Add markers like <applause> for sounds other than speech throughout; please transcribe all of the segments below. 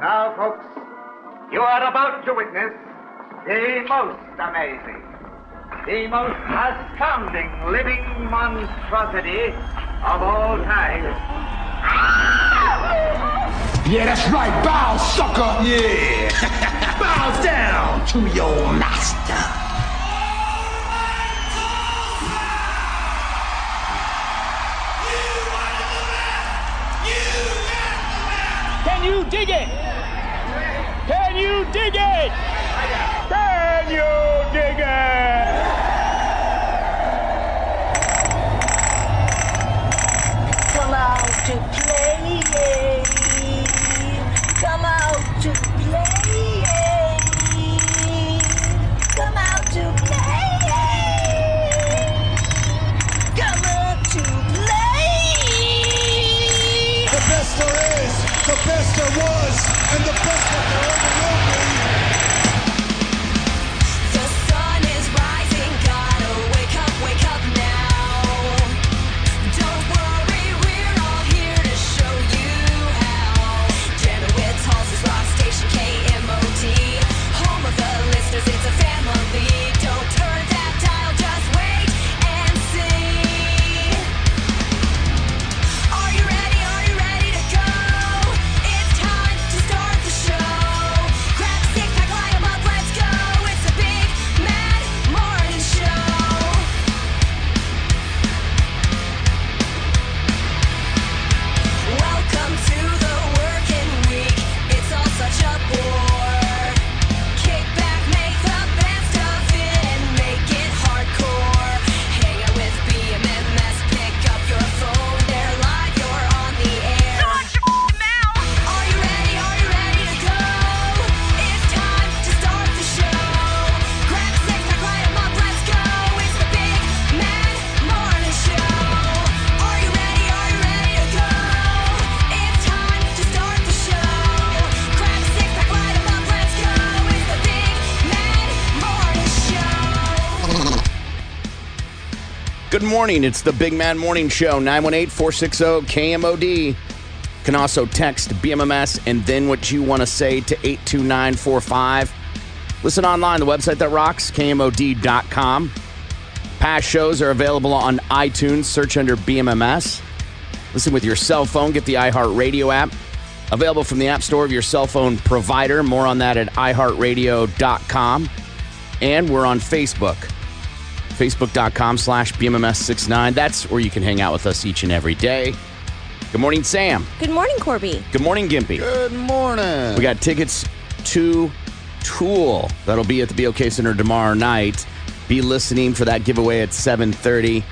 And now, folks, you are about to witness the most amazing, the most astounding living monstrosity of all time. Yeah, that's right. Bow, sucker. Yeah. <laughs> Bow down to your master. You can you dig it? You dig it? Can you dig it? Morning. It's the Big Man Morning Show, 918 460 KMOD. Can also text BMMS and then what you want to say to 82945. Listen online, the website that rocks, KMOD.com. Past shows are available on iTunes. Search under BMMS. Listen with your cell phone. Get the iHeartRadio app. Available from the App Store of your cell phone provider. More on that at iHeartRadio.com. And we're on Facebook facebook.com slash bmms69 that's where you can hang out with us each and every day. Good morning sam. Good morning, Corby. good morning gimpy. Good morning. we got tickets to tool. That'll be at the bok center tomorrow night. Be listening for that giveaway at 7.30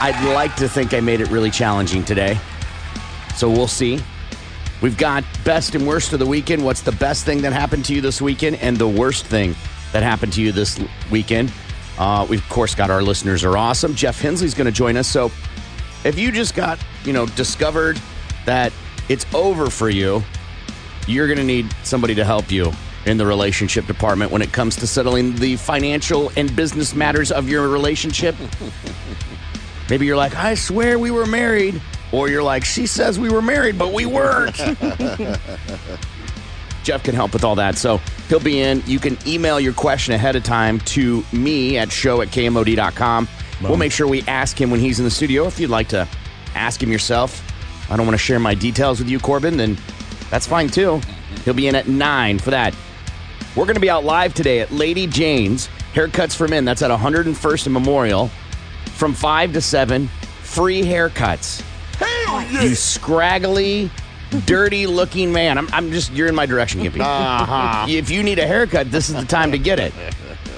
i'd like to think i made it really challenging today. So we'll see. We've got best and worst of the weekend. What's the best thing that happened to you this weekend and the worst thing that happened to you this weekend uh, we've of course got our listeners are awesome. Jeff hensley's going to join us. So if you just got you know discovered that it's over for you you're going to need somebody to help you in the relationship department when it comes to settling the financial and business matters of your relationship. <laughs> Maybe you're like i swear we were married or you're like she says we were married but we weren't <laughs> Jeff can help with all that. So he'll be in. You can email your question ahead of time to me at show at kmod.com. We'll make sure we ask him when he's in the studio. If you'd like to ask him yourself, I don't want to share my details with you, Corbin, then that's fine too. He'll be in at 9 for that. We're going to be out live today at Lady Jane's Haircuts for Men. That's at 101st and Memorial from 5 to 7. Free haircuts. You scraggly, dirty looking man. I'm, I'm just, you're in my direction, Gimpy. Uh-huh. <laughs> If you need a haircut, this is the time to get it.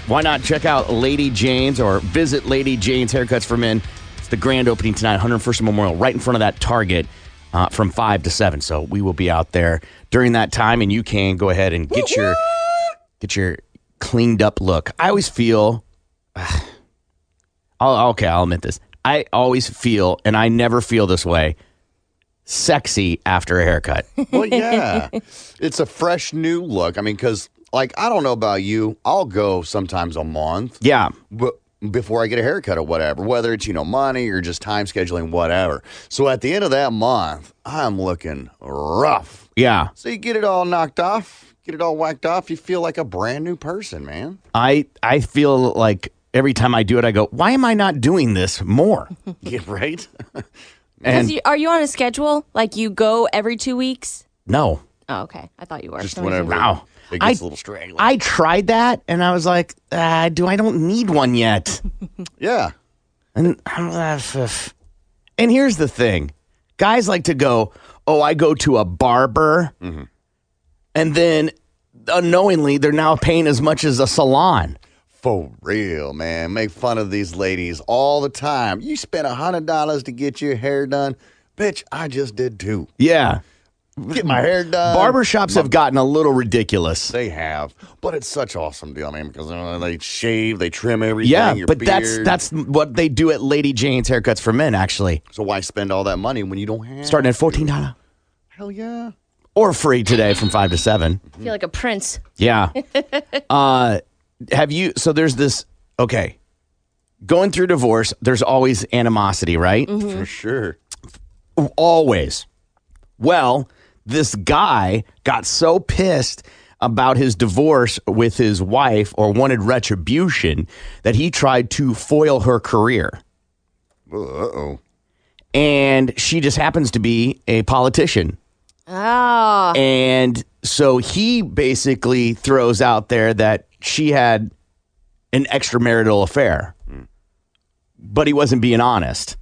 Why not check out Lady Jane's or visit Lady Jane's Haircuts for Men? It's the grand opening tonight, 101st and Memorial, right in front of that Target. uh, from 5 to 7. So we will be out there during that time, and you can go ahead and get your get your cleaned up look. I always feel. <sighs> Oh, okay, I'll admit this. I always feel, and I never feel this way, sexy after a haircut. <laughs> Well, yeah. it's a fresh new look. I mean, because, like, I don't know about you. I'll go sometimes a month. Yeah. But before I get a haircut or whatever, whether it's, you know, money or just time scheduling, whatever. So at the end of that month, I'm looking rough. Yeah. So you get it all knocked off, get it all whacked off. You feel like a brand new person, man. I I feel like every time I do it, I go, why am I not doing this more? <laughs> yeah, right? <laughs> and you, are you on a schedule? Like you go every two weeks? no. Oh, okay. I thought you were. Just For some reason. whenever Wow. it I- gets a little straggly. I tried that and I was like, uh, do I don't need one yet. <laughs> yeah. And I'm uh, f- and here's the thing. Guys like to go, "Oh, I go to a barber." And then unknowingly they're now paying as much as a salon. For real, man. Make fun of these ladies all the time. You spent a hundred dollars to get your hair done. Bitch, I just did too. Yeah. Get my hair done. Barbershops have gotten a little ridiculous. They have, but it's such awesome deal, man. Because uh, they shave, they trim everything. Yeah, your but that's that's what they do at Lady Jane's haircuts for men actually. so why spend all that money when you don't have? Starting at $14 Hell yeah. or free today from 5 to 7. I feel like a prince. Yeah. <laughs> uh have you so there's this okay. Going through divorce, there's always animosity, right? For sure. Always. Well, this guy got so pissed about his divorce with his wife or wanted retribution that he tried to foil her career. Uh oh. And she just happens to be a politician. Ah. And so he basically throws out there that she had an extramarital affair. But he wasn't being honest.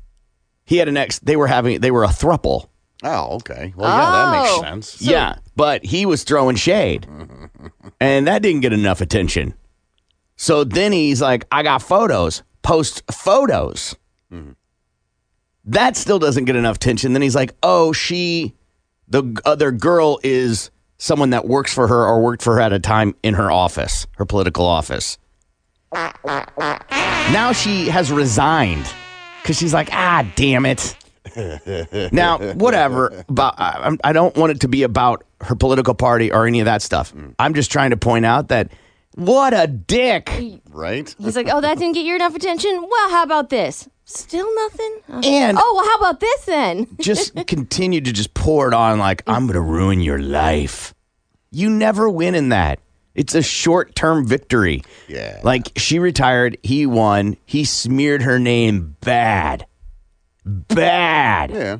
He had an ex they were having they were a thruple. Oh, okay. Well, yeah, that Oh. makes sense. yeah, but he was throwing shade. <laughs> and that didn't get enough attention. So then he's like, I got photos. Post photos. Mm-hmm. That still doesn't get enough attention. Then he's like, oh, she, the other girl is someone that works for her or worked for her at a time in her office, her political office. Now she has resigned because she's like, ah, damn it. <laughs> now, whatever, but I, I don't want it to be about her political party or any of that stuff. I'm just trying to point out that what a dick. Right? He's like, oh, that didn't get your enough attention. Well, how about this? Still nothing. Uh, And- oh, well, how about this then? just <laughs> continue to just pour it on like I'm going to ruin your life. You never win in that. It's a short-term victory. Yeah. Like she retired, he won. He smeared her name bad. Bad. Yeah.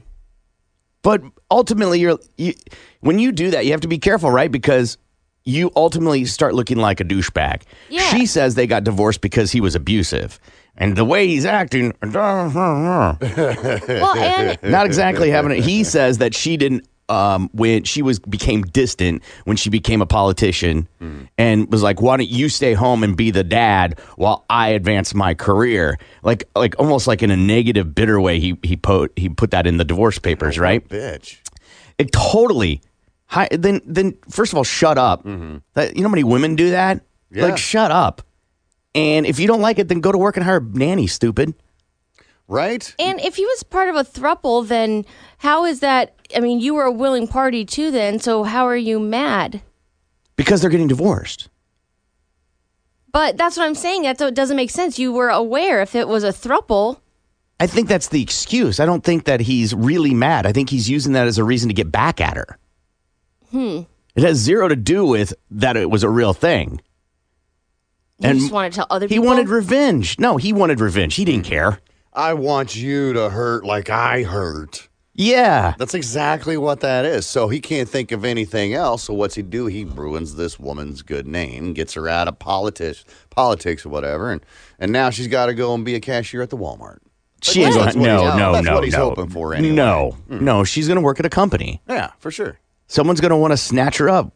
But ultimately you're you, when you do that, you have to be careful, right? Because you ultimately start looking like a douchebag. Yeah. She says they got divorced because he was abusive. And the way he's acting, <laughs> well, and not exactly having it. He says that she didn't um, when she was became distant when she became a politician and was like, "Why don't you stay home and be the dad while I advance my career?" Like, like almost like in a negative, bitter way. He he put he put that in the divorce papers, right? Bitch. It totally. Hi, then then first of all, shut up. That, you know how many women do that? Yeah. Like, shut up. And if you don't like it, then go to work and hire a nanny. Stupid. Right? and if he was part of a thruple, then how is that? I mean, you were a willing party too. Then, so how are you mad? Because they're getting divorced. But that's what I'm saying. That doesn't make sense. You were aware if it was a thruple. I think that's the excuse. I don't think that he's really mad. I think he's using that as a reason to get back at her. Hmm. It has zero to do with that it was a real thing. You And just want to tell other He wanted revenge. No, he wanted revenge. He didn't care. I want you to hurt like I hurt. Yeah. That's exactly what that is. So he can't think of anything else. So what's he do? He ruins this woman's good name, gets her out of politics, politics or whatever, and and now she's got to go and be a cashier at the Walmart. She ain't That's going no, he's- no, that's no, what he's no. hoping for anyway. No, hmm. no, she's going to work at a company. Yeah, for sure. Someone's going to want to snatch her up.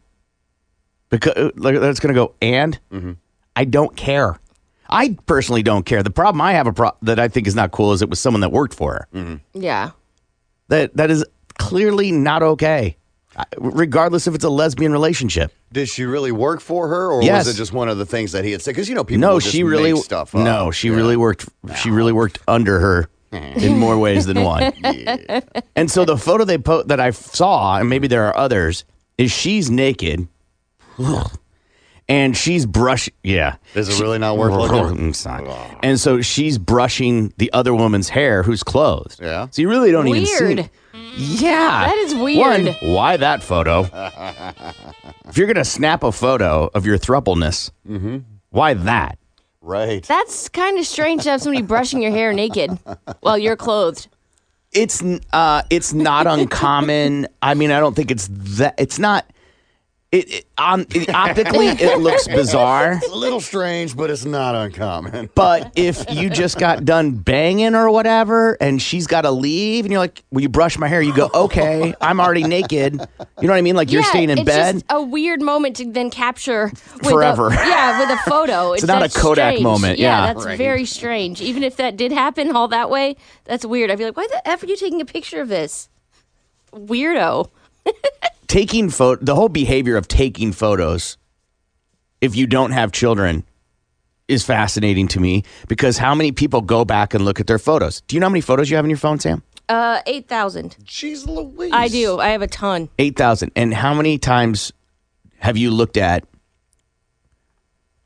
Because like, that's going to go, and mm-hmm. I don't care. I personally don't care. The problem I have a pro- that I think is not cool is it was someone that worked for her. Mm-hmm. Yeah. That that is clearly not okay, regardless if it's a lesbian relationship. Did she really work for her, or Yes. was it just one of the things that he had said? Because you know people. no, just she really make stuff. Up. no, she really worked. She really worked under her <laughs> in more ways than one. And so the photo they put that I saw, and maybe there are others, is she's naked, and she's brush. Yeah, Is it really not worth looking? <laughs> It's not. And so she's brushing the other woman's hair, who's clothed. Yeah. So you really don't even see. Weird. Yeah. That is weird. One, why that photo? <laughs> if you're gonna snap a photo of your thrupleness, why that? Right. That's kind of strange to have somebody brushing your hair naked while you're clothed. It's uh, it's not uncommon. I mean, I don't think it's that. It's not. It, it on it, optically it <laughs> looks bizarre. It's a little strange, but it's not uncommon. <laughs> But if you just got done banging or whatever, and she's got to leave, and you're like, "Will you brush my hair?" You go, "Okay, I'm already naked." You know what I mean? Like you're yeah, staying in it's bed. just a weird moment to then capture with Forever. A, yeah, with a photo. <laughs> It's not a Kodak strange. moment, yeah. that's Right. very strange. Even if that did happen all that way, that's weird. I'd be like, why the f are you taking a picture of this? Weirdo. Taking photo the whole behavior of taking photos if you don't have children is fascinating to me because how many people go back and look at their photos do you know how many photos you have in your phone sam Uh, eight thousand. Jeez Louise. I do. I have a ton. 8000 and how many times have you looked at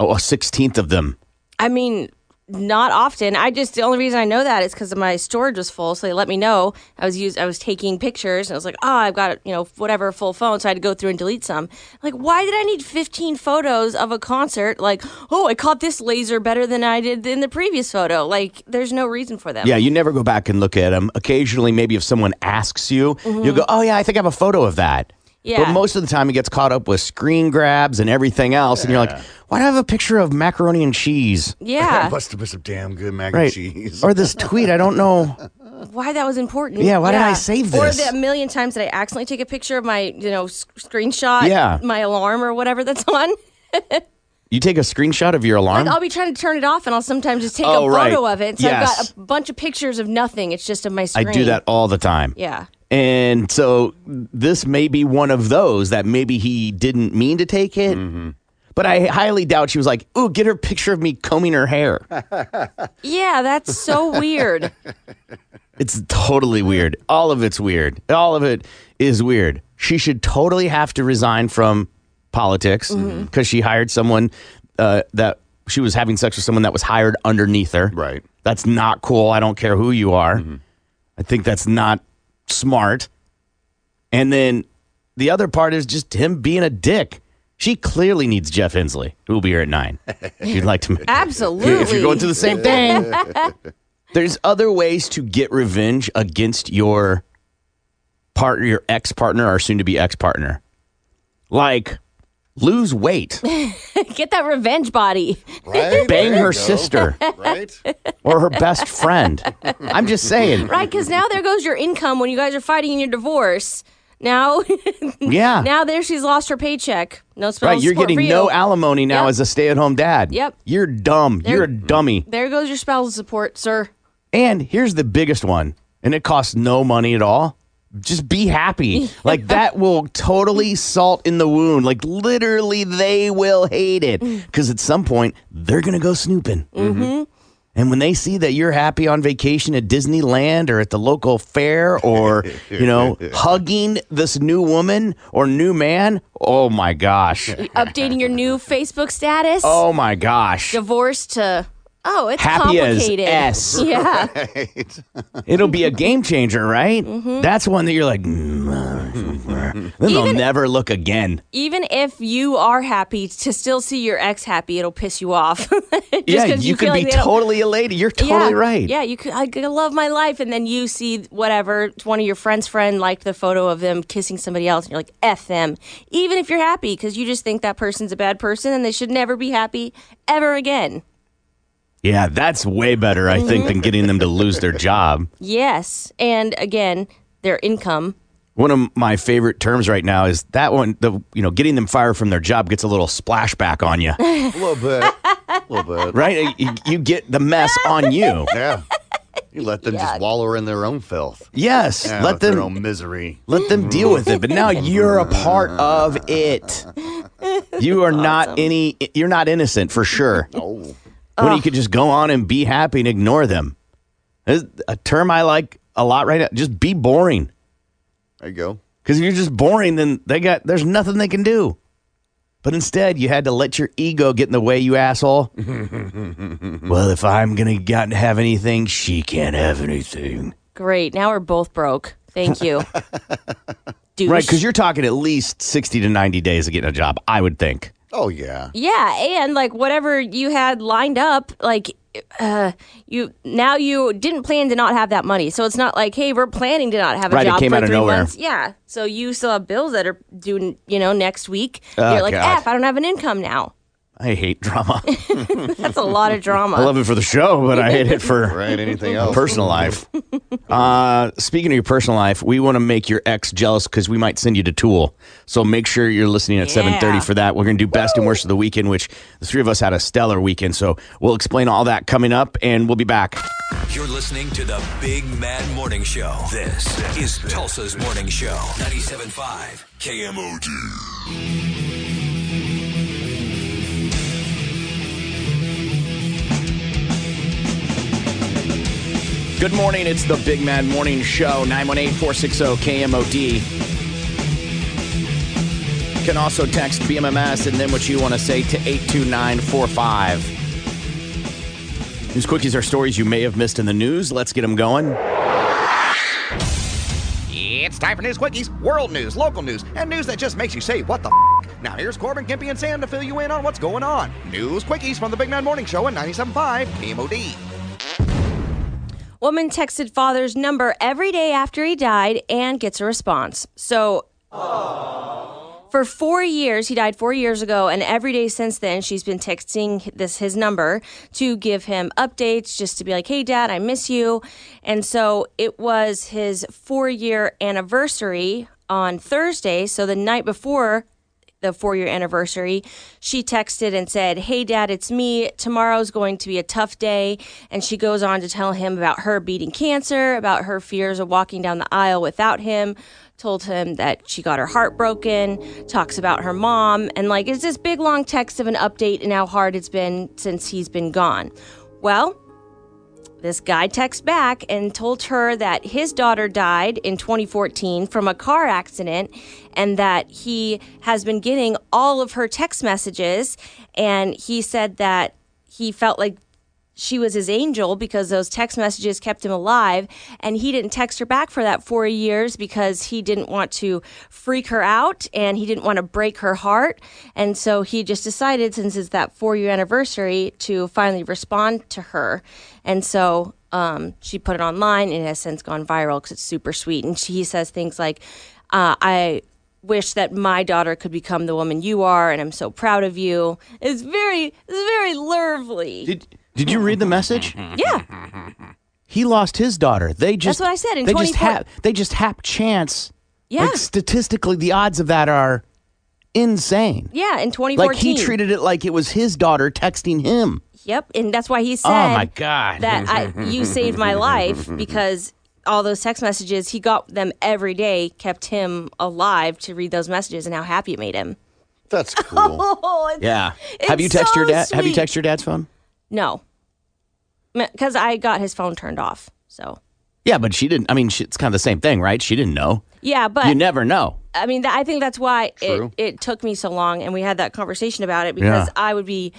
oh, a 16th of them I mean, not often. I just the only reason I know that is because my storage was full, so they let me know. I was used. I was taking pictures, and I was like, oh, I've got you know whatever full phone, so I had to go through and delete some. Like, why did I need 15 photos of a concert? Like, oh, I caught this laser better than I did in the previous photo. Like, there's no reason for them. yeah you never go back and look at them occasionally maybe if someone asks you you'll mm-hmm. go oh yeah i think i have a photo of that Yeah. But most of the time, it gets caught up with screen grabs and everything else, and you're like, "Why do I have a picture of macaroni and cheese?" Yeah. <laughs> Must have been some damn good mac Right. and cheese. Or this tweet, I don't know. <laughs> why that was important. Yeah, why did I save this? Or this? the million times that I accidentally take a picture of my, you know, s- screenshot, Yeah. my alarm or whatever that's on. <laughs> You take a screenshot of your alarm. Like I'll be trying to turn it off, and I'll sometimes just take Oh, a right. photo of it. So I've got a bunch of pictures of nothing. It's just of my screen. I screen. do that all the time. Yeah. And so this may be one of those that maybe he didn't mean to take it. Mm-hmm. But I highly doubt she was like, "Ooh, get her picture of me combing her hair." <laughs> Yeah, that's so weird. It's totally weird. All of it's weird. All of it is weird. She should totally have to resign from politics mm-hmm. because she hired someone uh, that she was having sex with someone that was hired underneath her. Right. That's not cool. I don't care who you are. Mm-hmm. I think that's not smart. And then the other part is just him being a dick. She clearly needs Jeff Hensley, who will be here at nine. If you'd like to. <laughs> Absolutely. If you're going through the same thing. <laughs> There's other ways to get revenge against your partner, your ex partner, or soon to be ex partner. Like lose weight, <laughs> Get that revenge body. Right? bang her go. sister Right? or her best friend. I'm just saying. Right, because now there goes your income when you guys are fighting in your divorce. Now, <laughs> Yeah. now there she's lost her paycheck. No spousal Right, you're getting for you. no alimony now Yep. as a stay-at-home dad. Yep. You're dumb. You're a dummy. There goes your spousal support, sir. And here's the biggest one, and it costs no money at all. Just be happy. <laughs> Like that will totally salt in the wound. Like literally, they will hate it because at some point they're gonna go snooping. Mm-hmm. And when they see that you're happy on vacation at Disneyland or at the local fair or, <laughs> you know, hugging this new woman or new man, oh my gosh. Updating your new Facebook status. Oh my gosh. Divorced to oh, it's Happy as complicated. S. <laughs> Yeah. <laughs> It'll be a game changer, right? Mm-hmm. That's one that you're like, mm, then they'll never look again. Even if you are happy to still see your ex happy, it'll piss you off. <laughs> Just yeah, 'cause you, feel could like be they don't- totally elated. You're totally yeah, right. Yeah, you could. I could love my life, and then you see whatever one of your friends' friend liked the photo of them kissing somebody else, and you're like, "F them." Even if you're happy, because you just think that person's a bad person, and they should never be happy ever again. Yeah, that's way better, I think, than getting them to lose their job. Yes, and again, their income. One of my favorite terms right now is that one. The you know, getting them fired from their job gets a little splashback on you, <laughs> A little bit. A little bit. right? You, you get the mess on you. <laughs> Yeah. You let them Yuck. just wallow in their own filth. Yes, Yeah, let with their them own misery. let them deal with it. But now <laughs> you're a part of it. You are not any. You're not innocent for sure. Oh, When you could just go on and be happy and ignore them. There's a term I like a lot right now. Just be boring. there you go. Because if you're just boring, then they got there's nothing they can do. But instead, you had to let your ego get in the way, you asshole. <laughs> well, if I'm gonna get have anything, she can't have anything. Great. Now we're both broke. Thank you. <laughs> Douche. Right? Because you're talking at least sixty to ninety days of getting a job. I would think. Oh yeah. Yeah, and like whatever you had lined up, like uh you now you didn't plan to not have that money. So it's not like, hey, we're planning to not have a Right, it job came for out of three nowhere. months. Yeah. So you still have bills that are due, you know, next week. Oh, You're like, God. F, I don't have an income now. I hate drama. <laughs> That's a lot of drama. I love it for the show, but I hate it for <laughs> Right. Anything else? personal life. Uh, speaking of your personal life, we want to make your ex jealous because we might send you to Tool. So make sure you're listening at Yeah. 7:30 for that. We're going to do best and worst of the weekend, which the three of us had a stellar weekend. So we'll explain all that coming up, and we'll be back. You're listening to the Big Man Morning Show. This is Tulsa's Morning Show. 97.5 KMOD. Good morning. It's the Big Man Morning Show, 918 460 KMOD. Can also text BMMS and then what you want to say to 82945. News quickies are stories you may have missed in the news. Let's get them going. It's time for News Quickies, world news, local news, and news that just makes you say, what the f? Now here's Corbin, Gimpy, and Sam to fill you in on what's going on. News Quickies from the Big Man Morning Show at 97.5 KMOD. Woman texted father's number every day after he died and gets a response. So for four years, he died four years ago, and every day since then, she's been texting this his number to give him updates, just to be like, "Hey, Dad, I miss you." And so it was his four year anniversary on Thursday. So the night before the four year anniversary, she texted and said, Hey, dad, it's me. Tomorrow's going to be a tough day. And she goes on to tell him about her beating cancer, about her fears of walking down the aisle without him, told him that she got her heart broken, talks about her mom. And like, it's this big long text of an update and how hard it's been since he's been gone. Well, this guy texted back and told her that his daughter died in 2014 from a car accident and that he has been getting all of her text messages. And he said that he felt like she was his angel because those text messages kept him alive. And he didn't text her back for that four years because he didn't want to freak her out and he didn't want to break her heart. And so he just decided, since it's that four year anniversary, to finally respond to her. And so um, she put it online and it has since gone viral because it's super sweet. And she says things like, uh, I wish that my daughter could become the woman you are, and I'm so proud of you. It's very, it's very lovely. Did Did you read the message? <laughs> yeah. He lost his daughter. They just That's what I said, in they just 24 hap they just hap chance. Yeah. Like statistically, the odds of that are insane. Yeah, in 2014. Like he treated it like it was his daughter texting him. Yep, and that's why he oh said Oh, my God. that I you saved my life <laughs> because all those text messages he got them every day kept him alive to read those messages and how happy it made him. That's <laughs> cool. Oh, it's- Yeah. It's have you texted your so dad? Have you texted your dad's phone? No, because I got his phone turned off. So Yeah, but she didn't. I mean, she, it's kind of the same thing, right? She didn't know. yeah, but you never know. I mean, th- I think that's why it, it took me so long, and we had that conversation about it because Yeah. I would be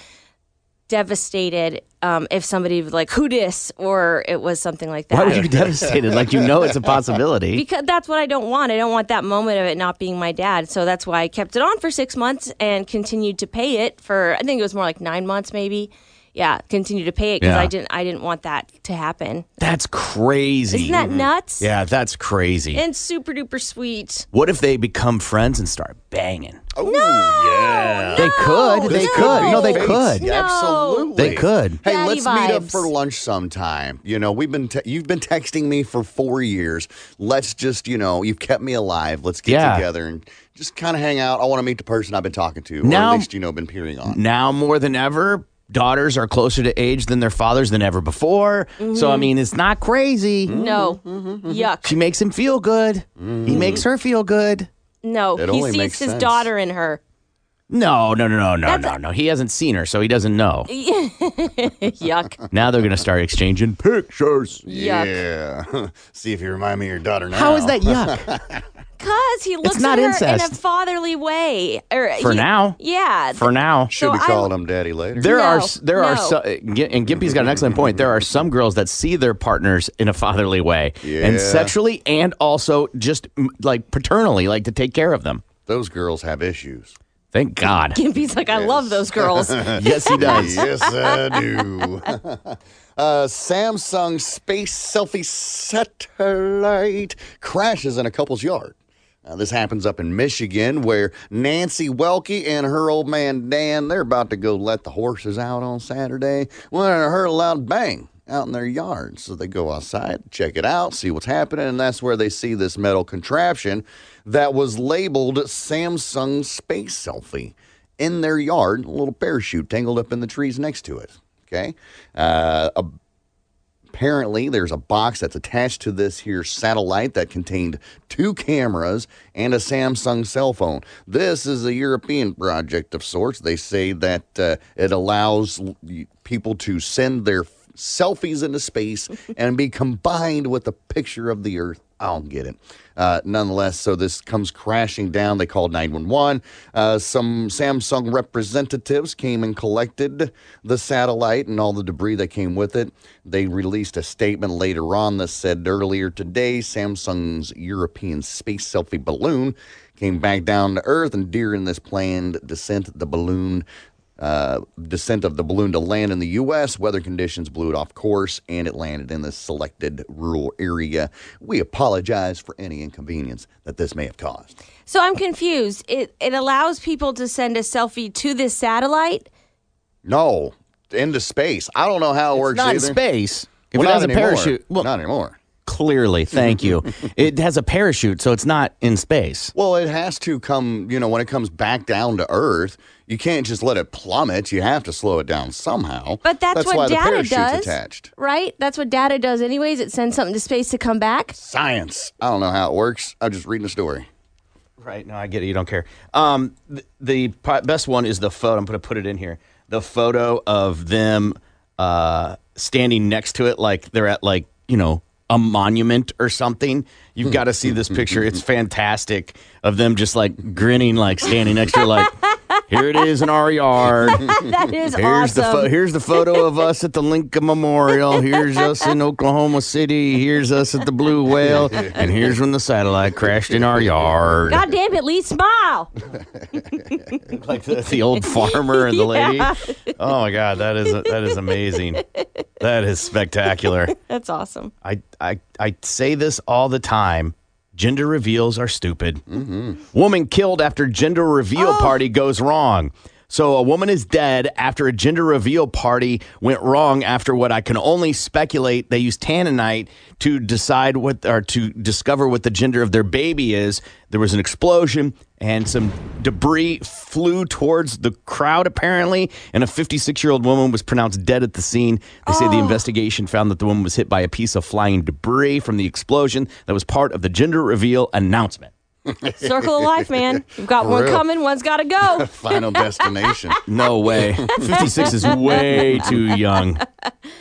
devastated um, if somebody was like who dis or it was something like that. Why would you be devastated? Like you know it's a possibility. <laughs> Because that's what I don't want. I don't want that moment of it not being my dad. So that's why I kept it on for six months and continued to pay it for. I think it was more like nine months, maybe. Yeah, continue to pay it because Yeah. I didn't. I didn't want that to happen. That's crazy. Isn't that mm-hmm. nuts? Yeah, that's crazy. And super duper sweet. what if they become friends and start banging? Oh, yeah. They could. They could. No, they could. Yeah, Absolutely. They could. Hey, Daddy let's meet up vibes. for lunch sometime. You know, we've been te- you've been texting me for four years. Let's just, you know, you've kept me alive. Let's get Yeah. together and just kind of hang out. I want to meet the person I've been talking to, or Now- at least you know been peering on. Now more than ever, daughters are closer to age than their fathers than ever before. So I Mhm. mean, it's not crazy. No. Mm-hmm, Yuck. She makes him feel good. He makes her feel good. No. It he sees his sense. daughter in her. No, no, no, no, no, That's no, no. He hasn't seen her, so he doesn't know. <laughs> Yuck. Now they're gonna start exchanging pictures. Yeah. <laughs> See if you remind me of your daughter now. How is that yuck? <laughs> Cause he looks not at her in a fatherly way. Or For he- now. Yeah. For now, Should So be I- calling him daddy later. There are No, s- there are no. so, and Gimpy's got an excellent point. There are some girls that see their partners in a fatherly way, and sexually, and also just like paternally, like to take care of them. Those girls have issues. Thank God. <laughs> Gimpy's like, I love those girls. <laughs> yes, he does. yes, I do. <laughs> uh, Samsung space selfie satellite crashes in a couple's yard. Now, this happens up in Michigan where Nancy Welke and her old man Dan, they're about to go let the horses out on Saturday when they heard a loud bang out in their yard. So they go outside, check it out, see what's happening, and that's where they see this metal contraption that was labeled Samsung Space Selfie in their yard, a little parachute tangled up in the trees next to it. Okay. Uh, a apparently there's a box that's attached to this here satellite that contained two cameras and a Samsung cell phone. This is a European project of sorts. They say that uh, it allows people to send their selfies into space <laughs> and be combined with a picture of the Earth. I don't get it. Uh, nonetheless, so this comes crashing down. They called 911. Uh, some Samsung representatives came and collected the satellite and all the debris that came with it. They released a statement later on that said earlier today Samsung's European space selfie balloon came back down to Earth, and during this planned descent, the balloon uh, descent of the balloon to land in the U.S. Weather conditions blew it off course and it landed in the selected rural area. We apologize for any inconvenience that this may have caused. So I'm confused. It it allows people to send a selfie to this satellite. No, into space. I don't know how it works not in either. space. If Well, it has a anymore. parachute, well, not anymore. Clearly, thank you. <laughs> it has a parachute, so it's not in space. Well, it has to come, you know, when it comes back down to Earth, you can't just let it plummet. You have to slow it down somehow. But that's, why what the data parachute's does, attached. right? That's what data does, anyways. It sends something to space to come back. Science. I don't know how it works. I'm just reading a story. Right. No, I get it. You don't care. Um, th- the p- best one is the photo. I'm going to put it in here. The photo of them uh, standing next to it, like they're at like you know a monument or something. You've got to see this picture. It's <laughs> fantastic of them just like grinning, like standing next to her, like here it is in our yard. <laughs> that is Here's the awesome. pho- here's the photo of us at the Lincoln Memorial. Here's us in Oklahoma City. Here's us at the Blue Whale, and here's when the satellite crashed in our yard. God damn it, Lee, smile. <laughs> like the, the old farmer and the lady. Oh my god, that is that is amazing. That is spectacular. That's awesome. I I I say this all the time. Gender reveals are stupid. Mm-hmm. Woman killed after gender reveal oh. party goes wrong. So a woman is dead after a gender reveal party went wrong after what I can only speculate they used Tannerite to decide what or to discover what the gender of their baby is. There was an explosion and some debris flew towards the crowd apparently and a 56-year-old woman was pronounced dead at the scene. They say the oh. investigation found that the woman was hit by a piece of flying debris from the explosion that was part of the gender reveal announcement. Circle of life, man. You've got For one real. coming, one's got to go. <laughs> Final destination. No way. <laughs> 56 is way too young.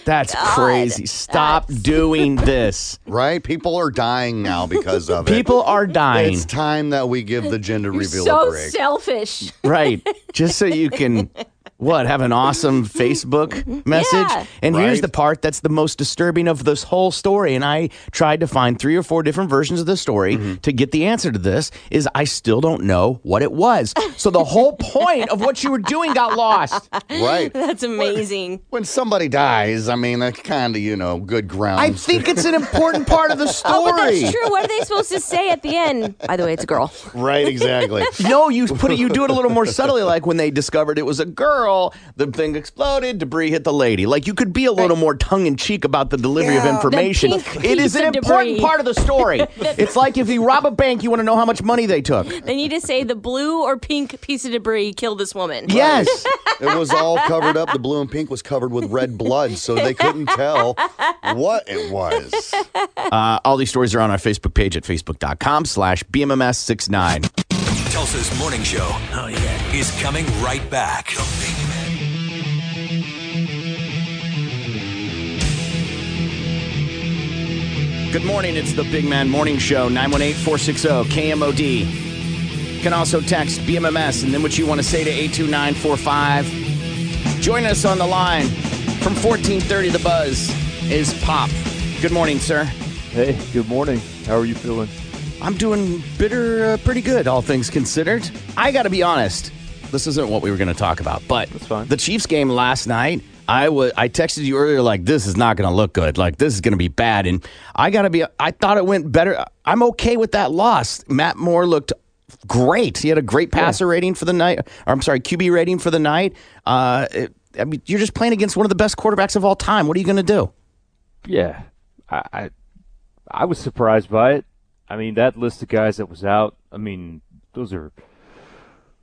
That's crazy. Stop doing this. Right? People are dying now because of it. People are dying. It's time that we give the gender You're reveal a so break. selfish. Right. Just so you can <laughs> what, have an awesome <laughs> Facebook message? Yeah. And here's the part that's the most disturbing of this whole story. And I tried to find three or four different versions of the story Mm-hmm. to get the answer to this is I still don't know what it was. So the whole point of what you were doing got lost. Right. <laughs> That's amazing. When somebody dies, I mean, that's kind of, you know, good ground. I think it's an <laughs> important part of the story. Oh, but that's true. What are they supposed to say at the end? By the way, it's a girl. Right, exactly. No, you put it. You do it a little more subtly, like when they discovered it was a girl. Control. The thing exploded. Debris hit the lady. Like you could be a little more tongue in cheek about the delivery of information. It is an important debris. part of the story. <laughs> it's like if you rob a bank, you want to know how much money they took. They need to say the blue or pink piece of debris killed this woman. Yes. It was all covered up. The blue and pink was covered with red blood, so they couldn't tell what it was. Uh, all these stories are on our Facebook page at facebook.com slash BMMS69. Tulsa's morning show oh, yeah. is coming right back. Good morning. It's the Big Man Morning Show, 918 460 KMOD. You can also text BMMS and then what you want to say to 82945. Join us on the line from 1430 The Buzz is Pop. Good morning, sir. Hey, good morning. How are you feeling? I'm doing bitter, uh, pretty good, all things considered. I got to be honest. This isn't what we were going to talk about, but the Chiefs game last night. I was I texted you earlier like this is not going to look good. Like this is going to be bad, and I got to be. I thought it went better. I'm okay with that loss. Matt Moore looked great. He had a great passer rating for the night. Or I'm sorry, QB rating for the night. Uh, it- I mean, you're just playing against one of the best quarterbacks of all time. What are you going to do? Yeah, I, I I was surprised by it. I mean, that list of guys that was out. I mean, those are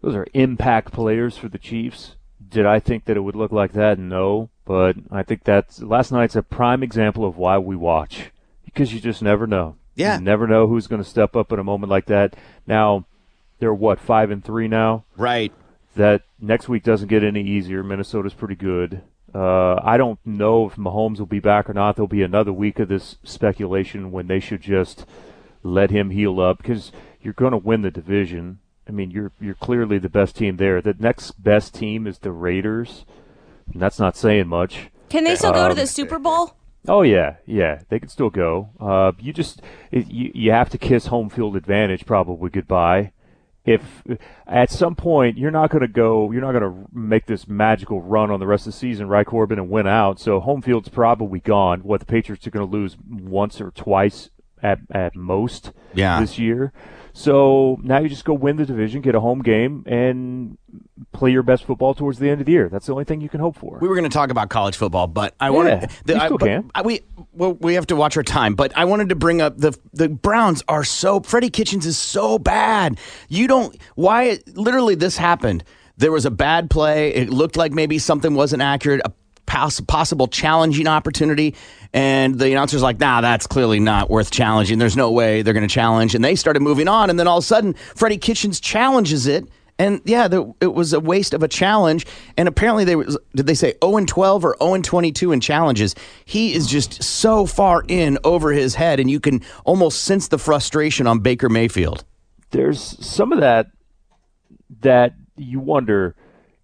those are impact players for the Chiefs. Did I think that it would look like that? No, but I think that's last night's a prime example of why we watch because you just never know. Yeah. you never know who's going to step up in a moment like that. Now, they're what five and three now. Right. That next week doesn't get any easier. Minnesota's pretty good. Uh, I don't know if Mahomes will be back or not. There'll be another week of this speculation when they should just let him heal up because you're going to win the division. I mean, you're you're clearly the best team there. The next best team is the Raiders, and that's not saying much. Can they still go to Um, the Super Bowl? Oh yeah, yeah, they can still go. Uh, you just it, you you have to kiss home field advantage probably goodbye. If at some point you're not going to go, you're not going to make this magical run on the rest of the season, right, Corbin, and win out. So home field's probably gone. What the Patriots are going to lose once or twice at at most Yeah. this year. So now you just go win the division, get a home game, and play your best football towards the end of the year. That's the only thing you can hope for. We were going to talk about college football, but I Yeah, wanted I, can. I- we well, we have to watch our time. But I wanted to bring up the the Browns are so Freddie Kitchens is so bad. You don't why literally this happened. There was a bad play. It looked like maybe something wasn't accurate. A poss- possible challenging opportunity. And the announcer's like, nah, that's clearly not worth challenging. There's no way they're going to challenge. And they started moving on. And then all of a sudden, Freddie Kitchens challenges it. And yeah, the, it was a waste of a challenge. And apparently, they was, did they say 0 and 12 or 0 and 22 in challenges? He is just so far in over his head, and you can almost sense the frustration on Baker Mayfield. there's some of that that you wonder.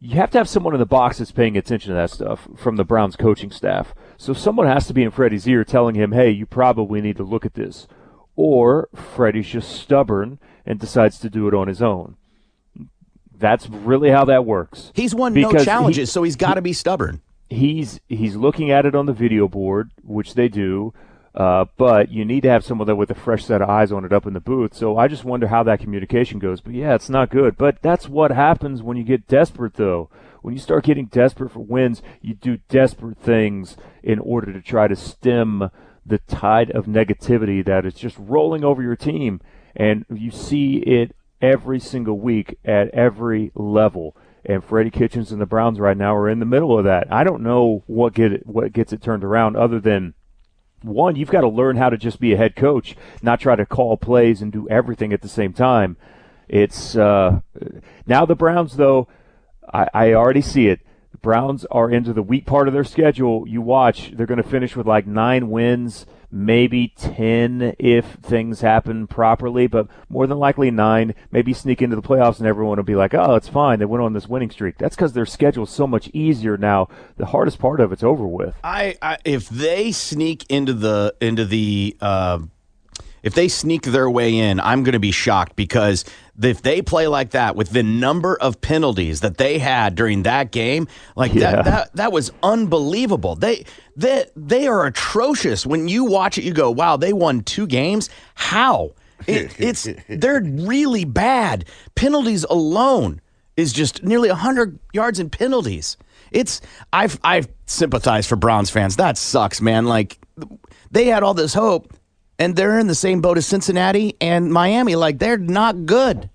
You have to have someone in the box that's paying attention to that stuff from the Browns coaching staff. So someone has to be in Freddie's ear telling him, "Hey, you probably need to look at this," or Freddie's just stubborn and decides to do it on his own. That's really how that works. He's won no Because he- challenges, so he's got to be stubborn. he's he's looking at it on the video board, which they do. Uh, but you need to have someone there with a fresh set of eyes on it up in the booth. So I just wonder how that communication goes. But yeah, it's not good. But that's what happens when you get desperate, though. When you start getting desperate for wins, you do desperate things in order to try to stem the tide of negativity that is just rolling over your team. And you see it every single week at every level. And Freddie Kitchens and the Browns right now are in the middle of that. I don't know what get it, what gets it turned around other than one, you've got to learn how to just be a head coach, not try to call plays and do everything at the same time. It's uh, now the Browns though. I, I already see it. Browns are into the weak part of their schedule. You watch; they're going to finish with like nine wins, maybe ten if things happen properly, but more than likely nine. Maybe sneak into the playoffs, and everyone will be like, "Oh, it's fine. They went on this winning streak." That's because their schedule's so much easier now. The hardest part of it's over with. I, I if they sneak into the into the uh, if they sneak their way in, I'm going to be shocked because if they play like that with the number of penalties that they had during that game, like Yeah. that that that was unbelievable. They they they are atrocious. When you watch it, you go, "Wow, they won two games. How?" It, <laughs> it's they're really bad penalties alone. is just nearly 100 yards in penalties. It's I've I've sympathized for Browns fans. That sucks, man. Like they had all this hope and they're in the same boat as Cincinnati and Miami like they're not good.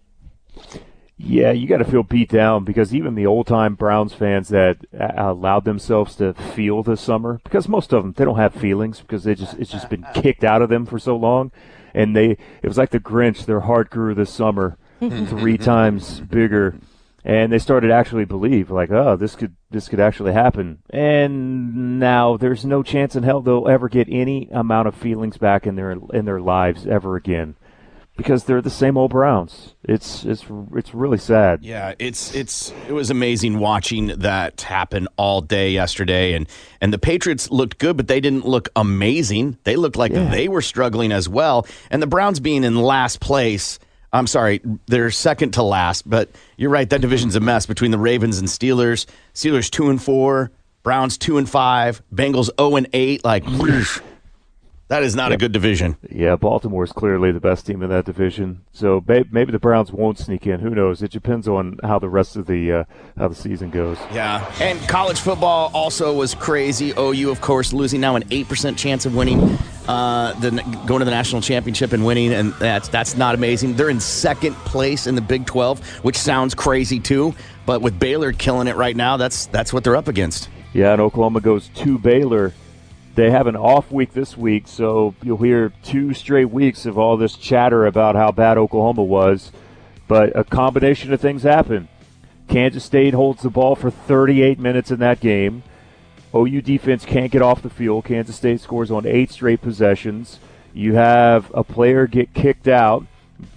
Yeah, you got to feel beat down because even the old time Browns fans that uh, allowed themselves to feel this summer, because most of them they don't have feelings because they just it's just been kicked out of them for so long, and they it was like the Grinch. Their heart grew this summer <laughs> three times bigger, and they started to actually believe like, oh, this could this could actually happen. And now there's no chance in hell they'll ever get any amount of feelings back in their in their lives ever again because they're the same old Browns. It's it's it's really sad. Yeah, it's it's it was amazing watching that happen all day yesterday, and and the Patriots looked good, but they didn't look amazing. They looked like they were struggling as well, and the Browns being in last place. I'm sorry, they're second to last, but you're right. That division's a mess between the Ravens and Steelers. Steelers two and four, Browns two and five, Bengals zero and eight. Like that is not a good division. Yeah, Baltimore is clearly the best team in that division. So maybe the Browns won't sneak in. Who knows? It depends on how the rest of the uh, how the season goes. Yeah, and college football also was crazy. OU, of course, losing now an eight percent chance of winning, uh, the going to the national championship and winning, and that's that's not amazing. They're in second place in the Big Twelve, which sounds crazy too. But with Baylor killing it right now, that's that's what they're up against. Yeah, and Oklahoma goes to Baylor. They have an off week this week, so you'll hear two straight weeks of all this chatter about how bad Oklahoma was. But a combination of things happen. Kansas State holds the ball for 38 minutes in that game. OU defense can't get off the field. Kansas State scores on eight straight possessions. You have a player get kicked out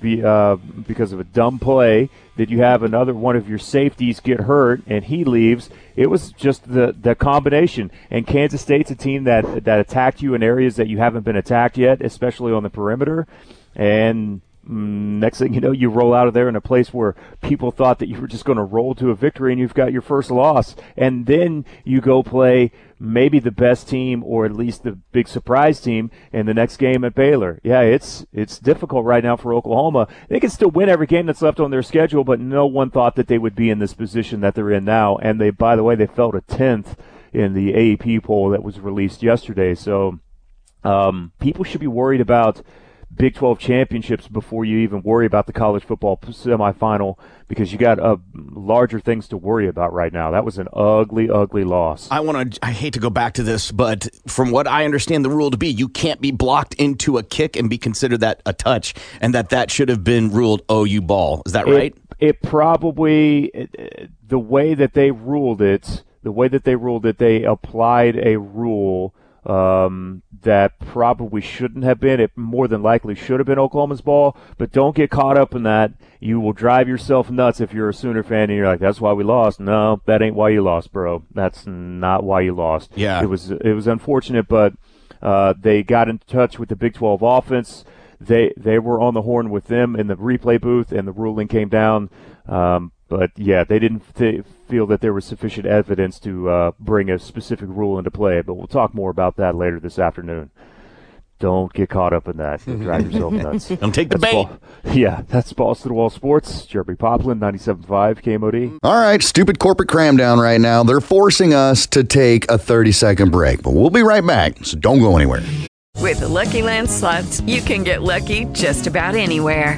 be, uh, because of a dumb play. That you have another one of your safeties get hurt and he leaves. It was just the the combination. And Kansas State's a team that that attacked you in areas that you haven't been attacked yet, especially on the perimeter. And next thing you know, you roll out of there in a place where people thought that you were just going to roll to a victory and you've got your first loss. And then you go play maybe the best team or at least the big surprise team in the next game at Baylor. Yeah, it's it's difficult right now for Oklahoma. They can still win every game that's left on their schedule, but no one thought that they would be in this position that they're in now. And they, by the way, they fell to tenth in the AP poll that was released yesterday. So um, people should be worried about Big 12 championships before you even worry about the college football semifinal because you got uh, larger things to worry about right now. That was an ugly, ugly loss. I want to. I hate to go back to this, but from what I understand the rule to be, you can't be blocked into a kick and be considered that a touch, and that that should have been ruled OU ball. Is that right? It, it probably it, the way that they ruled it, the way that they ruled it, they applied a rule um, that probably shouldn't have been. It more than likely should have been Oklahoma's ball, but don't get caught up in that. You will drive yourself nuts if you're a Sooner fan and you're like, "That's why we lost." No, that ain't why you lost, bro. That's not why you lost. Yeah. it was it was unfortunate, but uh, they got in touch with the Big 12 offense. They they were on the horn with them in the replay booth, and the ruling came down. Um, but yeah, they didn't th- feel that there was sufficient evidence to uh, bring a specific rule into play. But we'll talk more about that later this afternoon. Don't get caught up in that. You'll drive <laughs> yourself nuts. Don't take the That's bait. Ball- yeah, that's Balls to the Wall Sports. Jeremy Poplin, 97.5 KMOD. All right, stupid corporate cram down right now. They're forcing us to take a 30 second break, but we'll be right back, so don't go anywhere. With the Lucky Land slots, you can get lucky just about anywhere.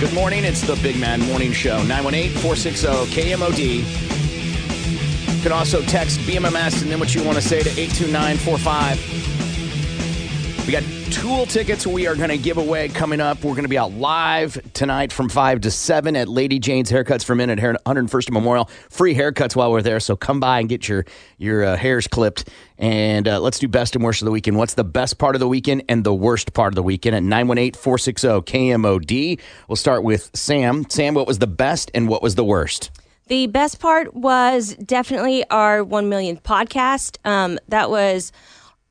Good morning. It's the Big Man Morning Show. 918 460 KMOD. You can also text BMMS and then what you want to say to 82945. We got Tool tickets we are going to give away coming up. We're going to be out live tonight from 5 to 7 at Lady Jane's Haircuts for Men at 101st Memorial. Free haircuts while we're there, so come by and get your, your uh, hairs clipped. And uh, let's do best and worst of the weekend. What's the best part of the weekend and the worst part of the weekend at 918 460 KMOD? We'll start with Sam. Sam, what was the best and what was the worst? The best part was definitely our 1 million podcast. Um, that was,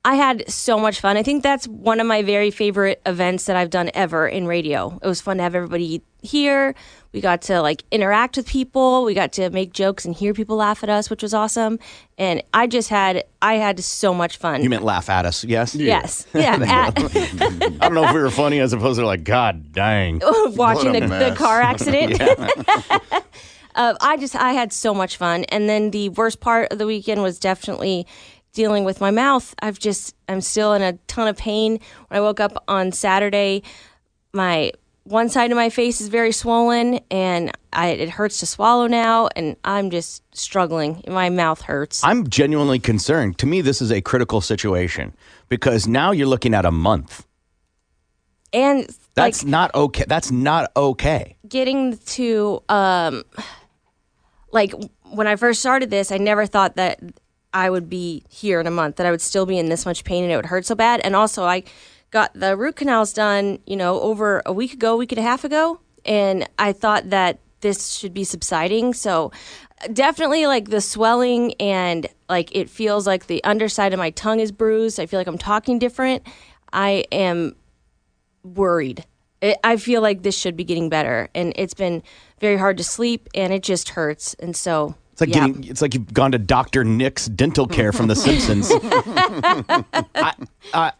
I had so much fun. I think that's one of my very favorite events that I've done ever in radio. It was fun to have everybody here. We got to like interact with people. We got to make jokes and hear people laugh at us, which was awesome. And I just had, I had so much fun. You meant laugh at us, yes? Yes. Yeah. <laughs> at- <laughs> I don't know if we were funny as opposed to like, God dang. <laughs> watching a the, the car accident. Uh, I just I had so much fun, and then the worst part of the weekend was definitely dealing with my mouth. I've just I'm still in a ton of pain. When I woke up on Saturday, my one side of my face is very swollen, and I, it hurts to swallow now, and I'm just struggling. My mouth hurts. I'm genuinely concerned. To me, this is a critical situation because now you're looking at a month. And That's not okay. That's not okay. getting to um like when I first started this, I never thought that I would be here in a month, that I would still be in this much pain and it would hurt so bad. And also I got the root canals done, you know, over a week ago, week and a half ago, and I thought that this should be subsiding. So definitely like the swelling and like it feels like the underside of my tongue is bruised. I feel like I'm talking different. I am worried. It, I feel like this should be getting better, and it's been very hard to sleep, and it just hurts. And so, It's like yeah. getting. It's like you've gone to Doctor Nick's dental care from The Simpsons. <laughs> I, I,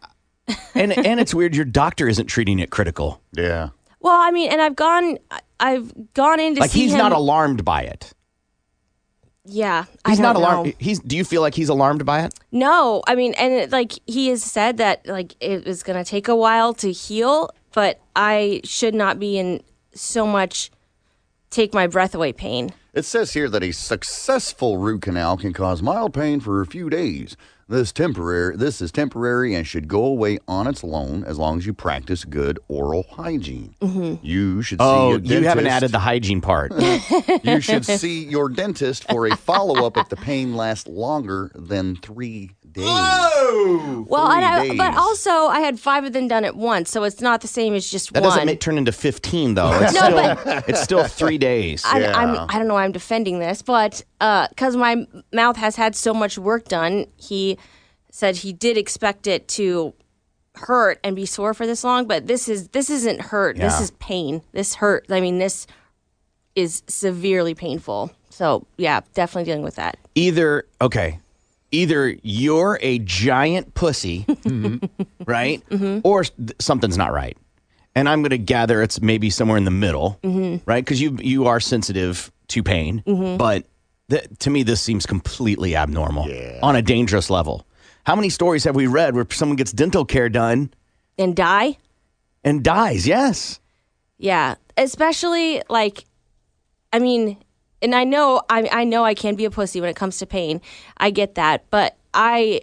and and it's weird. Your doctor isn't treating it critical. Yeah. well, I mean, and I've gone, I've gone in to Like see he's him. not alarmed by it. Yeah, I He's don't not know. alarmed. He's. Do you feel like he's alarmed by it? No, I mean, and it, like he has said that like it was gonna take a while to heal, but I should not be in so much take my breath away pain. It says here that a successful root canal can cause mild pain for a few days. This temporary this is temporary and should go away on its own as long as you practice good oral hygiene. Mm-hmm. You should see Oh, a you haven't added the hygiene part. <laughs> <laughs> you should see your dentist for a follow up if the pain lasts longer than three days. Oh, Well, and I, days. but also I had five of them done at once, so it's not the same as just That one. doesn't make, turn into fifteen though. <laughs> It's No, still. it's still three days. I, I'm, I don't know why I'm defending this, but because my mouth has had so much work done, he said he did expect it to hurt and be sore for this long. But this is this isn't hurt. This is pain. This hurt. I mean, this is severely painful. So yeah, definitely dealing with that. either okay either you're a giant pussy <laughs> right or th- something's not right and i'm going to gather it's maybe somewhere in the middle Mhm. right because you you are sensitive to pain Mhm. but th- to me this seems completely abnormal on a dangerous level. How many stories have we read where someone gets dental care done? And die. and dies yes. Yeah, especially like, I mean, and I know I I know I can be a pussy when it comes to pain. I get that, but I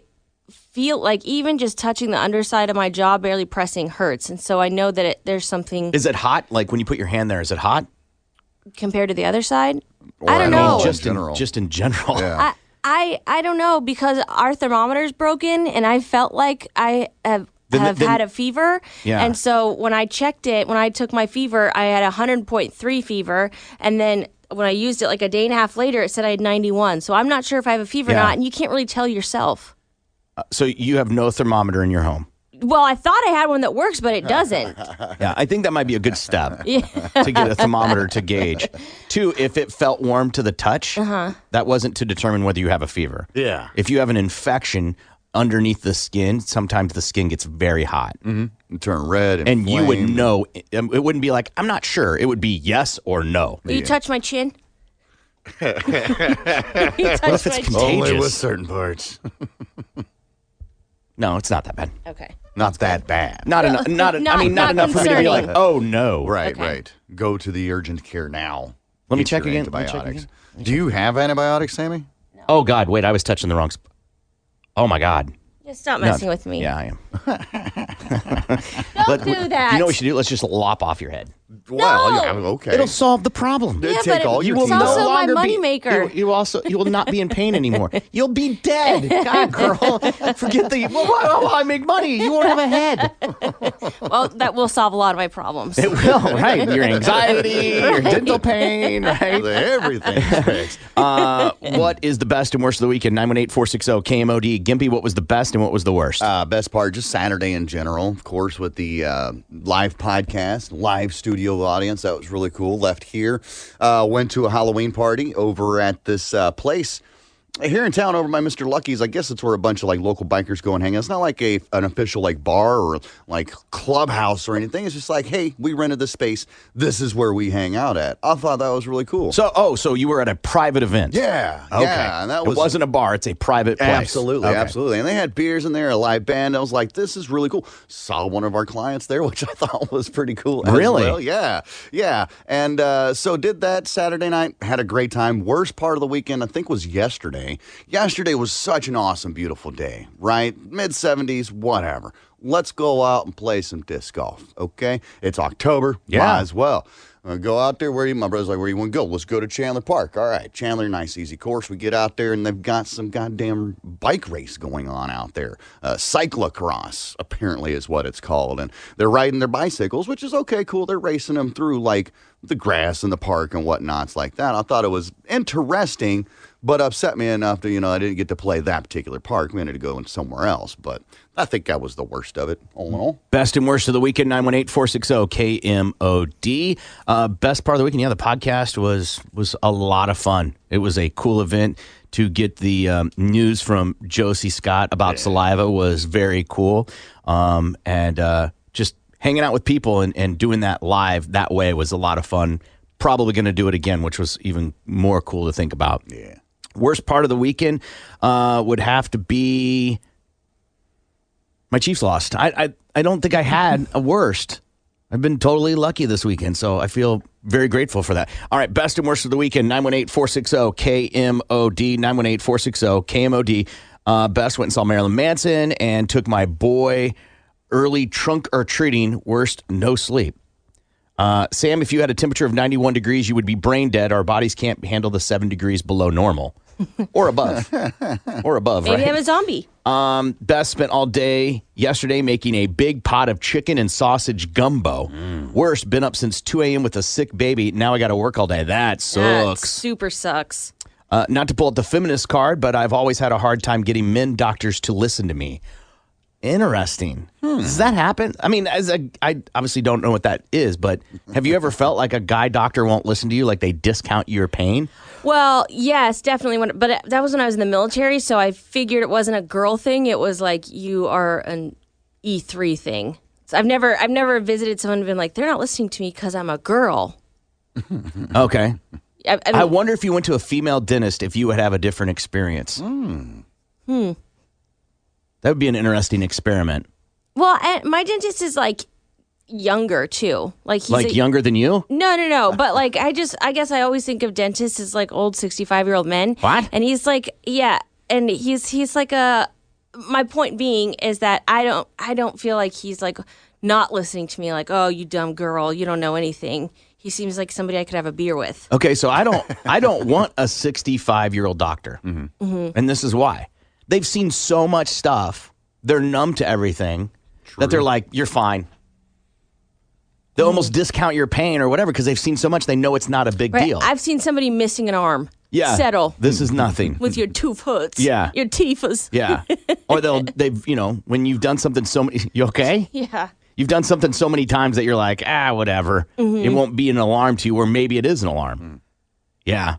feel like even just touching the underside of my jaw, barely pressing, hurts, and so I know that it, there's something is it hot? Like when you put your hand there is it hot? Compared to the other side. Or I don't know. just in just in general I, I I don't know because our thermometer's broken, and I felt like I have. Then- have then- had a fever. Yeah. And so when I checked it, when I took my fever, I had a 100.3 fever. And then when I used it like a day and a half later, it said I had 91. So I'm not sure if I have a fever or not. And you can't really tell yourself. Uh, so you have no thermometer in your home Well, I thought I had one that works, but it <laughs> doesn't. Yeah, I think that might be a good step <laughs> to get a thermometer to gauge. Two, if it felt warm to the touch, Uh-huh. that wasn't to determine whether you have a fever. Yeah. If you have an infection underneath the skin, sometimes the skin gets very hot. Mm-hmm. Turn red, And you would inflamed. know, um, it wouldn't be like, I'm not sure. It would be yes or no. Will you touch my chin? <laughs> you touch What if it's my chin? Only with contagious? certain parts. No, it's not that bad. Okay. Not that bad. Not enough. <laughs> Not, enough. I mean, not, not enough for me to be like, oh no. Right, Okay. right. Go to the urgent care now. Let me Get check your again. Let me check Antibiotics. again. Do you have antibiotics, Sammy? Oh God, wait, I was touching the wrong. Sp- oh my God. Just stop No, messing with me. Yeah, I am. <laughs> Don't do that. You know what we should do? Let's just lop off your head. Well, yeah, okay. It'll solve the problem. It'd Yeah, take but all you your will teeth no also my longer be- moneymaker. You, you also you will not be in pain anymore. You'll be dead. <laughs> God, girl, forget the. Well, why, why will I make money? You won't have a head. <laughs> well, that will solve a lot of my problems. It will, right? Your anxiety, your <laughs> dental pain, right? Everything's fixed. Uh, what is the best and worst of the weekend? 918 460 KMOD. Gimpy, what was the best and what was the worst? Uh, best part, just Saturday in general, of course, with the uh, live podcast, live studio audience. That was really cool. Left here, uh, went to a Halloween party over at this uh, place here in town over by Mr. Lucky's. I guess it's where a bunch of like local bikers go and hang out. It's not like a an official like bar or like clubhouse or anything. It's just like, hey, we rented this space. This is where we hang out at. I thought that was really cool. So, oh, so you were at a private event? Yeah, Okay. yeah, and that was it wasn't a bar; it's a private place. Absolutely, Okay. absolutely. And they had beers in there, a live band. I was like, this is really cool. Saw one of our clients there, <laughs> which I thought was pretty cool. as Really? well. Yeah, yeah. And uh, so did that Saturday night. Had a great time. Worst part of the weekend, I think, was yesterday. Yesterday was such an awesome, beautiful day, right? Mid 70s, whatever. Let's go out and play some disc golf, okay? It's October. Yeah. Might as well. Uh, go out there. Where you? My brother's like, where you want to go? Let's go to Chandler Park. All right, Chandler, nice easy course. We get out there and they've got some goddamn bike race going on out there. Uh, cyclocross apparently is what it's called, and they're riding their bicycles, which is okay, cool. They're racing them through like the grass in the park and whatnots like that. I thought it was interesting, but upset me enough that you know I didn't get to play that particular park. We ended up going somewhere else, but I think that was the worst of it. All in all. Best and worst of the weekend, 918 460 KMOD. Uh, best part of the weekend, yeah, the podcast was was a lot of fun. It was a cool event to get the um, news from Josey Scott about Saliva was very cool. Um, and uh, just hanging out with people and, and doing that live that way was a lot of fun. Probably going to do it again, which was even more cool to think about. Yeah. Worst part of the weekend uh, would have to be my Chiefs lost. I, I I don't think I had a worst. I've been totally lucky this weekend, so I feel very grateful for that. All right, best and worst of the weekend 918 460 KMOD, 918 460 KMOD. Uh, best went and saw Marilyn Manson and took my boy early trunk or treating. Worst, no sleep. Uh, Sam, if you had a temperature of 91 degrees, you would be brain dead. Our bodies can't handle the seven degrees below normal or above. or above, Maybe right? I'm a zombie. Um, Beth spent all day yesterday making a big pot of chicken and sausage gumbo. Worst, been up since 2 a.m. with a sick baby. Now I got to work all day. That That sucks. super sucks. Uh, not to pull out the feminist card, but I've always had a hard time getting men doctors to listen to me. Interesting. Does that happen? I mean, as a, I obviously don't know what that is, but have you ever felt like a guy doctor won't listen to you, like they discount your pain? Well, yes, definitely. When, but that was when I was in the military, so I figured it wasn't a girl thing. It was like you are an E three thing. So I've never, I've never visited someone and been like, they're not listening to me because I'm a girl. <laughs> Okay. I, I, I wonder if you went to a female dentist, if you would have a different experience. hmm. That would be an interesting experiment. Well, and my dentist is like younger too. Like he's like a- younger than you? No, no, no. But like, I just, I guess I always think of dentists as like old sixty-five-year-old men. What? And he's like, yeah, and he's he's like a. My point being is that I don't, I don't feel like he's like not listening to me. Like, oh, you dumb girl, you don't know anything. He seems like somebody I could have a beer with. Okay, so I don't I don't want a 65-year-old doctor. Mhm. And this is why. They've seen so much stuff. They're numb to everything that they're like, you're fine. They almost discount your pain or whatever because they've seen so much they know it's not a big Right? deal. I've seen somebody missing an arm. yeah. Settle This is nothing. with your two foots. Yeah. Your teeths. Yeah. <laughs> or they'll they've, you know, when you've done something so many <laughs> you okay? Yeah. You've done something so many times that you're like, ah, whatever. Mhm. It won't be an alarm to you, or maybe it is an alarm. Yeah.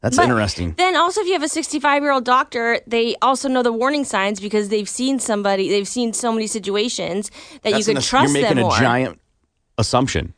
That's But interesting. Then also, if you have a 65 year old doctor, they also know the warning signs because they've seen somebody, they've seen so many situations that That's you can trust You're making them a more. giant assumption.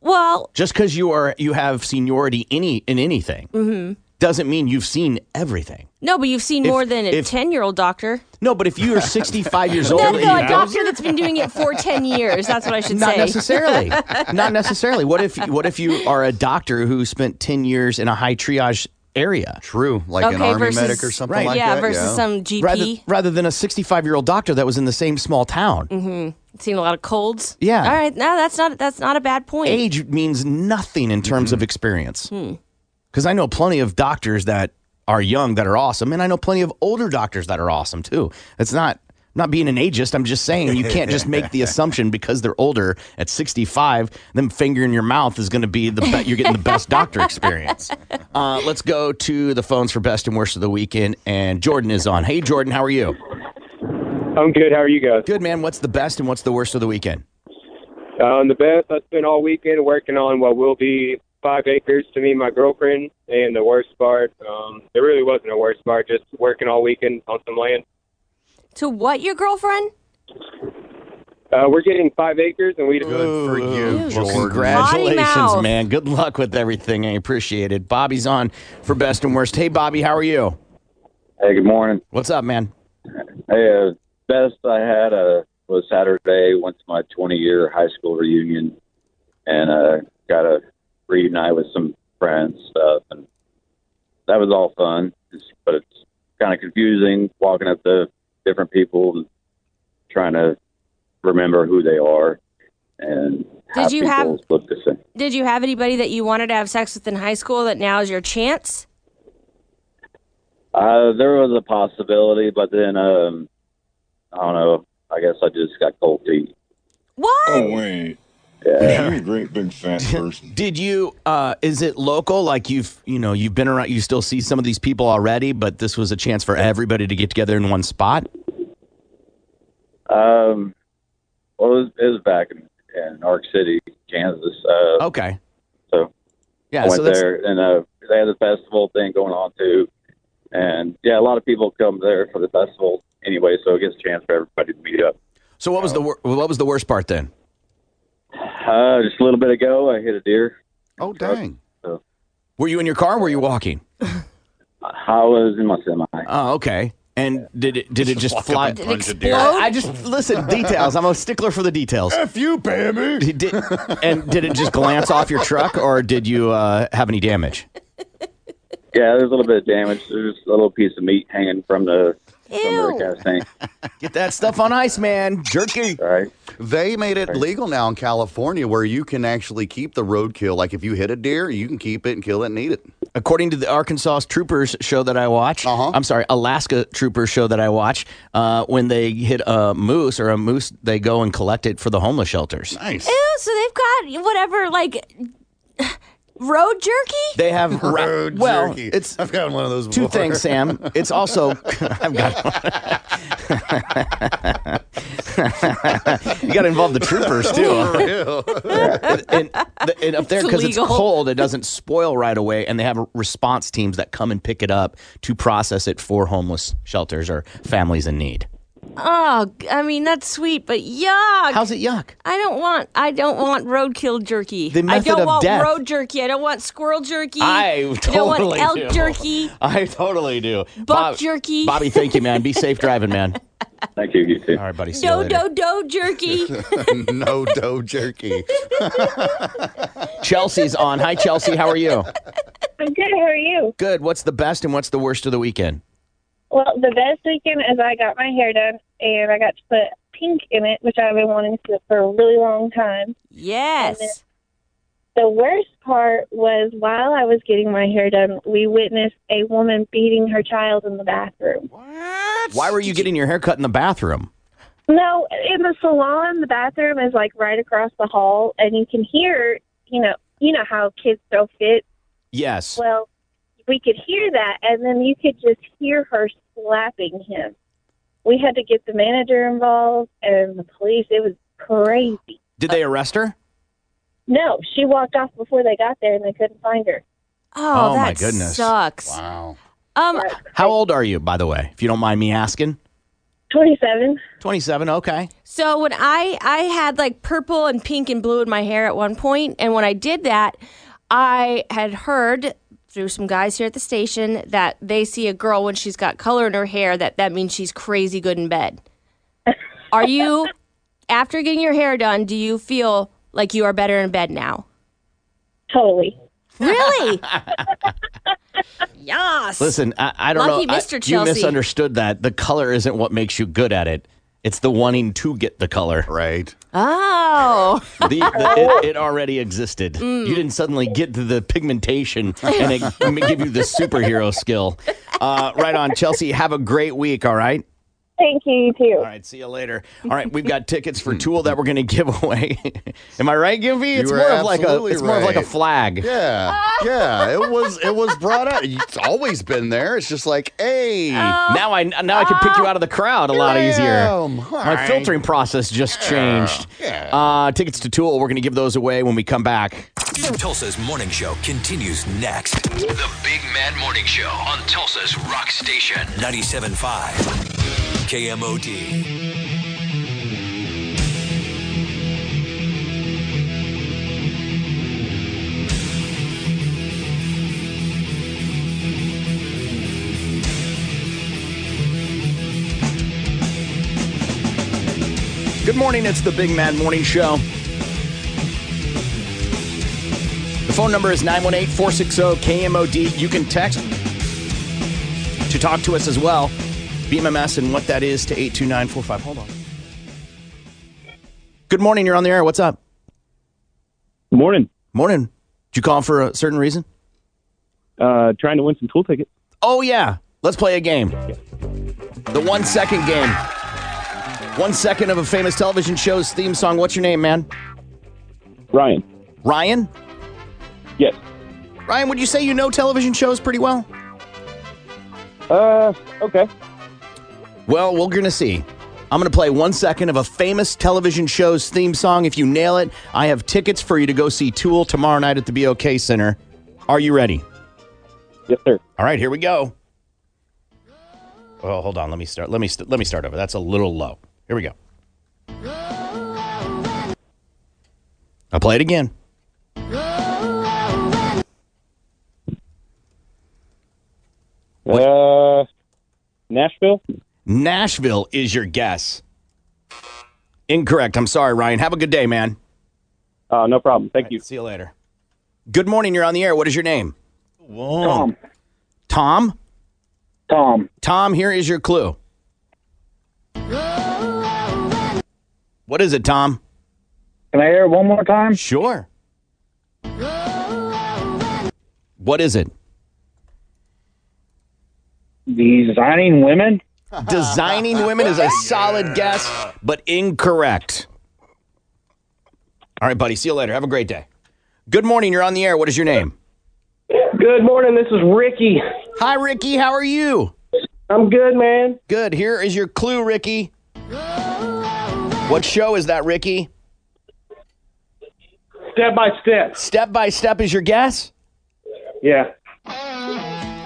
well, Just because you are you have seniority any in anything hmm doesn't mean you've seen everything. no, but you've seen If- more than a if- 10 year old doctor. No, but if you are 65 years old, No, and no, you a doctor that's been doing it for 10 years. That's what I should say. not say. necessarily. <laughs> not necessarily. What if what if you are a doctor who spent 10 years in a high triage area. True, like an Okay, army versus- medic or something Right. like yeah, that. versus some GP. Rather, rather than a 65 year old doctor that was in the same small town. mm-hmm. Seen a lot of colds. Yeah. All right. No, that's not that's not a bad point. Age means nothing in terms of experience. Because I know plenty of doctors that are young that are awesome, and I know plenty of older doctors that are awesome too. It's not I'm not being an ageist. I'm just saying you can't just make the <laughs> assumption because they're older at 65, them finger in your mouth is going to be the be- you're getting the best doctor experience. <laughs> Uh, let's go to the phones for best and worst of the weekend, and Jordan is on. Hey, Jordan, how are you? I'm good. How are you guys? Good, man. What's the best and what's the worst of the weekend? Um, the best I spent all weekend working on what will be five acres to me and my girlfriend, and the worst part, um, there really wasn't a worst part. Just working all weekend on some land. To what your girlfriend? Uh, we're getting five acres, and we Good for you, Well, congratulations, man. Good luck with everything. I appreciate it. Bobby's on for best and worst. Hey, Bobby, how are you? Hey, good morning. What's up, man? Hey, uh, best I had uh, was Saturday. Went to my 20 year high school reunion, and uh, got to reunite with some friends stuff, and that was all fun. But it's kind of confusing walking up to different people and trying to remember who they are. And did you have- look the same. Did you have anybody that you wanted to have sex with in high school that now is your chance? Uh, there was a possibility, but then um, I don't know. I guess I just got cold feet. What? Oh wait. Yeah. You're a great big fat <laughs> person. Did you? uh Is it local? Like you've, you know, you've been around. You still see some of these people already, but this was a chance for everybody to get together in one spot. Um, well, it was, it was back in, in Ark City, Kansas. Uh, Okay. So Yeah, I went so there, and uh, they had the festival thing going on too. And yeah, a lot of people come there for the festival anyway, so it gives a chance for everybody to meet up. So what was the wor- what was the worst part then? Uh, just a little bit ago, I hit a deer. Oh, dang. So Were you in your car? or Were you walking? I was in my semi. Oh, okay. And did it did it just fly? and Did it punch a deer. I, I just listen details. I'm a stickler for the details. F you, Pammy. Did, and did it just glance off your truck, or did you uh, have any damage? Yeah, there's a little bit of damage. There's a little piece of meat hanging from the from the gas tank. Get that stuff on ice, man. Jerky. All right. They made it legal now in California where you can actually keep the roadkill. Like if you hit a deer, you can keep it and kill it and eat it. According to the Arkansas Troopers show that I watch, Uh-huh. I'm sorry, Alaska Troopers show that I watch, uh, when they hit a moose or a moose, they go and collect it for the homeless shelters. Nice. Ew, so they've got whatever, like road jerky? They have <laughs> ra- Road well, jerky. it's I've gotten one of those two things, Sam. It's also <laughs> I've got you got to involve the troopers too. Oh, for real. and, and up there because it's illegal. cold, it doesn't spoil right away, and they have response teams that come and pick it up to process it for homeless shelters or families in need. Oh, I mean that's sweet, but yuck. How's it yuck? I don't want. I don't want roadkill jerky. The method I don't of want death. road jerky. I don't want squirrel jerky. I totally don't want totally elk do. jerky. <laughs> I totally do. Buck jerky. Bobby, thank you, man. Be safe driving, man. <laughs> Thank you. You too. All right, buddy. See you Do later. do do jerky. <laughs> no dough jerky. Chelsea's on. Hi, Chelsea. How are you? I'm good. How are you? Good. What's the best and what's the worst of the weekend? Well, the best weekend is I got my hair done and I got to put pink in it, which I've been wanting to for a really long time. Yes. The worst part was while I was getting my hair done, we witnessed a woman beating her child in the bathroom. What? Why were you getting your hair cut in the bathroom? No, in the salon, the bathroom is like right across the hall, and you can hear, you know, you know how kids throw fits. Yes. Well, we could hear that, and then you could just hear her slapping him. We had to get the manager involved and the police. It was crazy. Did they arrest her? No, she walked off before they got there, and they couldn't find her. Oh, Oh, that my goodness. sucks. Wow. Um, How old are you, by the way, if you don't mind me asking? 27. 27. Okay. So when I I had like purple and pink and blue in my hair at one point, and when I did that, I had heard through some guys here at the station that they see a girl when she's got color in her hair that that means she's crazy good in bed. <laughs> Are you after getting your hair done, do you feel like you are better in bed now? Totally. Really? <laughs> yes. Listen, I, I don't Lucky know. I- Mr. you Chelsea. misunderstood that. The color isn't what makes you good at it. It's the wanting to get the color. Right. Oh. The, the, <laughs> it, it already existed. Mm. You didn't suddenly get to the pigmentation and it <laughs> give you the superhero skill. Uh, right on, Chelsea. Have a great week. All right. Thank you, you too. All right, see you later. All right, we've got tickets for Tool that we're going to give away. <laughs> Am I right, Gimpy? It's You more of like a absolutely it's more of like a right. flag. Yeah, yeah. It was it was brought up. It's always been there. It's just like, hey, Now I now I can pick you out of the crowd a lot easier. am. My Hi. filtering process just changed. Uh, tickets to Tool. We're going to give those away when we come back. Tulsa's morning show continues next. The Big Man Morning Show on Tulsa's Rock Station 97.5 KMOD. Good morning. It's the Big Man Morning Show. The phone number is 918 460 KMOD. You can text to talk to us as well. BMMS and what that is to 82945. Hold on. Good morning. You're on the air. What's up? Morning. Morning. Did you call for a certain reason? Uh, trying to win some tool tickets. Oh, yeah. Let's play a game. The one second game. One second of a famous television show's theme song. What's your name, man? Ryan. Ryan? Yes. Ryan, would you say you know television shows pretty well? Uh, okay. Well, we're going to see. I'm going to play one second of a famous television show's theme song. If you nail it, I have tickets for you to go see Tool tomorrow night at the BOK Center. Are you ready? Yes, sir. All right, here we go. Oh, hold on. Let me start. Let me st- let me start over. That's a little low. Here we go. I'll play it again. Uh, Nashville. Nashville is your guess. Incorrect. I'm sorry, Ryan. Have a good day, man. Uh, no problem. Thank you. See you later. Good morning. You're on the air. What is your name? Tom. Tom? Tom. Tom, here is your clue. What is it, Tom? Can I hear it one more time? Sure. What is it? Designing women. Designing women is a solid guess, but incorrect. All right, buddy. See you later. Have a great day. Good morning. You're on the air. What is your name? Good morning. This is Ricky. Hi, Ricky. How are you? I'm good, man. Good. Here is your clue, Ricky. What show is that, Ricky? Step by step. Step by Step is your guess? Yeah.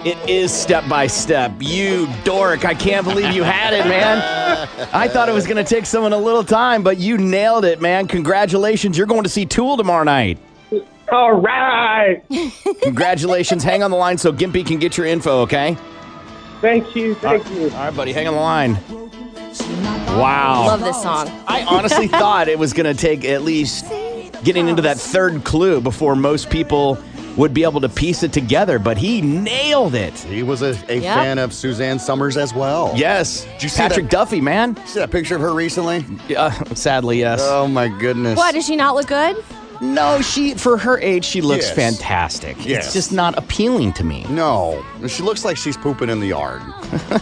It is Step by Step. You dork. I can't believe you had it, man. I thought it was going to take someone a little time, but you nailed it, man. Congratulations. You're going to see Tool tomorrow night. All right. <laughs> Congratulations. Hang on the line so Gimpy can get your info, okay? Thank you. Thank you. All right, buddy. Hang on the line. Wow. Love this song. I honestly <laughs> thought it was going to take at least getting into that third clue before most people would be able to piece it together, but he nailed it. He was a, a Yep. fan of Suzanne Somers as well. Yes. Did you see Patrick that- Duffy, man. You See that picture of her recently? Uh, <laughs> sadly, yes. Oh my goodness. What? Does she not look good? No, she for her age she looks Yes. fantastic. Yes. It's just not appealing to me. No, she looks like she's pooping in the yard.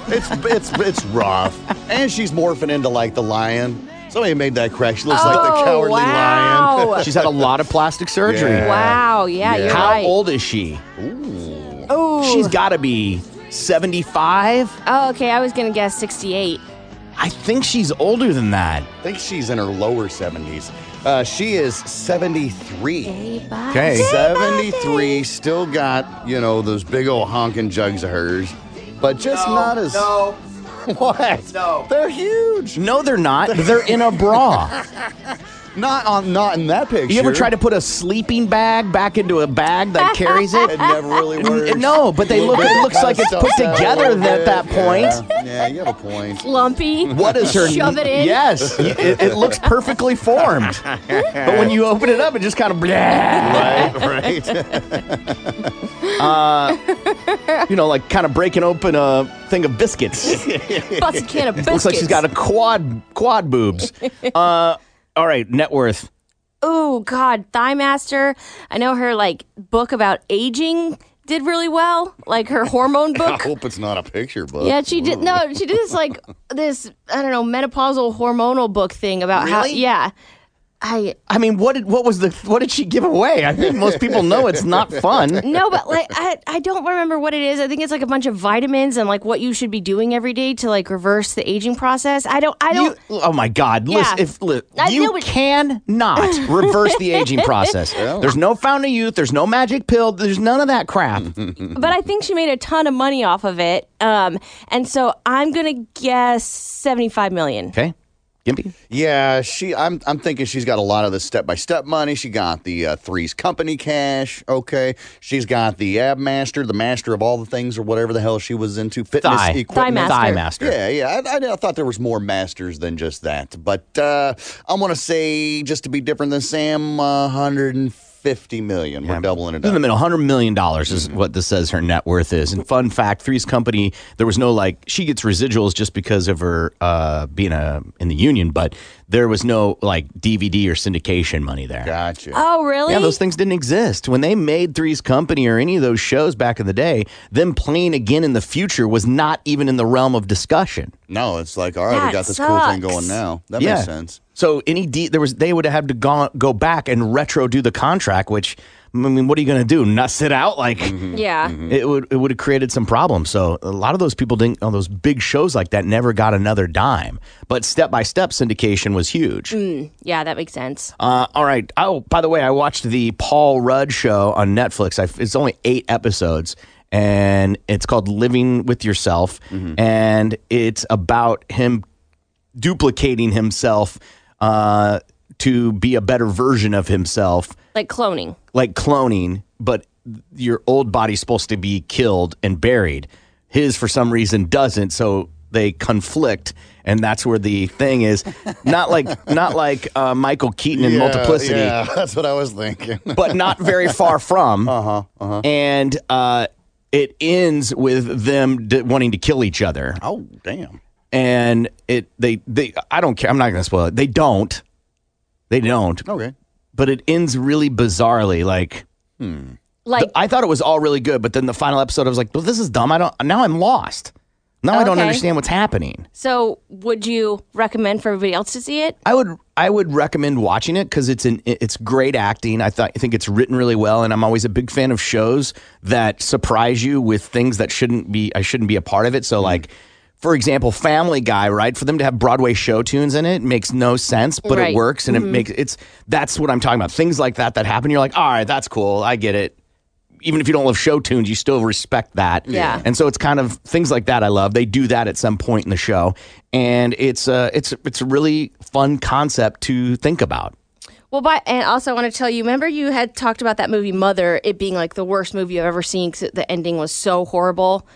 it's it's it's rough, and she's morphing into like the lion. Somebody made that crack. She looks like the Oh, cowardly wow. lion. <laughs> She's had a lot of plastic surgery. Yeah. Wow. Yeah, you're How right. old is she? Oh. She's got to be 75. Oh, okay. I was gonna guess 68. I think she's older than that. I think she's in her lower seventies. Uh, she is seventy three. Okay. 73, still got, you know, those big old honking jugs of hers, but just not as. No. <laughs> What? No. They're huge. No, they're not. They're in a bra. <laughs> Not on, not in that picture. You ever try to put a sleeping bag back into a bag that carries it? <laughs> It never really works. No, but they look. bit It looks like it's put together at bit. that point. Yeah, yeah, you have a point. Lumpy. What is her? Shove it in. Yes, it, it looks perfectly formed. but when you open it up, it just kind of Right, right. <laughs> uh, you know, like kind of breaking open a thing of biscuits. Bust a can of biscuits. Looks like she's got a quad quad boobs. Uh, all right, net worth. Oh God, Thigh Master. I know her like book about aging did really well, like her hormone <laughs> book. I hope it's not a picture book. Yeah, she did. No, she did this like <laughs> this. I don't know menopausal hormonal book thing about how. Yeah, I I mean, what did what was the what did she give away? I think most people know it's not <laughs> fun. no, but like I, I don't remember what it is. I think it's like a bunch of vitamins and like what you should be doing every day to like reverse the aging process. I don't. I don't. You, oh my God! Yeah. Listen, if li- I you know it- cannot <laughs> reverse the aging process. There's no fountain of youth. There's no magic pill. There's none of that crap. <laughs> but I think she made a ton of money off of it. Um, and so I'm gonna guess seventy five million. Okay, Gimpy. Yeah, she. I'm. I'm thinking she's got a lot of the step by step money. She got the uh, Three's Company cash. Okay, she's got the ab master, the master of all the things or whatever the hell she was into. Fitness Thigh. equipment. Thigh master. Thigh master. Yeah, yeah. I, I, I thought there was more masters than just that, but uh, I want to say just to be different than Sam, uh, 150 million. We're doubling it In the up. middle, hundred million dollars is what this says her net worth is. And fun fact: Three's Company, there was no like she gets residuals just because of her uh, being a in the union, but there was no like DVD or syndication money there. Gotcha. Oh, really? Yeah, those things didn't exist when they made Three's Company or any of those shows back in the day. Them playing again in the future was not even in the realm of discussion. No, it's like all right, we got this cool thing sucks. going now. That yeah. makes sense. So any de- there was they would have had to go, go back and retro do the contract, which I mean, what are you going to do? Not it out like Yeah. it would it would have created some problems. So a lot of those people didn't on those big shows like that never got another dime. But step by step syndication was huge. Mm, yeah, that makes sense. Uh, all right. Oh, by the way, I watched the Paul Rudd show on Netflix. I, it's only eight episodes, and it's called Living with Yourself, and it's about him duplicating himself uh, to be a better version of himself, Like cloning. like cloning, but your old body's supposed to be killed and buried. His, for some reason, doesn't. So they conflict, and that's where the thing is. <laughs> Not like not like uh, Michael Keaton in Yeah, Multiplicity, Yeah, <laughs> that's what I was thinking. <laughs> but not very far from. Uh huh. Uh huh. And uh, it ends with them d- wanting to kill each other. Oh, damn. And it they they I don't care. I'm not going to spoil it. They don't. They don't. Okay. But it ends really bizarrely. Like hmm. Like I thought it was all really good, but then the final episode, I was like, "Well, this is dumb. I don't. Now I'm lost. Now I don't understand what's happening." so, would you recommend for everybody else to see it? I would I would recommend watching it because it's an it's great acting. I thought I think it's written really well, and I'm always a big fan of shows that surprise you with things that shouldn't be I shouldn't be a part of it. So like. For example, Family Guy, right? For them to have Broadway show tunes in it makes no sense, but Right. it works and Mhm. it makes it's that's what I'm talking about. Things like that that happen, you're like, all right, that's cool, I get it. Even if you don't love show tunes, you still respect that. Yeah. And so it's kind of things like that I love. They do that at some point in the show, and it's uh it's it's a really fun concept to think about. Well, but and also I want to tell you. Remember, you had talked about that movie Mother, it being like the worst movie I've ever seen because the ending was so horrible.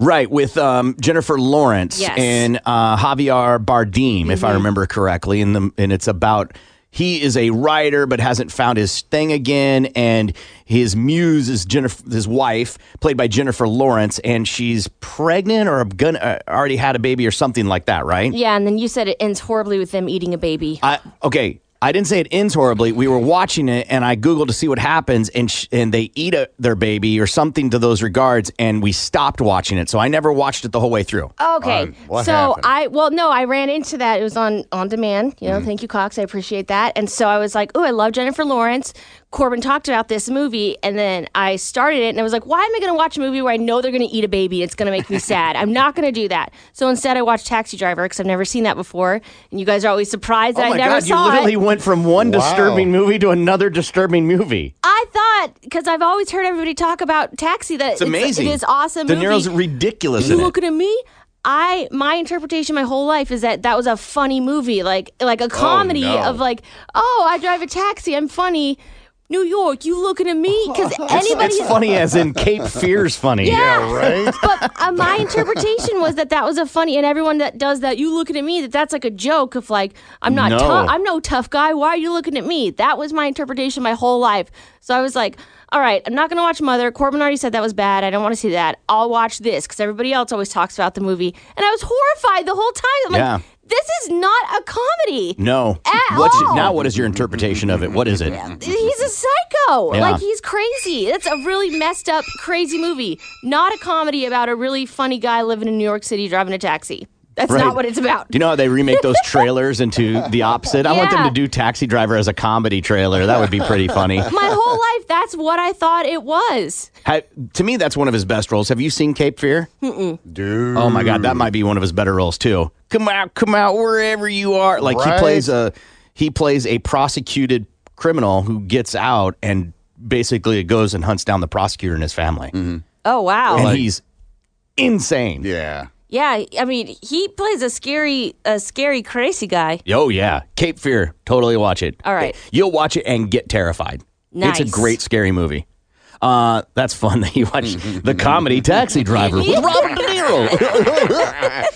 Right, with um, Jennifer Lawrence Yes. and uh, Javier Bardem, if I remember correctly, and the and it's about he is a writer but hasn't found his thing again, and his muse is Jennifer, his wife, played by Jennifer Lawrence, and she's pregnant or gonna uh, already had a baby or something like that, right? Yeah, and then you said it ends horribly with them eating a baby. I okay. I didn't say it ends horribly. We were watching it, and I googled to see what happens, and sh- and they eat a, their baby or something to those regards, and we stopped watching it. So I never watched it the whole way through. Okay. Um, what so happened? I well no, I ran into that. It was on on demand. You know, Mm-hmm. thank you, Cox. I appreciate that. And so I was like, oh, I love Jennifer Lawrence. Corbin talked about this movie, and then I started it, and I was like, why am I going to watch a movie where I know they're going to eat a baby? It's going to make me <laughs> sad. I'm not going to do that. So instead, I watched Taxi Driver because I've never seen that before, and you guys are always surprised that oh my I never god! You saw literally it. went from one Wow. disturbing movie to another disturbing movie. I thought because I've always heard everybody talk about Taxi that It's amazing. It is awesome. De movie. Niro's ridiculous you looking at me? I my interpretation my whole life is that that was a funny movie, like like a oh, comedy no. of like, oh, I drive a taxi, I'm funny. New York, you looking at me? Because anybody <laughs> It's funny as in Cape Fear's funny. Yeah, right. <laughs> but uh, my interpretation was that that was a funny, and everyone that does that, you looking at me, that that's like a joke of like, I'm not No. tough, I'm no tough guy. Why are you looking at me? That was my interpretation my whole life. So I was like, all right, I'm not gonna watch Mother. Corbin already said that was bad. I don't want to see that. I'll watch this because everybody else always talks about the movie, and I was horrified the whole time. I'm like, Yeah. This is not a comedy. No. At What's all. now? What is your interpretation of it? What is it? He's a psycho. Yeah. Like he's crazy. It's a really messed up, crazy movie. Not a comedy about a really funny guy living in New York City driving a taxi. That's Right. not what it's about. Do you know how they remake those <laughs> trailers into the opposite? I want them to do Taxi Driver as a comedy trailer. That would be pretty funny. <laughs> My whole life, that's what I thought it was. Ha- to me, that's one of his best roles. Have you seen Cape Fear? Mm-mm. Dude. Oh my God, that might be one of his better roles too. Come out, come out, wherever you are. Like Right. he plays a he plays a prosecuted criminal who gets out and basically goes and hunts down the prosecutor and his family. Mm-hmm. Oh wow. And he's insane. Yeah. Yeah, I mean, he plays a scary, a scary, crazy guy. Oh yeah, Cape Fear. Totally watch it. All right. You'll watch it and get terrified. Nice. It's a great scary movie. Uh, that's fun <laughs> that you watch the comedy Taxi Driver with <laughs> Robert De Niro.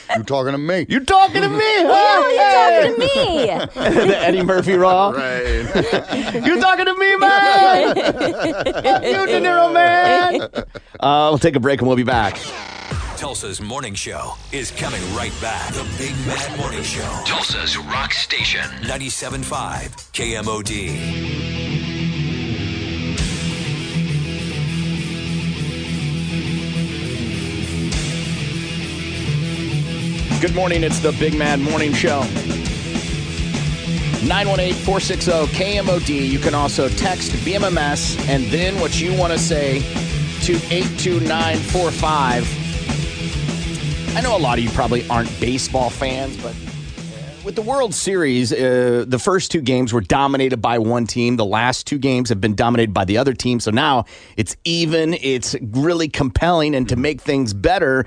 <laughs> you talking to me? You talking to me? Oh, huh? you're talking to me. the Eddie Murphy Raw. Right. You talking to me, man? Fuck you, De Niro, man. Uh, we'll take a break and we'll be back. Tulsa's morning show is coming right back. The Big Man Morning Show. Tulsa's rock station. 97.5 KMOD. Good morning. It's the Big Man Morning Show. 918 460 KMOD. You can also text BMMS and then what you want to say to 82945. I know a lot of you probably aren't baseball fans, but uh, with the World Series, uh, the first two games were dominated by one team. The last two games have been dominated by the other team. So now it's even. It's really compelling. And to make things better,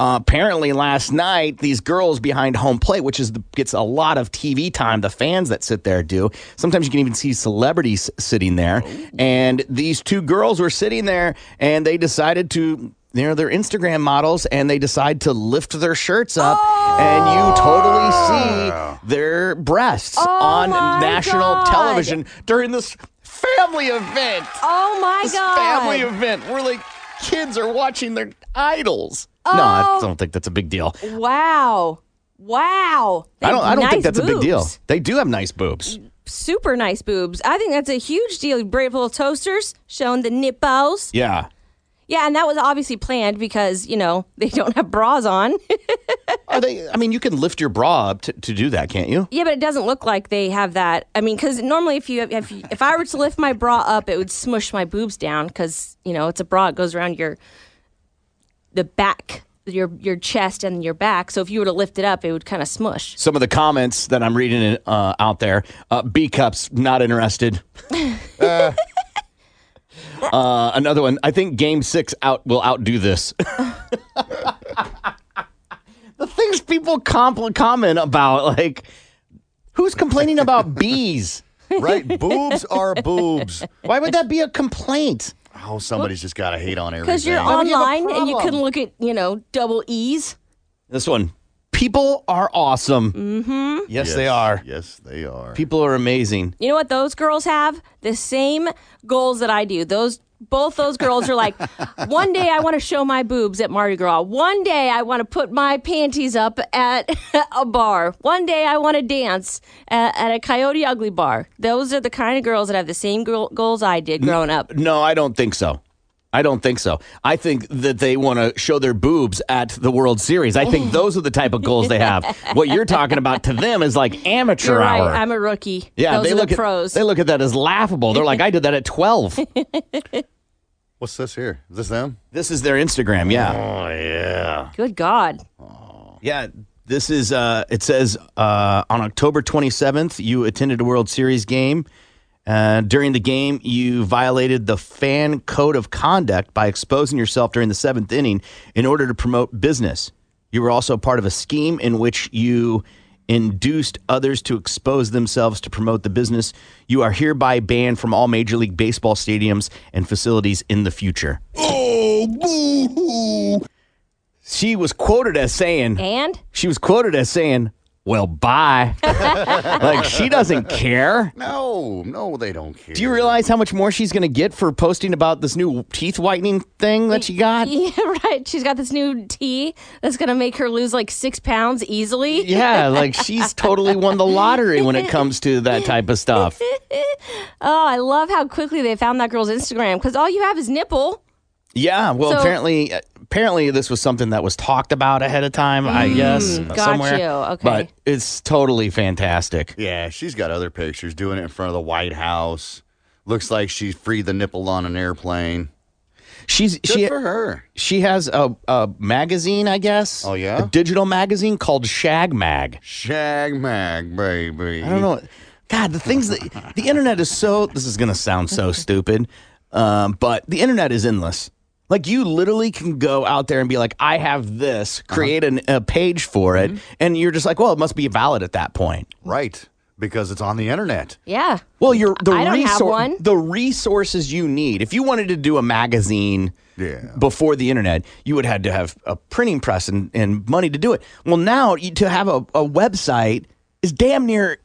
uh, apparently last night, these girls behind home plate, which is the, gets a lot of TV time, the fans that sit there do. Sometimes you can even see celebrities sitting there. And these two girls were sitting there and they decided to. You know, they're Instagram models and they decide to lift their shirts up and you totally oh. see their breasts oh on national God. television during this family event. Oh my This god. family event where like kids are watching their idols. Oh. No, I Oh. don't think that's a big deal. Wow. Wow. They I don't. I don't nice think that's a big deal. They do have nice boobs. Super nice boobs. I think that's a huge deal. Brave little toasters showing the nipples. Yeah. Yeah, and that was obviously planned because, you know, <laughs> they don't have bras on. <laughs> Are they? I mean, you can lift your bra up to, to do that, can't you? yeah, but it doesn't look like they have that. I mean, because normally if you if you, if I were to lift my bra up, it would smush my boobs down because you know it's a bra. It goes around your the back, your your chest and your back. So if you were to lift it up, it would kind of smush. Some of the comments that I'm reading uh, out there: uh, B cups not interested. <laughs> Uh, uh, another one. I think Game Six out will outdo this. <laughs> the things people compl- comment about, like who's complaining about <laughs> bees? Right? boobs are boobs. Why would that be a complaint? Oh, somebody's just got to hate on everything. Because you're Why would you have a online and you problem? can look at you know double E's. This one. People are awesome. Mm-hmm. Yes, they are. Yes, they are. People are amazing. You know what those girls have? The same goals that I do. Those both those girls are like, <laughs> one day I want to show my boobs at Mardi Gras. One day I want to put my panties up at <laughs> a bar. One day I want to dance at, at a Coyote Ugly bar. Those are the kind of girls that have the same girl, goals I did growing up. No, I don't think so. I don't think so. I think that they want to show their boobs at the World Series. I think those are the type of goals they <laughs> have. What you're talking about to them is like amateur You're right. hour. I'm a rookie. yeah, those they are look the at pros. they look at that as laughable. They're like, I did that at 12. <laughs> What's this here? Is this them? this is their Instagram. Yeah. Oh yeah. Good God. Yeah, this is. Uh, it says uh, on October 27th, you attended a World Series game. Uh, during the game, you violated the fan code of conduct by exposing yourself during the seventh inning in order to promote business. You were also part of a scheme in which you induced others to expose themselves to promote the business. You are hereby banned from all Major League Baseball stadiums and facilities in the future. Oh, boo hoo. She was quoted as saying, And she was quoted as saying, well, bye. <laughs> like, she doesn't care. No, no, they don't care. Do you realize how much more she's going to get for posting about this new teeth whitening thing that she got? <laughs> yeah, right. She's got this new tea that's gonna make her lose like six pounds easily. Yeah, like <laughs> she's totally won the lottery when it comes to that type of stuff. Oh, I love how quickly they found that girl's Instagram because all you have is nipple. Yeah, well, So- apparently, apparently this was something that was talked about ahead of time. I guess Mm, got somewhere. you. Okay. but it's totally fantastic. Yeah, she's got other pictures doing it in front of the White House. Looks like she freed the nipple on an airplane. She's Good she for her. She has a, a magazine, I guess. Oh, yeah? a digital magazine called Shag Mag. Shag Mag, baby. I don't know. God, the things that the internet is so. This is gonna sound so stupid, um, but the internet is endless. Like you literally can go out there and be like, "I have this," Uh-huh. create an, a page for it, Mm-hmm. and you're just like, "Well, it must be valid at that point." Right, because it's on the internet. Yeah. Well, you're the I don't have resor- one. the resources you need. If you wanted to do a magazine Yeah. before the internet, you would have to have a printing press and, and money to do it. Well, now you, to have a, a website is damn near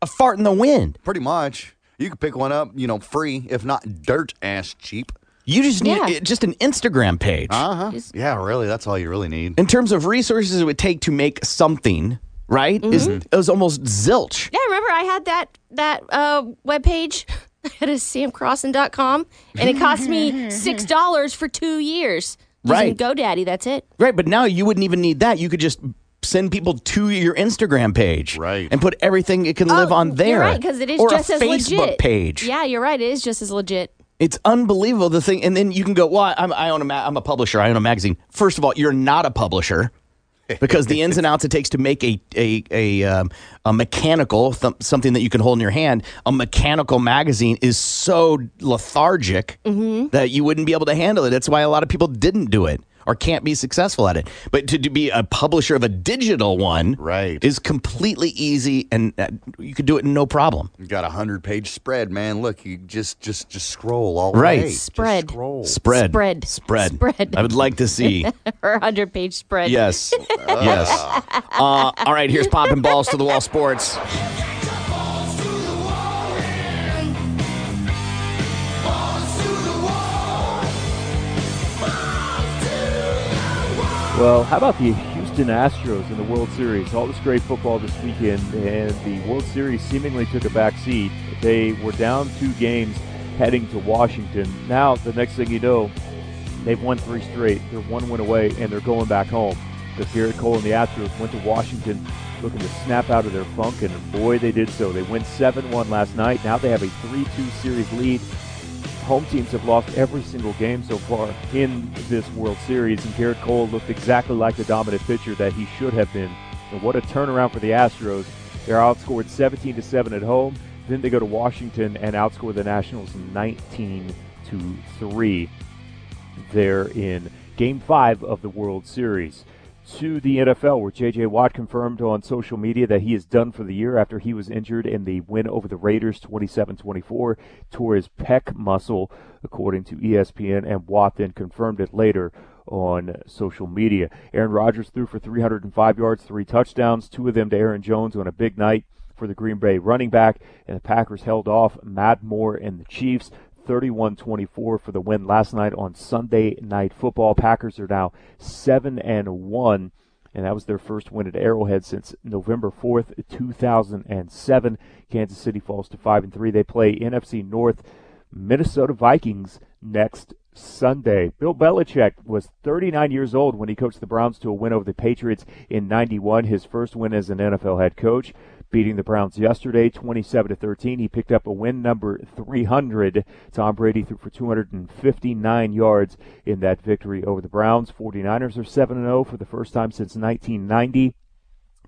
a fart in the wind. Pretty much. You could pick one up, you know, free, if not dirt ass cheap. You just need Yeah. just an Instagram page. Uh huh. Yeah, really. That's all you really need. In terms of resources it would take to make something, right? Is Mm-hmm. it was almost zilch. Yeah, remember I had that that uh, web page. <laughs> I had a samcrossan.com and it cost me <laughs> six dollars for two years. Using Right. GoDaddy, that's it. Right, but now you wouldn't even need that. You could just send people to your Instagram page, Right. and put everything it can live on there. Oh, You're right, because it is or just a as Facebook legit. page. Yeah, you're right. It is just as legit. It's unbelievable the thing, and then you can go, "Well, I'm, I own a, ma- I'm a publisher. I own a magazine." First of all, you're not a publisher because the ins and outs it takes to make a a a, um, a mechanical th- something that you can hold in your hand. A mechanical magazine is so lethargic that you wouldn't be able to handle it. That's why a lot of people didn't do it or can't be successful at it. But to, to be a publisher of a digital one, Right. is completely easy, and uh, you could do it no problem. You got a hundred page spread, man. Look, you just just just scroll all Right. day. Just Spread. scroll. Spread, Spread. spread, Spread. I would like to see. <laughs> or a hundred page spread. Yes. <laughs> yes. Uh, all right, here's popping balls to the wall sports. Well, how about the Houston Astros in the World Series? All this great football this weekend, and the World Series seemingly took a back seat. They were down two games heading to Washington. Now, the next thing you know, they've won three straight. They're one win away, and they're going back home. Because Gerrit Cole and the Astros went to Washington looking to snap out of their funk, and boy, they did so. They went 7 1 last night. Now they have a 3 2 series lead home teams have lost every single game so far in this World Series, and Gerrit Cole looked exactly like the dominant pitcher that he should have been. And what a turnaround for the Astros! They're outscored 17 to 7 at home. Then they go to Washington and outscore the Nationals 19 to 3. They're in Game 5 of the World Series to the NFL, where J.J. Watt confirmed on social media that he is done for the year after he was injured in the win over the Raiders 27 24, tore his pec muscle, according to ESPN, and Watt then confirmed it later on social media. Aaron Rodgers threw for 305 yards, three touchdowns, two of them to Aaron Jones on a big night for the Green Bay running back, and the Packers held off Matt Moore and the Chiefs. 31-24 for the win last night on Sunday Night Football. Packers are now 7 and 1 and that was their first win at Arrowhead since November 4th, 2007. Kansas City falls to 5 and 3. They play NFC North Minnesota Vikings next Sunday. Bill Belichick was 39 years old when he coached the Browns to a win over the Patriots in 91, his first win as an NFL head coach. Beating the Browns yesterday, 27 to 13. He picked up a win number 300. Tom Brady threw for 259 yards in that victory over the Browns. 49ers are 7 0 for the first time since 1990.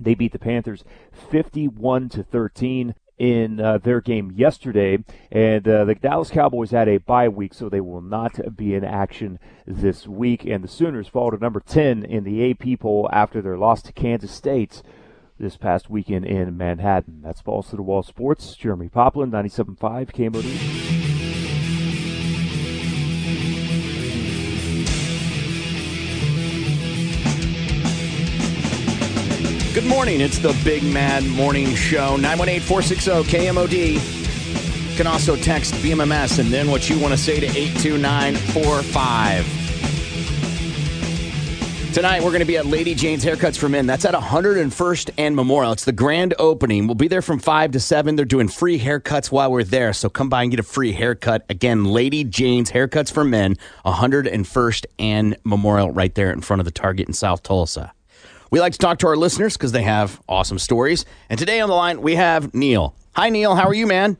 They beat the Panthers 51 to 13. in uh, their game yesterday, and uh, the Dallas Cowboys had a bye week, so they will not be in action this week. And the Sooners fall to number 10 in the AP poll after their loss to Kansas State this past weekend in Manhattan. That's Balls to the Wall Sports. Jeremy Poplin, 97.5 KMOD. Good morning. It's the Big Man Morning Show. 918 460 KMOD. You can also text BMMS and then what you want to say to 82945. Tonight, we're going to be at Lady Jane's Haircuts for Men. That's at 101st and Memorial. It's the grand opening. We'll be there from 5 to 7. They're doing free haircuts while we're there. So come by and get a free haircut. Again, Lady Jane's Haircuts for Men, 101st and Memorial, right there in front of the Target in South Tulsa. We like to talk to our listeners because they have awesome stories. And today on the line, we have Neil. Hi, Neil. How are you, man?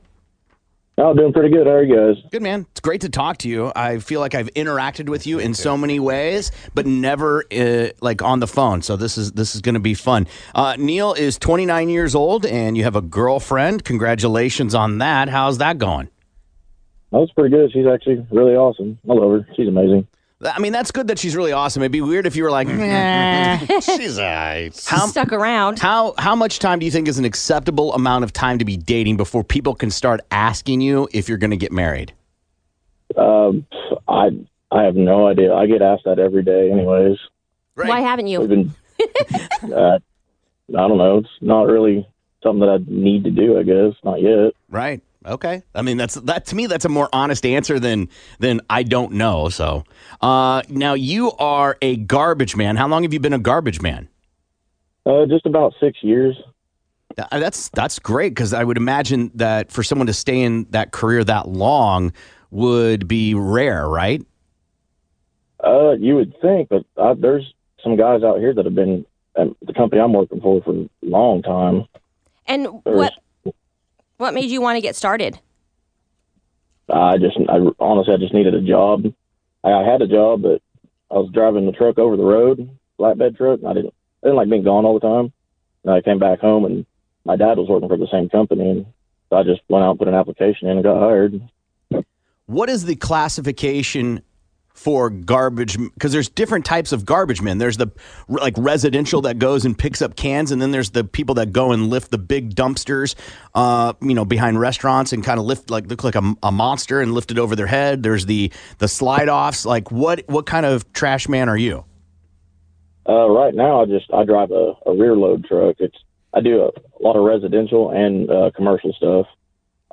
Oh, doing pretty good. How are you guys? Good, man. It's great to talk to you. I feel like I've interacted with you in so many ways, but never uh, like on the phone. So this is this is going to be fun. Uh, Neil is 29 years old, and you have a girlfriend. Congratulations on that. How's that going? That was pretty good. She's actually really awesome. I love her. She's amazing. I mean, that's good that she's really awesome. It'd be weird if you were like, <laughs> nah. <laughs> she's alright. How, Stuck around. How how much time do you think is an acceptable amount of time to be dating before people can start asking you if you're going to get married? Um, I I have no idea. I get asked that every day, anyways. Why haven't you? Been, <laughs> uh, I don't know. It's not really something that I need to do. I guess not yet. Right. Okay. I mean, that's that to me. That's a more honest answer than than I don't know. So, uh, now you are a garbage man. How long have you been a garbage man? Uh, just about six years. Uh, That's that's great because I would imagine that for someone to stay in that career that long would be rare, right? Uh, you would think, but I, there's some guys out here that have been at the company I'm working for for a long time. And what what made you want to get started? I just, I honestly, I just needed a job. I, I had a job, but I was driving the truck over the road, flatbed truck. And I didn't, I didn't like being gone all the time. And I came back home, and my dad was working for the same company, and so I just went out and put an application in and got hired. What is the classification for garbage? Because there's different types of garbage men. There's the like residential that goes and picks up cans, and then there's the people that go and lift the big dumpsters, uh, you know, behind restaurants and kind of lift like look like a, a monster and lift it over their head. There's the the slide offs. Like what what kind of trash man are you? Uh, right now, I just I drive a, a rear load truck. It's I do a, a lot of residential and uh, commercial stuff.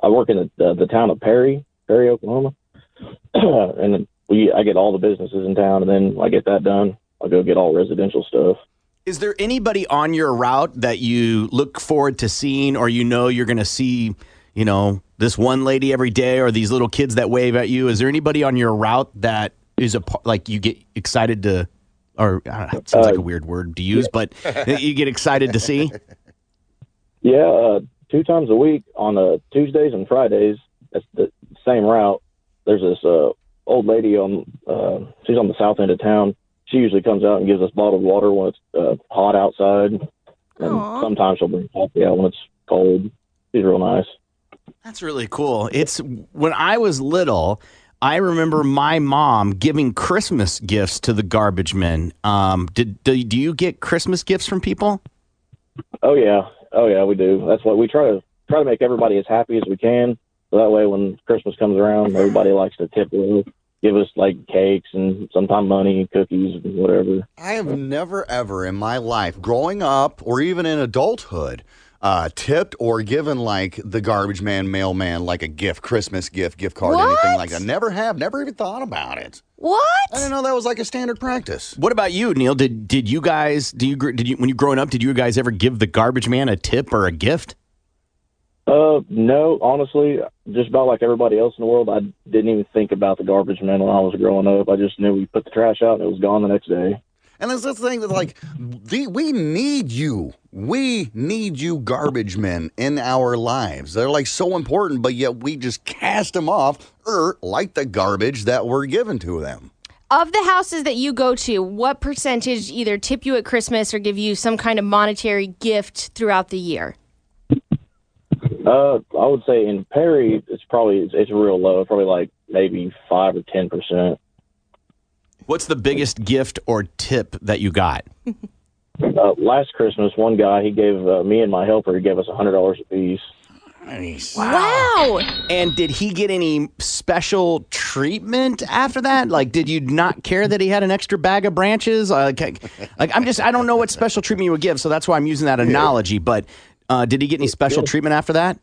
I work in the, the, the town of Perry, Perry, Oklahoma, <clears throat> and we I get all the businesses in town, and then I get that done. I'll go get all residential stuff. Is there anybody on your route that you look forward to seeing, or you know you're going to see, you know, this one lady every day, or these little kids that wave at you? Is there anybody on your route that is a like you get excited to, or I don't know, it sounds like a weird word to use, but you get excited to see? <laughs> Yeah, uh, two times a week on uh, Tuesdays and Fridays. That's the same route. There's this uh, old lady on. Uh, she's on the south end of town. She usually comes out and gives us bottled water when it's uh, hot outside, and sometimes she'll bring coffee out when it's cold. She's real nice. That's really cool. It's when I was little. I remember my mom giving Christmas gifts to the garbage men. Um, did do, do you get Christmas gifts from people? Oh yeah, oh yeah, we do. That's what we try to try to make everybody as happy as we can. So that way, when Christmas comes around, everybody likes to tip a give us like cakes and sometimes money, and cookies, and whatever. I have never ever in my life, growing up or even in adulthood, uh, tipped or given like the garbage man, mailman, like a gift, Christmas gift, gift card, anything like that. Never have, never even thought about it. What? I didn't know that was like a standard practice. What about you, Neil? Did did you guys do you gr- did you when you growing up? Did you guys ever give the garbage man a tip or a gift? Uh, no, honestly, just about like everybody else in the world, I didn't even think about the garbage man when I was growing up. I just knew we put the trash out and it was gone the next day. And that's the thing that like the, we need you. We need you garbage men in our lives. They're like so important, but yet we just cast them off or like the garbage that we're given to them. Of the houses that you go to, what percentage either tip you at Christmas or give you some kind of monetary gift throughout the year? Uh, I would say in Perry, it's probably it's, it's real low. Probably like maybe five or ten percent. What's the biggest gift or tip that you got? Uh, last Christmas, one guy he gave uh, me and my helper he gave us a hundred dollars a piece. Nice. Wow. And did he get any special treatment after that? Like, did you not care that he had an extra bag of branches? Like, like I'm just, I don't know what special treatment you would give, so that's why I'm using that analogy. But uh, did he get any special treatment after that?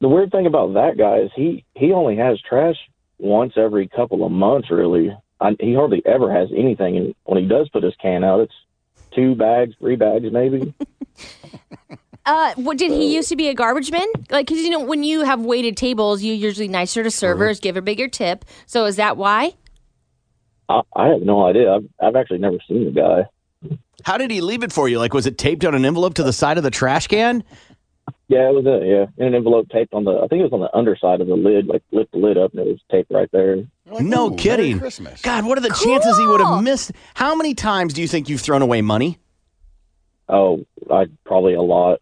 The weird thing about that guy is he he only has trash once every couple of months. Really, I, he hardly ever has anything. And when he does put his can out, it's two bags, three bags, maybe. <laughs> <laughs> Uh, what did he used to be a garbage man? Like, because you know, when you have waited tables, you usually nicer to servers, give a bigger tip. So is that why? I, I have no idea. I've I've actually never seen the guy. How did he leave it for you? Like, was it taped on an envelope to the side of the trash can? Yeah, it was it. Yeah, in an envelope taped on the. I think it was on the underside of the lid. Like lift the lid up, and it was taped right there. no kidding. God, what are the chances he would have missed? How many times do you think you've thrown away money? Oh, I probably a lot.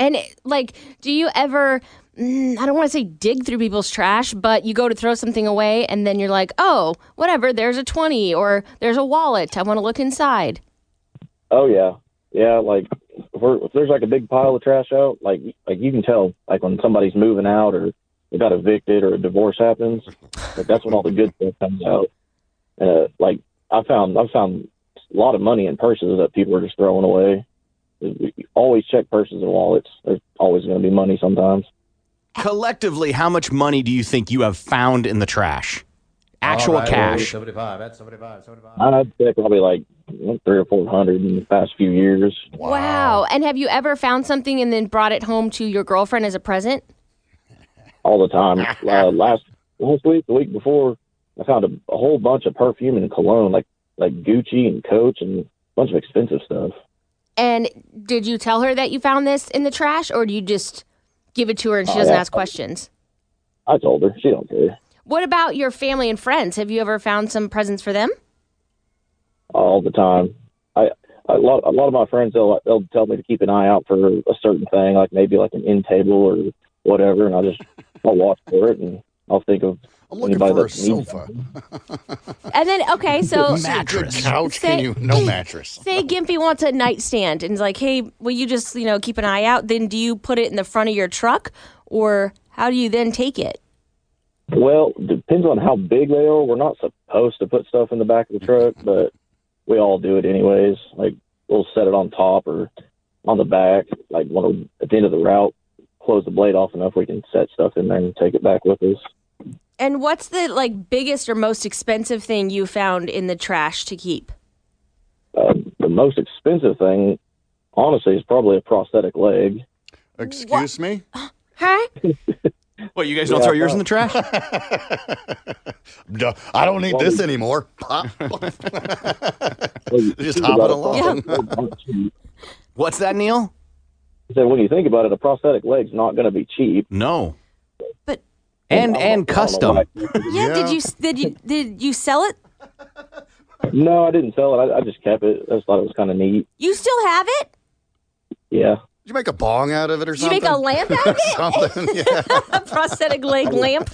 And like, do you ever? Mm, I don't want to say dig through people's trash, but you go to throw something away, and then you're like, oh, whatever. There's a twenty, or there's a wallet. I want to look inside. Oh yeah, yeah. Like if, if there's like a big pile of trash out, like like you can tell, like when somebody's moving out or they got evicted or a divorce happens, like that's when all the good stuff comes out. Uh, like I found I found a lot of money in purses that people are just throwing away. We always check purses and wallets. There's always going to be money sometimes. Collectively, how much money do you think you have found in the trash? Actual All right, cash. 75. That's 75. 75. I'd say probably like three or four hundred in the past few years. Wow. And have you ever found something and then brought it home to your girlfriend as a present? all the time. <laughs> uh, last last week, the week before, I found a, a whole bunch of perfume and cologne, like like Gucci and Coach, and a bunch of expensive stuff. And did you tell her that you found this in the trash, or do you just give it to her and she Oh, doesn't yeah. ask questions? I told her she don't care What about your family and friends? Have you ever found some presents for them? all the time. I a lot a lot of my friends they'll they'll tell me to keep an eye out for a certain thing, like maybe like an end table or whatever, and I just I'll watch for it and I'll think of I'm looking for a sofa. And then, okay, so <laughs> mattress. couch. Say- Can you? No <laughs> mattress. Say Gimpy wants a nightstand and is like, hey, will you just, you know, keep an eye out? Then do you put it in the front of your truck or how do you then take it? Well, depends on how big they are. We're not supposed to put stuff in the back of the truck, <laughs> but we all do it anyways. Like we'll set it on top or on the back. Like when we're at the end of the route, close the blade off enough we can set stuff in there and take it back with us. And what's the like biggest or most expensive thing you found in the trash to keep? Uh, the most expensive thing, honestly, is probably a prosthetic leg. Excuse me? <gasps> Huh? <laughs> What, you guys don't Yeah, throw yours uh, in the trash? <laughs> <laughs> Duh, I don't need this anymore. Just think hop it about it, along. What's that, Neil? So when you think about it, a prosthetic leg's not going to be cheap. No. But and I and I don't know custom. why. Yeah, did you did you did you sell it? No, I didn't sell it. I, I just kept it. I just thought it was kind of neat. You still have it? Yeah. Did you make a bong out of it or something? You make a lamp <laughs> out of it? something. Yeah. <laughs> a prosthetic leg lamp?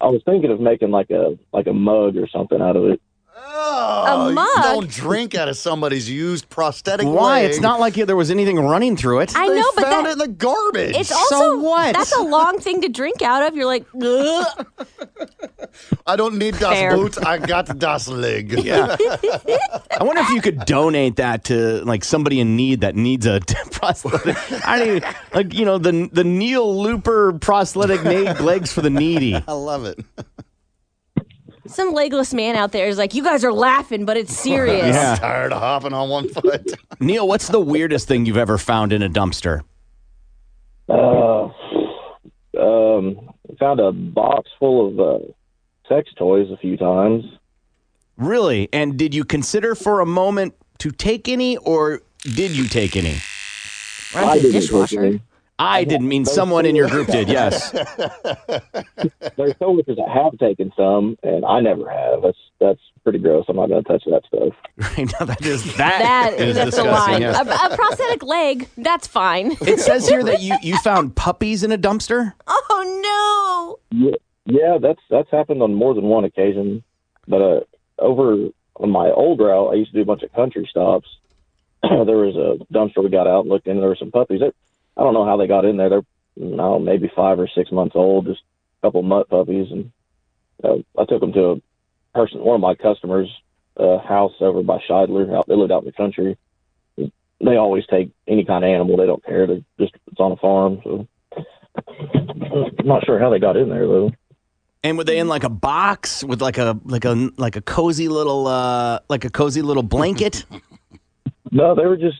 I was thinking of making like a like a mug or something out of it. Oh, you mug? Don't drink out of somebody's used prosthetic leg. Why? leg. It's not like there was anything running through it. I They know, but found that, it in the garbage. it's also So what? That's a long thing to drink out of. You're like, Ugh. <laughs> I don't need das Fair. Boot. I got das Leg. Yeah. I wonder if you could donate that to like somebody in need that needs a <laughs> prosthetic. I don't even like you know the the Neil Looper prosthetic <laughs> na- legs for the needy. I love it. Some legless man out there is like, you guys are laughing, but it's serious. <laughs> Yeah. I'm tired of hopping on one foot. <laughs> Neil, what's the weirdest thing you've ever found in a dumpster? Uh, um, found a box full of uh, sex toys a few times. Really? And did you consider for a moment to take any, or did you take any? Run I didn't take any. I didn't mean someone in your group did. Yes. <laughs> There's coworkers that have taken some, and I never have. That's that's pretty gross. I'm not going to touch that stuff. <laughs> Right now, that is That is that's a disgusting, lie. yes. A, a prosthetic leg, that's fine. It says here that you you <laughs> found puppies in a dumpster. oh no. Yeah, yeah, that's that's happened on more than one occasion. But uh, over on my old route, I used to do a bunch of country stops. <clears throat> there was a dumpster we got out and looked in. There were some puppies. They, I don't know how they got in there. They're don't know, maybe five or six months old, just a couple mutt puppies. And uh, I took them to a person, one of my customers' uh, house over by Scheidler. Out, they lived out in the country. They always take any kind of animal. They don't care. They just it's on a farm. So I'm not sure how they got in there though. And were they in like a box with like a like a like a cozy little uh like a cozy little blanket? <laughs> No, they were just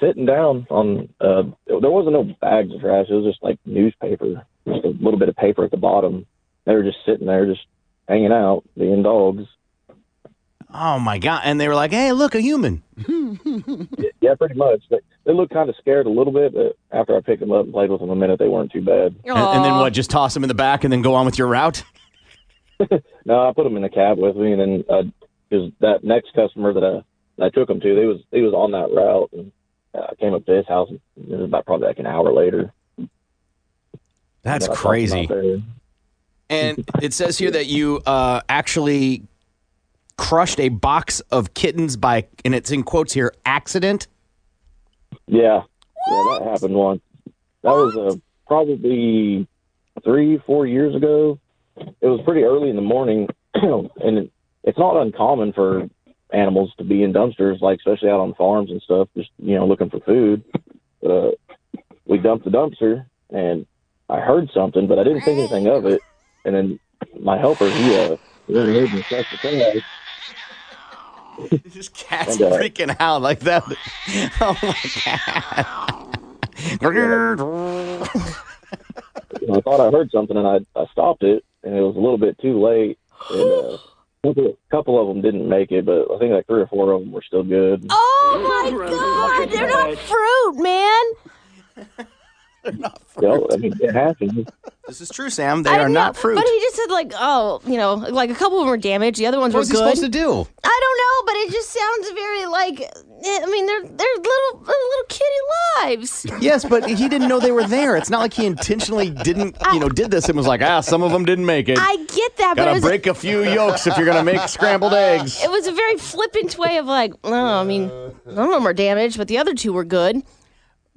sitting down on. Uh, there wasn't no bags of trash. It was just like newspaper, just a little bit of paper at the bottom. They were just sitting there, just hanging out, being dogs. Oh my god! And they were like, "Hey, look, a human." <laughs> Yeah, pretty much. They, they looked kind of scared a little bit, but after I picked them up and played with them a minute, they weren't too bad. And, and then what? Just toss them in the back and then go on with your route. <laughs> <laughs> No, I put them in the cab with me, and then because that next customer that I that I took them to, they was he was on that route, and uh, I came up to his house. And it was about probably like an hour later. That's But I tossed 'em out crazy. And it says here that you uh, actually crushed a box of kittens by, and it's in quotes here, accident. Yeah, yeah, that happened once. That was uh, probably three, four years ago. It was pretty early in the morning, <clears throat> and it, it's not uncommon for animals to be in dumpsters, like especially out on farms and stuff, just you know looking for food. Uh, we dumped the dumpster, and I heard something, but I didn't think anything of it. And then my helper, he uh, really heard me flush the thing. Just cats And, uh, freaking out like that. <laughs> Oh my god! <laughs> I thought I heard something, and I I stopped it, and it was a little bit too late. And uh, couple- couple of them didn't make it, but I think like three or four of them were still good. Oh my god, they're not fruit, man. <laughs> They're Yeah, <laughs> I mean, it happens. This is true, Sam. They I are know, not fruit. But he just said like, oh, you know, like a couple of them were damaged. The other ones What were was he good. supposed to do? I don't know, but it just sounds very like. Eh, I mean, they're they're little little kitty lives. <laughs> Yes, but he didn't know they were there. It's not like he intentionally didn't, you know, did this and was like, ah, some of them didn't make it. I get that, but it Gotta was, break a few yolks if you're gonna make scrambled <laughs> eggs. it was a very flippant way of like, oh, I mean, some of them are damaged, but the other two were good.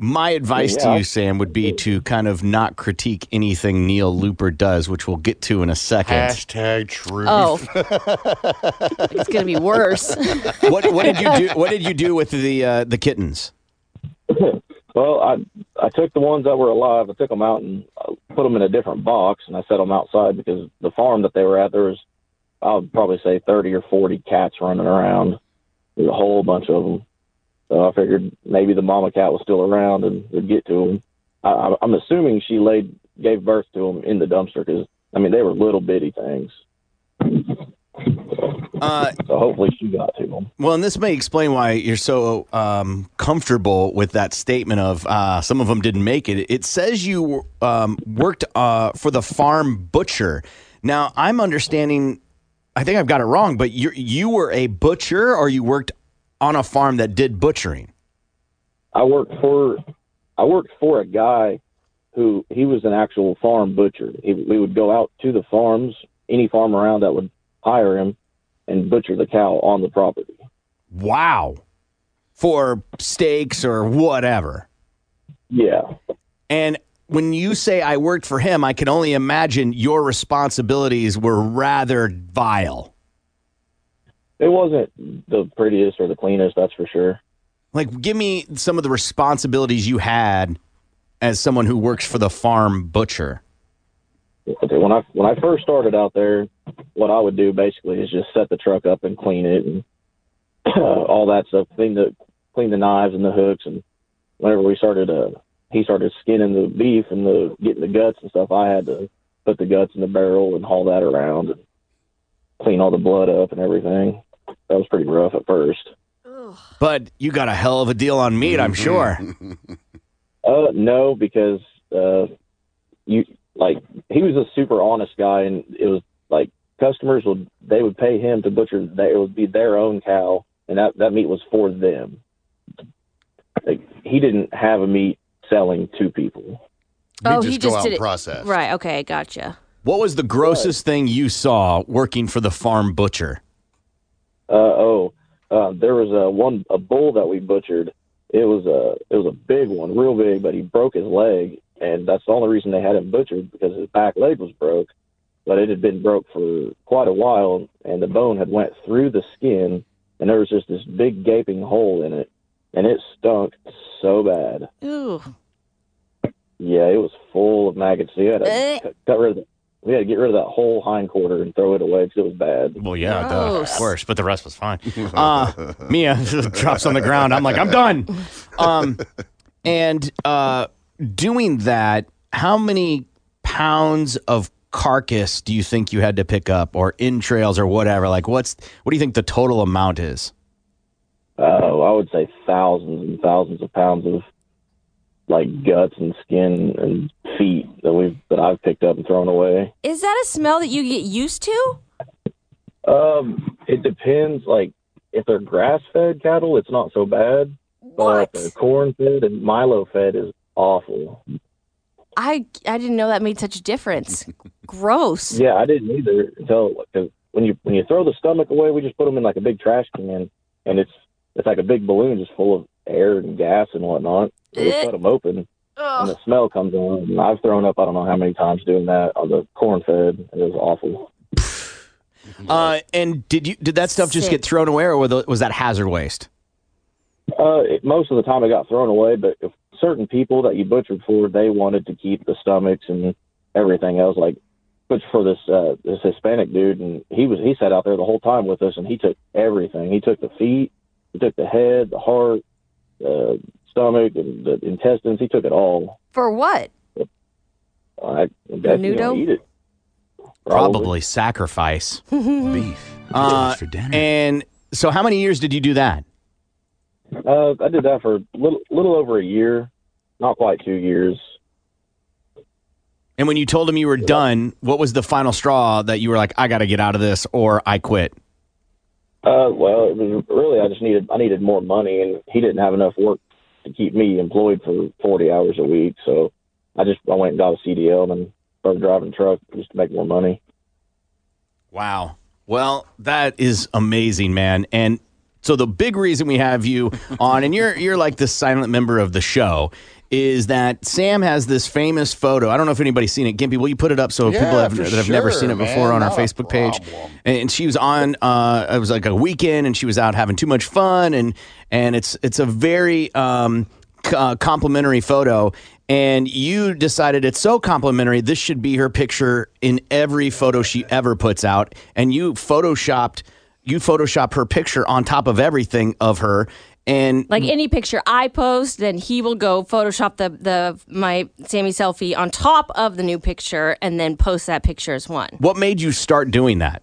My advice Yeah. to you, Sam, would be to kind of not critique anything Neil Looper does, which we'll get to in a second. Hashtag truth. Oh, <laughs> it's gonna be worse. what, what did you do? What did you do with the uh, the kittens? <laughs> Well, I I took the ones that were alive. I took them out and uh, put them in a different box, and I set them outside because the farm that they were at, there was I would probably say thirty or forty cats running around. There's a whole bunch of them. So I figured maybe the mama cat was still around and would get to them. I, I- I'm assuming she laid gave birth to them in the dumpster because I mean they were little bitty things. Uh, So hopefully she got to them. well, and this may explain why you're so um, comfortable with that statement of uh, some of them didn't make it. It says you um, worked uh, for the farm butcher. Now, I'm understanding. I think I've got it wrong, but you you were a butcher, or you worked on a farm that did butchering. I worked for I worked for a guy who he was an actual farm butcher. He, we would go out to the farms, any farm around that would hire him, and butcher the cow on the property. Wow, for steaks or whatever. Yeah, And when you say I worked for him, I can only imagine your responsibilities were rather vile. It wasn't the prettiest or the cleanest, that's for sure. Like, give me some of the responsibilities you had as someone who works for the farm butcher. Okay, when I when I first started out there, what I would do basically is just set the truck up and clean it and <clears throat> all that stuff. Clean the clean the knives and the hooks. And whenever we started, uh, he started skinning the beef and the getting the guts and stuff. I had to put the guts in the barrel and haul that around and clean all the blood up and everything. That was pretty rough at first. But you got a hell of a deal on meat, I'm <laughs> sure. Uh, no, because uh, you like he was a super honest guy, and it was like customers would they would pay him to butcher. They, it would be their own cow, and that that meat was for them. Like he didn't have a meat selling to people. oh, he just did it. Right. Okay. Gotcha. What was the grossest thing you saw working for the farm butcher? Uh, oh, uh, there was a one a bull that we butchered. It was a it was a big one, real big, but he broke his leg, and that's the only reason they had him butchered because his back leg was broke. But it had been broke for quite a while, and the bone had went through the skin, and there was just this big gaping hole in it, and it stunk so bad. Ooh. Yeah, it was full of maggots. So you had to Eh. cut, cut rid of the, we had to get rid of that whole hind quarter and throw it away because it was bad. Well, yeah, duh, of course, but the rest was fine. <laughs> Uh, Mia <laughs> drops on the ground. I'm like, I'm done. Um, and uh, doing that, how many pounds of carcass do you think you had to pick up, or entrails, or whatever? Like, what's what do you think the total amount is? Oh, I would say thousands and thousands of pounds of like guts and skin and feet that we've that I've picked up and thrown away. Is that a smell that you get used to? Um, it depends. Like if they're grass fed cattle, it's not so bad. But if they're corn fed and Milo fed is awful. I I didn't know that made such a difference. Gross. Yeah, I didn't either until cause when you when you throw the stomach away, we just put them in like a big trash can, and it's it's like a big balloon just full of air and gas and whatnot. So we cut them open, and the smell comes on. And I've thrown up I don't know how many times doing that on the corn fed. It was awful. Uh, and did you did that stuff just Sick. get thrown away, or was the- was that hazard waste? Uh, it, most of the time it got thrown away, but if certain people that you butchered for, they wanted to keep the stomachs and everything else. Like, butcher for this uh, this Hispanic dude, and he was he sat out there the whole time with us, and he took everything. He took the feet, he took the head, the heart, uh, stomach, and the intestines. He took it all. For what? I, I guess you don't eat it. Probably sacrifice <laughs> beef uh, for dinner. And so, how many years did you do that? Uh, I did that for a little little over a year, not quite two years. And when you told him you were done, what was the final straw that you were like, I got to get out of this or I quit? Uh, well, it was really I just needed I needed more money, and he didn't have enough work to keep me employed for forty hours a week. So I just I went and got a CDL and started driving a truck just to make more money. Wow. Well, that is amazing, man. And so the big reason we have you on, and you're you're like the silent member of the show, is that Sam has this famous photo. I don't know if anybody's seen it. Gimpy, will you put it up so Yeah, people have, that have never seen it man. before on our Facebook page? And she was on. Uh, it was like a weekend, and she was out having too much fun, and and it's it's a very um, uh, complimentary photo. And you decided it's so complimentary. This should be her picture in every photo she ever puts out. And you photoshopped you photoshopped her picture on top of everything of her. And Like any picture I post, then he will go Photoshop the the my Sammy selfie on top of the new picture, and then post that picture as one. what made you start doing that?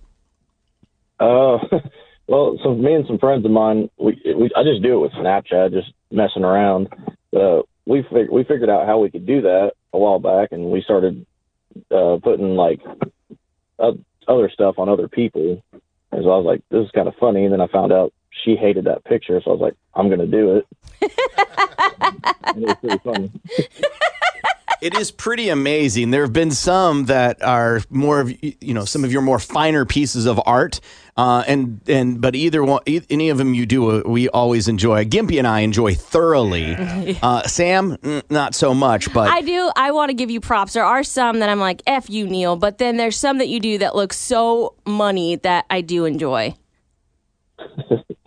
Uh, <laughs> well, so me and some friends of mine, we, we I just do it with Snapchat, just messing around. Uh, we fig- we figured out how we could do that a while back, and we started uh, putting like uh, other stuff on other people. And so I was like, this is kind of funny. And then I found out she hated that picture, so I was like, I'm gonna do it. <laughs> it was pretty funny. <laughs> It is pretty amazing. There have been some that are more of you know some of your more finer pieces of art, uh, and and but either one, e- any of them you do, uh, we always enjoy. Gimpy and I enjoy thoroughly. Uh, Sam, mm, not so much, but I do. I want to give you props. There are some that I'm like, F you, Neil, but then there's some that you do that look so money that I do enjoy. <laughs>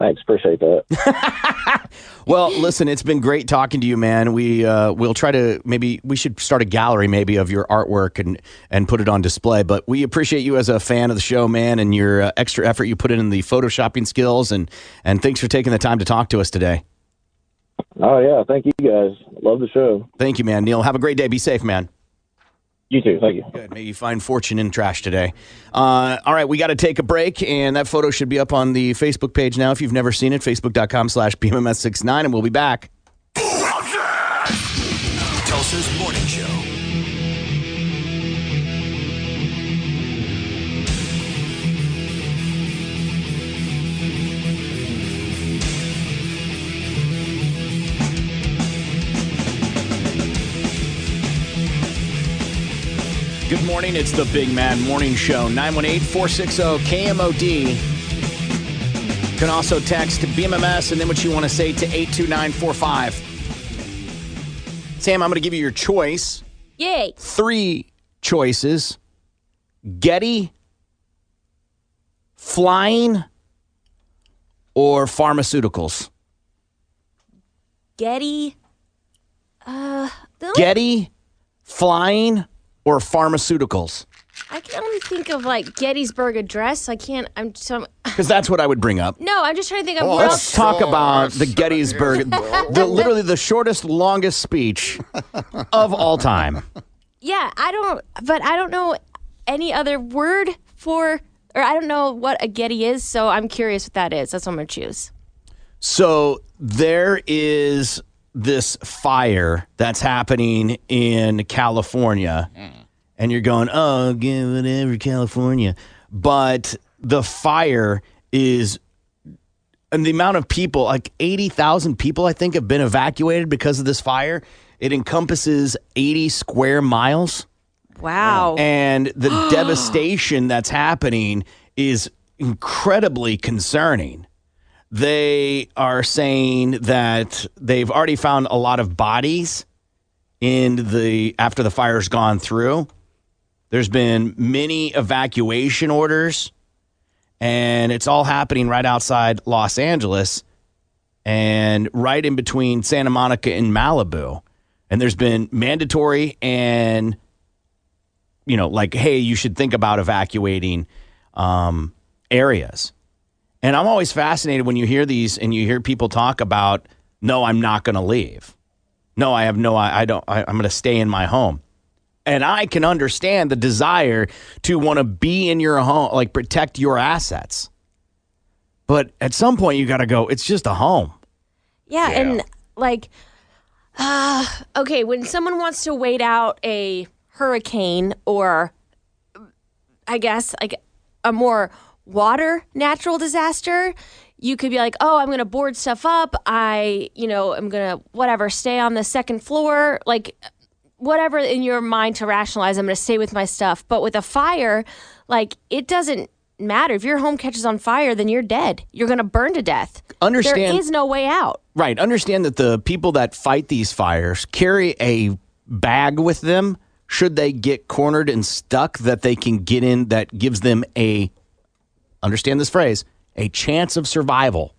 Thanks, appreciate that. <laughs> Well, listen, it's been great talking to you, man. We uh, we'll try to maybe we should start a gallery maybe of your artwork and and put it on display. But we appreciate you as a fan of the show, man, and your uh, extra effort you put in the photoshopping skills and and thanks for taking the time to talk to us today. Oh yeah, thank you guys. Love the show. Thank you, man. Neil, have a great day. Be safe, man. You too. Thank you. Good. May you find fortune in trash today. Uh, all right, we got to take a break, and that photo should be up on the Facebook page now. If you've never seen it, facebook.com slash BMMS69, and we'll be back. Good morning. It's the Big Man Morning Show. 918 460 KMOD. Can also text BMMS and then what you want to say to 82945. Sam, I'm going to give you your choice. Yay. Three choices Getty, flying, or pharmaceuticals. Getty. Uh, Getty, flying, or pharmaceuticals. I can only think of like Gettysburg Address. I can't. I'm so. <laughs> Because that's what I would bring up. No, I'm just trying to think of Oh, what let's else. talk about the Gettysburg, the, literally the shortest, longest speech of all time. Yeah, I don't. But I don't know any other word for, or I don't know what a Getty is. So I'm curious what that is. That's what I'm gonna choose. So there is this fire that's happening in California, mm. and you're going, oh, give whatever, California. But the fire is, and the amount of people, like 80,000 people, I think, have been evacuated because of this fire. It encompasses 80 square miles. Wow. And the <gasps> devastation that's happening is incredibly concerning. They are saying that they've already found a lot of bodies in the after the fire's gone through. There's been many evacuation orders and it's all happening right outside Los Angeles and right in between Santa Monica and Malibu. And there's been mandatory and you know, like, hey, you should think about evacuating um, areas. And I'm always fascinated when you hear these and you hear people talk about, no, I'm not going to leave. No, I have no, I, I don't, I, I'm going to stay in my home. And I can understand the desire to want to be in your home, like protect your assets. But at some point, you got to go, it's just a home. Yeah, and like, uh, okay, when someone wants to wait out a hurricane or, I guess, like a more water natural disaster, you could be like, oh, I'm going to board stuff up. I, you know, I'm going to, whatever, stay on the second floor. Like, whatever in your mind to rationalize, I'm going to stay with my stuff. But with a fire, like, it doesn't matter. If your home catches on fire, then you're dead. You're going to burn to death. Understand- There is no way out. Right. Understand that the people that fight these fires carry a bag with them should they get cornered and stuck that they can get in that gives them a understand this phrase, a chance of survival.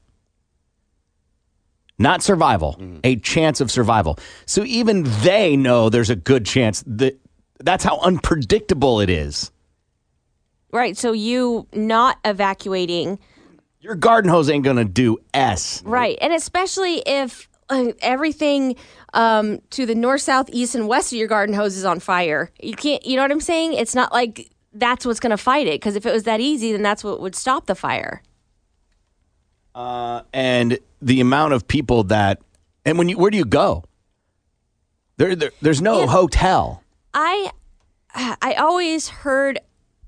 Not survival, a chance of survival. So even they know there's a good chance that that's how unpredictable it is. Right. So you not evacuating. Your garden hose ain't going to do S. Right. And especially if uh, everything um, to the north, south, east, and west of your garden hose is on fire. You can't, you know what I'm saying? It's not like that's what's going to fight it. Because if it was that easy, then that's what would stop the fire. Uh, and the amount of people that, and when you, where do you go? There, there there's no hotel. I I always heard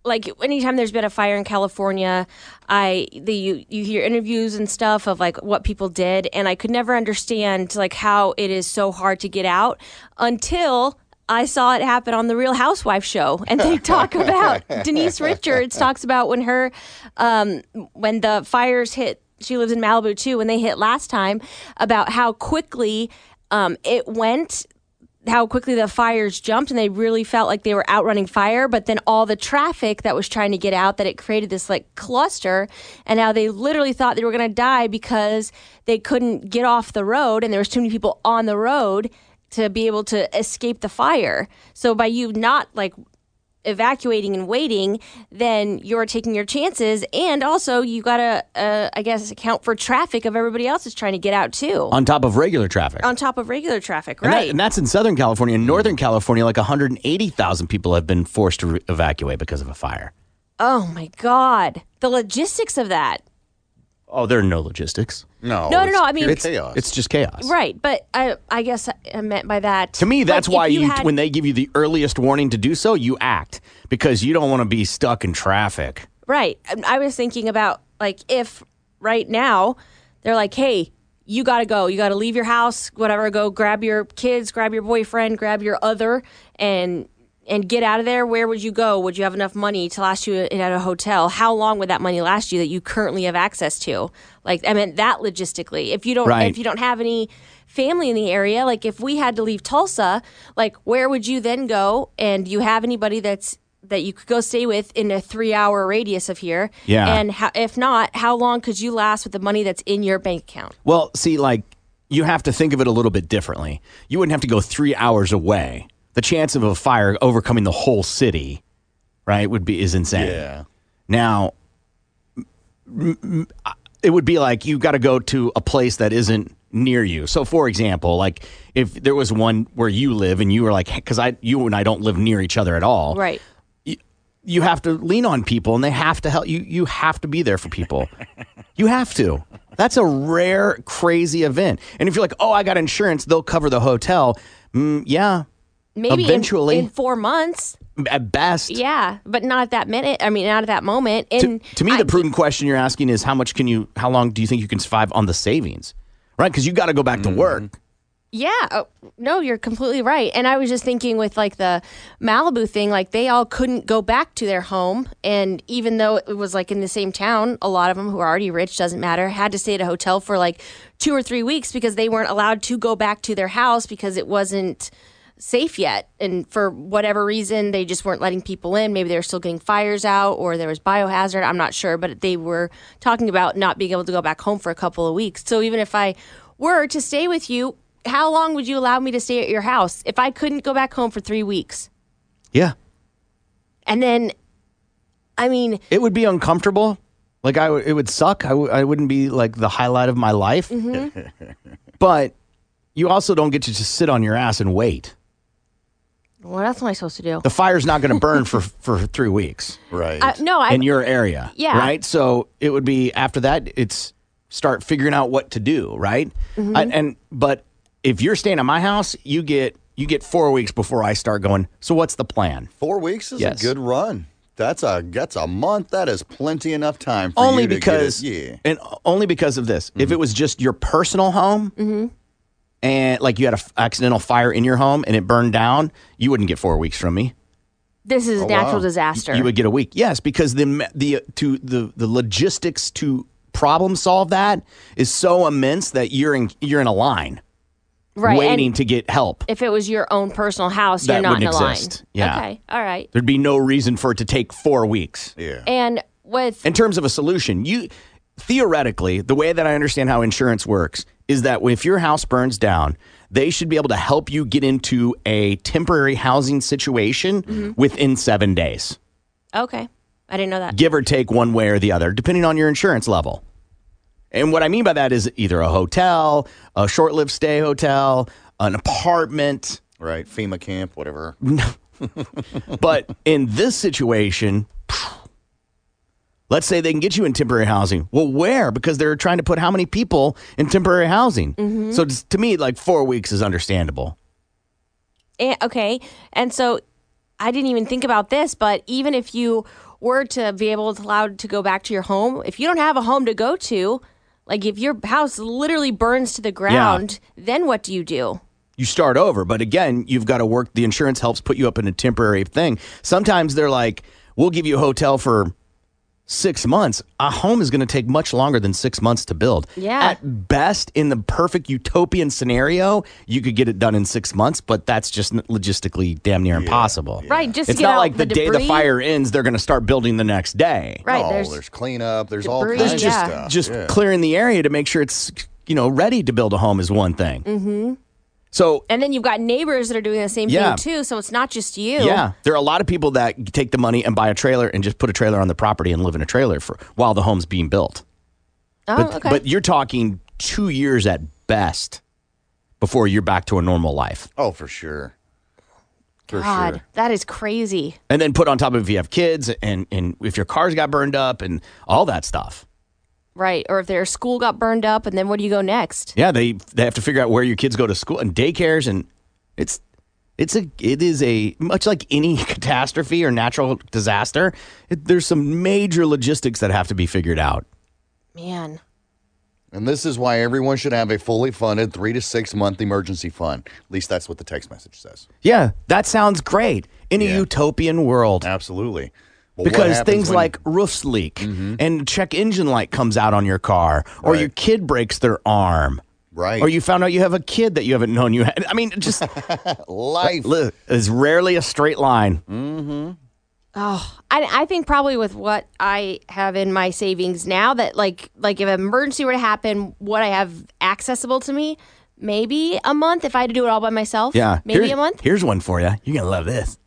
like anytime there's been a fire in California, I the you, you hear interviews and stuff of like what people did and I could never understand like how it is so hard to get out until I saw it happen on the Real Housewife show, and they <laughs> talk about <laughs> Denise Richards talks about when her, um, when the fires hit. She lives in Malibu too. When they hit last time, about how quickly um, it went how quickly the fires jumped and they really felt like they were outrunning fire but then all the traffic that was trying to get out that it created this like cluster and now they literally thought they were going to die because they couldn't get off the road and there was too many people on the road to be able to escape the fire so by you not like evacuating and waiting then you're taking your chances and also you got to uh, i guess account for traffic of everybody else is trying to get out too On top of regular traffic. on top of regular traffic And, that- right and that's in Southern California. In Northern California, like 180,000 people have been forced to re- evacuate because of a fire. Oh my God. The logistics of that. Oh, there are no logistics. No, No, no, no, I mean- it's chaos. It's just chaos. Right, but I I guess I meant by that. To me, that's like, why if you, had- when they give you the earliest warning to do so, you act because you don't want to be stuck in traffic. Right. And I was thinking about like if right now they're like, hey, you got to go. You got to leave your house, whatever. Go grab your kids, grab your boyfriend, grab your other, and and get out of there. Where would you go? Would you have enough money to last you at a hotel? How long would that money last you that you currently have access to? Like I meant that logistically. If you don't, Right. if you don't have any family in the area, like if we had to leave Tulsa, like where would you then go? And you have anybody that's that you could go stay with in a three hour radius of here? Yeah. And how, if not, how long could you last with the money that's in your bank account? Well, see, like you have to think of it a little bit differently. You wouldn't have to go three hours away. The chance of a fire overcoming the whole city, right, would be is insane. Yeah. Now, m- m- it would be like you've got to go to a place that isn't near you. So, for example, like if there was one where you live and you were like, because I, you and I don't live near each other at all. Right. You have to lean on people, and they have to help you. You have to be there for people. <laughs> you have to. That's a rare, crazy event. And if you're like, oh, I got insurance, they'll cover the hotel. Mm, yeah, Maybe Eventually. in, four months. at best. Yeah, but not at that minute. I mean, not at that moment. And to me, the prudent question you're asking is how much can you, how long do you think you can survive on the savings? Right? Because you got to go back to mm-hmm. work. Yeah, oh, no, you're completely right. And I was just thinking with like the Malibu thing, like they all couldn't go back to their home. And even though it was like in the same town, a lot of them who are already rich, doesn't matter, had to stay at a hotel for like two or three weeks because they weren't allowed to go back to their house because it wasn't safe yet. And for whatever reason, they just weren't letting people in. Maybe they were still getting fires out or there was biohazard. I'm not sure. But they were talking about not being able to go back home for a couple of weeks. So even if I were to stay with you, how long would you allow me to stay at your house if I couldn't go back home for three weeks? Yeah. And then, I mean, It would be uncomfortable. Like I would, it would suck. I w- I wouldn't be like the highlight of my life. mhm. <laughs> but you also don't get to just sit on your ass and wait. What else am I supposed to do? The fire's not going to burn for <laughs> for three weeks, right? I- no, I- in your area, Yeah. right. So it would be after that. It's start figuring out what to do, right? Mhm. I- and but if you're staying at my house, you get you get four weeks before I start going. So what's the plan? Four weeks is Yes. a good run. That's a that's a month. That is plenty enough time for only you to because get it. Yeah. and only because of this. If it was just your personal home Mm-hmm. And like you had an accidental fire in your home and it burned down, you wouldn't get four weeks from me. This is oh, a Oh, natural wow. disaster. You would get a week. Yes, because the the uh, to the the logistics to problem solve that is so immense that you're in you're in a line right. waiting and to get help. if it was your own personal house, you're That not in a wouldn't line. exist. Yeah. Okay. All right. There'd be no reason for it to take 4 weeks. Yeah. And with In terms of a solution, you theoretically, the way that I understand how insurance works is that if your house burns down, they should be able to help you get into a temporary housing situation Mhm. within 7 days. okay, I didn't know that. give or take one way or the other, depending on your insurance level. And what I mean by that is either a hotel, a short lived stay hotel, an apartment. Right. FEMA camp, whatever. <laughs> but in this situation, let's say they can get you in temporary housing. Well, where? Because they're trying to put how many people in temporary housing? Mhm. So to me, like four weeks is understandable. And, okay. And so I didn't even think about this, but even if you were to be able to allowed to go back to your home, if you don't have a home to go to, like if your house literally burns to the ground, then what do you do? you start over. But again, you've got to work. The insurance helps put you up in a temporary thing. Sometimes they're like, we'll give you a hotel for six months. A home is going to take much longer than six months to build. Yeah. At best, in the perfect utopian scenario, you could get it done in six months, but that's just logistically damn near impossible. Right, just to it's get not out like the, the day the fire ends, they're going to start building the next day. Right, Oh, there's there's, cleanup. There's all debris, kinds yeah. of stuff. Just yeah. clearing the area to make sure it's you know ready to build a home is one thing. Mm-hmm. So And then you've got neighbors that are doing the same Yeah. thing too, so it's not just you. Yeah, there are a lot of people that take the money and buy a trailer and just put a trailer on the property and live in a trailer for while the home's being built. Oh, but, okay. but you're talking two years at best before you're back to a normal life. Oh, for sure. For God, sure. that is crazy. And then put on top of if you have kids and, and if your cars got burned up and all that stuff. Right. Or if their school got burned up, and then where do you go next? Yeah, they they have to figure out where your kids go to school and daycares, and it's it's a it is a much like any <laughs> catastrophe or natural disaster. It, there's some major logistics that have to be figured out. Man. And this is why everyone should have a fully funded three to six month emergency fund. At least that's what the text message says. Yeah, that sounds great in a utopian world. Absolutely. But what because things when- like roofs leak and check engine light comes out on your car, or your kid breaks their arm, right? Or you found out you have a kid that you haven't known you had. <laughs> I mean, just <laughs> life is rarely a straight line. Mm-hmm. Oh, I, I think probably with what I have in my savings now that like like if an emergency were to happen, what I have accessible to me, maybe a month if I had to do it all by myself. Yeah, maybe Here's- a month. Here's one for you. You're gonna love this.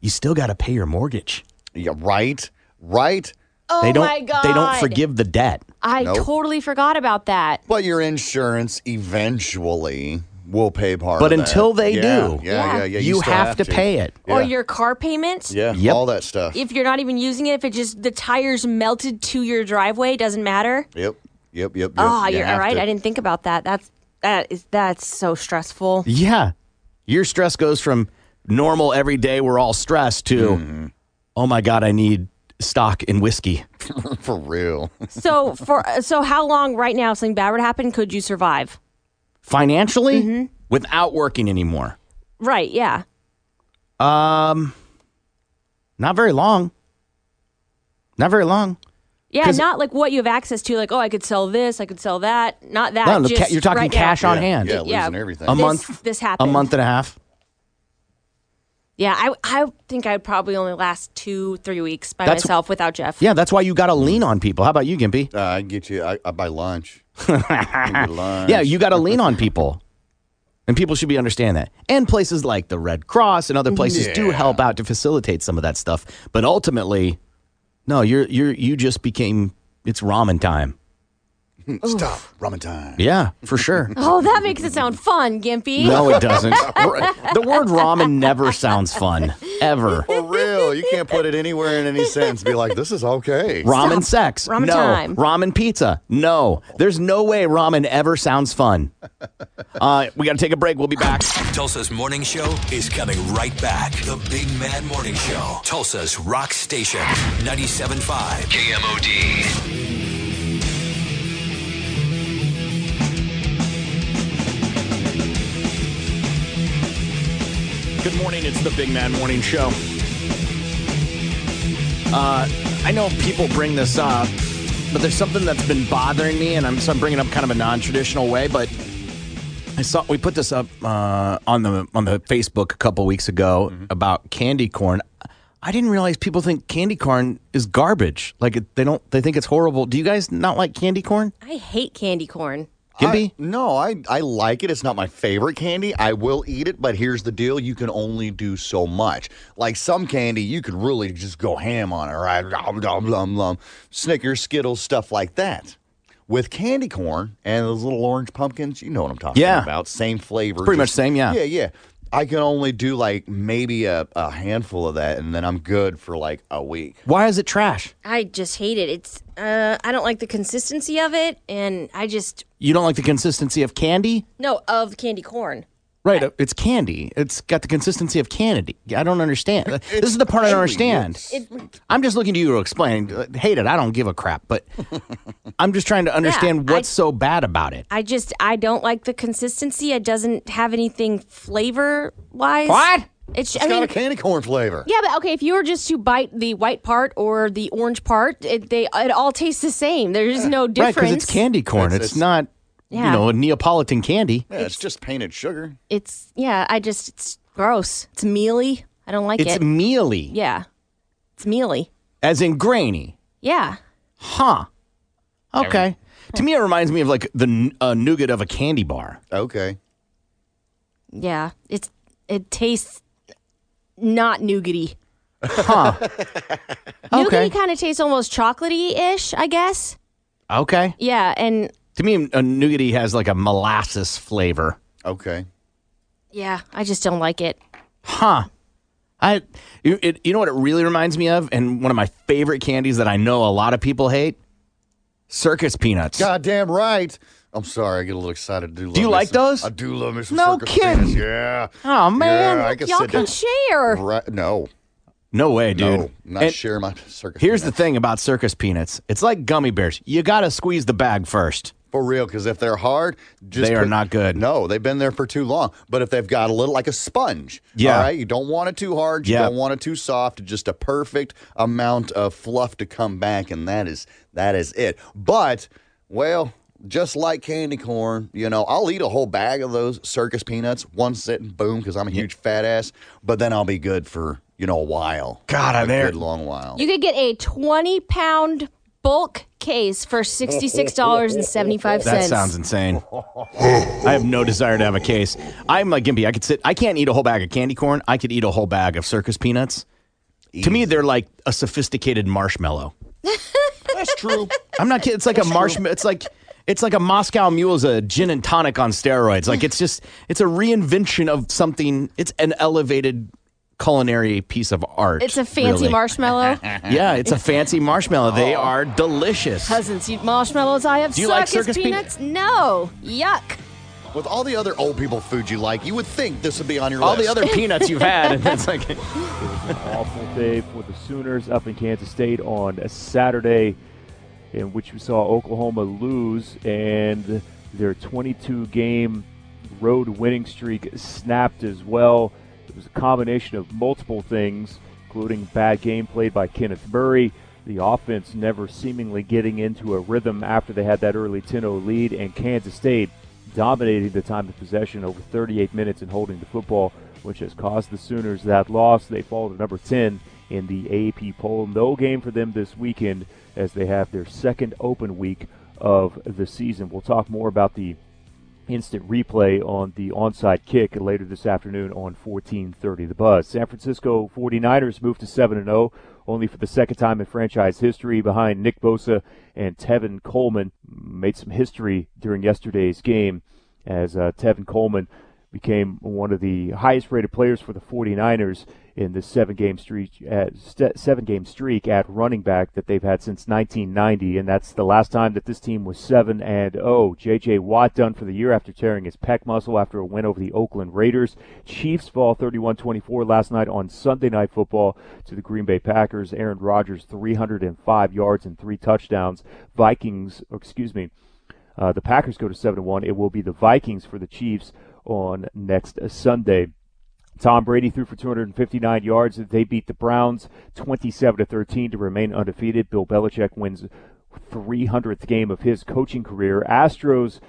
You still got to pay your mortgage. Yeah, right, right. Oh they don't. my god! They don't forgive the debt. I Nope. totally forgot about that. But your insurance eventually will pay part But of that. But until they Yeah, do, yeah, yeah, yeah, you still have to pay it. Or Yeah. your car payments. Yeah, Yep. all that stuff. If you're not even using it, if it just the tires melted to your driveway, doesn't matter. Yep, yep, yep. yep. Oh, You you're have right. to- I didn't think about that. That's that is that's so stressful. Yeah, your stress goes from normal every day. We're all stressed to, Mm-hmm. Oh my god, I need stock in whiskey. <laughs> For real. So for so how long right now if something bad would happen could you survive? Financially, Mm-hmm. without working anymore. Right, yeah. Um, not very long. Not very long. Yeah, 'Cause- not like what you have access to, like, oh, I could sell this, I could sell that. Not that. No, no, just ca- you're talking right cash now. on hand. Yeah, losing everything. A This- month. This A happened. A month and a half. Yeah, I I think I'd probably only last two, three weeks by That's- myself without Jeff. Yeah, that's why you got to lean on people. How about you, Gimpy? Uh, I get you. I, I buy lunch. <laughs> I get lunch. Yeah, you got to lean on people. And people should be understand that. And places like the Red Cross and other places do help out to facilitate some of that stuff. But ultimately, no, you're you're you just became it's ramen time. <laughs> Stop. Ramen time. Yeah, for sure. <laughs> Oh, that makes it sound fun, Gimpy. No, it doesn't. <laughs> the word ramen never sounds fun ever. For real. You can't put it anywhere in any sentence. Be like, this is okay. Ramen sex. Ramen no. time. Ramen pizza. No. There's no way ramen ever sounds fun. Uh, we got to take a break. We'll be back. Tulsa's morning show is coming right back. The Big Man Morning Show. Tulsa's rock station. 97.5 KMOD. Good morning. It's the Big Man Morning Show. Uh, I know people bring this up, but there's something that's been bothering me, and I'm so I'm bringing up kind of a non-traditional way. But I saw we put this up uh, on the on the Facebook a couple weeks ago about candy corn. I didn't realize people think candy corn is garbage. Like they don't, they think it's horrible. Do you guys not like candy corn? I hate candy corn. I, no, I, I like it. It's not my favorite candy. I will eat it, but here's the deal. You can only do so much. Like some candy, you could really just go ham on it, right? Blum, blum, blum, blum. Snickers, Skittles, stuff like that. With candy corn and those little orange pumpkins, you know what I'm talking Yeah. about. Same flavor. pretty much same, yeah. Yeah, yeah. I can only do like maybe a, a handful of that, and then I'm good for like a week. Why is it trash? I just hate it. It's uh I don't like the consistency of it and I just You don't like the consistency of candy? no of candy corn. Right, uh, it's candy. It's got the consistency of candy. I don't understand. This is the part I don't understand. I'm just looking to you to explain. Uh, Hate it. I don't give a crap, but <laughs> I'm just trying to understand I- what's so bad about it. I just I don't like the consistency. It doesn't have anything flavor wise. What? It's, It's I got mean, a candy corn flavor. yeah, but okay, if you were just to bite the white part or the orange part, it, they it all tastes the same. There's no difference. Right, difference. because it's candy corn. It's- It's, it's- not, you know, a Neapolitan candy. Yeah, it's just painted sugar. It's yeah. I just it's gross. It's mealy. I don't like It's it. It's mealy, yeah, it's mealy. as in grainy. Yeah. Huh. Okay. To me, it reminds me of like the uh, nougat of a candy bar. Okay. Yeah, it's it tastes not nougaty. Huh. <laughs> Nougaty okay. kind of tastes almost chocolatey ish, I guess. Okay. Yeah, and To me, a nougaty has like a molasses flavor. Okay. yeah, I just don't like it. Huh. I you, it, you know what it really reminds me of, and one of my favorite candies that I know a lot of people hate, Circus peanuts. Goddamn right. I'm sorry, I get a little excited. I do, love you like some- those? I do love me some No circus kidding. peanuts. Yeah. Oh, man. Yeah, I can Y'all can down. share. Right, no. No way, dude. No, not And share my circus Here's the thing about circus peanuts. It's like gummy bears. You got to squeeze the bag first. For real, because if they're hard, just They are put- not good. No, they've been there for too long. But if they've got a little like a sponge, Yeah. all right, you don't want it too hard, you Yeah. don't want it too soft, just a perfect amount of fluff to come back, and that is that is it. But well, just like candy corn, you know, I'll eat a whole bag of those circus peanuts one sitting, boom, because I'm a huge fat ass. But then I'll be good for you know a while. God, a I'm there. good long while. You could get a 20 pound bulk case for $66.75. That sounds insane. <laughs> I have no desire to have a case. I'm like Gimpy. I could sit. I can't eat a whole bag of candy corn. I could eat a whole bag of circus peanuts. To me, they're like a sophisticated marshmallow. <laughs> That's true. I'm not kidding. It's like a marshmallow. It's like it's like a Moscow Mule is a gin and tonic on steroids. Like it's just it's a reinvention of something. It's an elevated culinary piece of art. It's a fancy really. marshmallow. <laughs> Yeah, it's a fancy marshmallow. They oh. are delicious. Cousins eat marshmallows. I have Do you like circus, circus peanuts. no. Yuck. With all the other old people food you like, you would think this would be on your All list. the other peanuts you've had, and it's like It was an awful day for the Sooners up in Kansas State on a Saturday, in which we saw Oklahoma lose and their 22 game road winning streak snapped as well. Was a combination of multiple things, including bad game played by Kenneth Murray, the offense never seemingly getting into a rhythm after they had that early 10 0 lead, and Kansas State dominating the time of possession over 38 minutes and holding the football, which has caused the Sooners that loss. They fall to number 10 in the AAP poll. No game for them this weekend as they have their second open week of the season. We'll talk more about the instant replay on the onside kick later this afternoon on 1430 The Buzz. San Francisco 49ers moved to 7 0 only for the second time in franchise history behind Nick Bosa and Tevin Coleman. Made some history during yesterday's game as uh, Tevin Coleman became one of the highest rated players for the 49ers in this seven game streak at seven game streak at running back that they've had since 1990 and that's the last time that this team was 7 and 0 JJ Watt done for the year after tearing his pec muscle after a win over the Oakland Raiders. Chiefs fall 31-24 last night on Sunday night football to the Green Bay Packers. Aaron Rodgers 305 yards and 3 touchdowns. Vikings excuse me uh, the Packers go to 7 1 it will be the Vikings for the Chiefs on next Sunday Tom Brady threw for 259 yards. They beat the Browns 27 to 13 to remain undefeated. Bill Belichick wins 300th game of his coaching career. Astros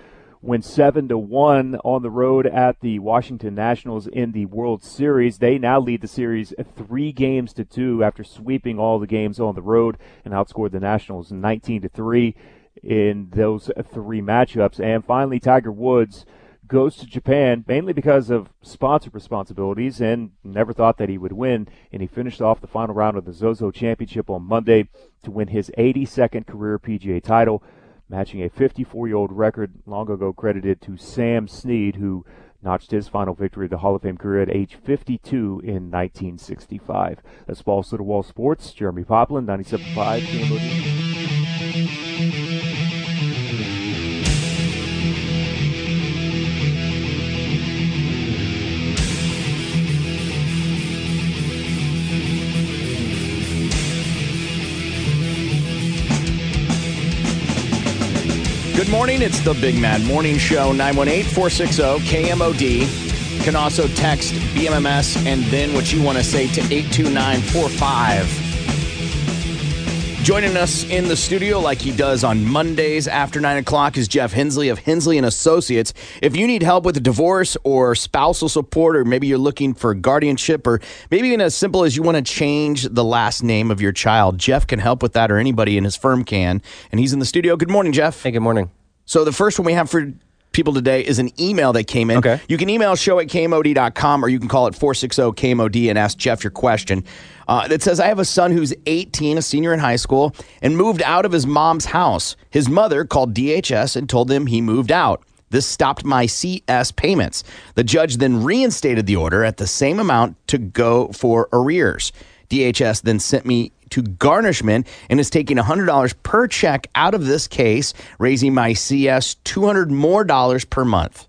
win 7 to 1 on the road at the Washington Nationals in the World Series. They now lead the series 3 games to 2 after sweeping all the games on the road and outscored the Nationals 19 to 3 in those three matchups. And finally Tiger Woods goes to Japan mainly because of sponsor responsibilities and never thought that he would win. And he finished off the final round of the Zozo Championship on Monday to win his 82nd career PGA title, matching a 54 year old record long ago credited to Sam Snead, who notched his final victory of the Hall of Fame career at age 52 in 1965. That's Balls to the Wall Sports. Jeremy Poplin, 97.5 Good morning. It's the Big Man Morning Show, 918 460 KMOD. Can also text BMMS and then what you want to say to 82945. Joining us in the studio, like he does on Mondays after 9 o'clock, is Jeff Hensley of Hensley and Associates. If you need help with a divorce or spousal support, or maybe you're looking for guardianship, or maybe even as simple as you want to change the last name of your child, Jeff can help with that, or anybody in his firm can. And he's in the studio. Good morning, Jeff. Hey, good morning. So the first one we have for people today is an email that came in. Okay. You can email show at kmod.com or you can call it 460 KMOD and ask Jeff your question. Uh, it says, I have a son who's 18, a senior in high school, and moved out of his mom's house. His mother called DHS and told them he moved out. This stopped my CS payments. The judge then reinstated the order at the same amount to go for arrears. DHS then sent me to garnishment and is taking $100 per check out of this case, raising my CS 200 more dollars per month.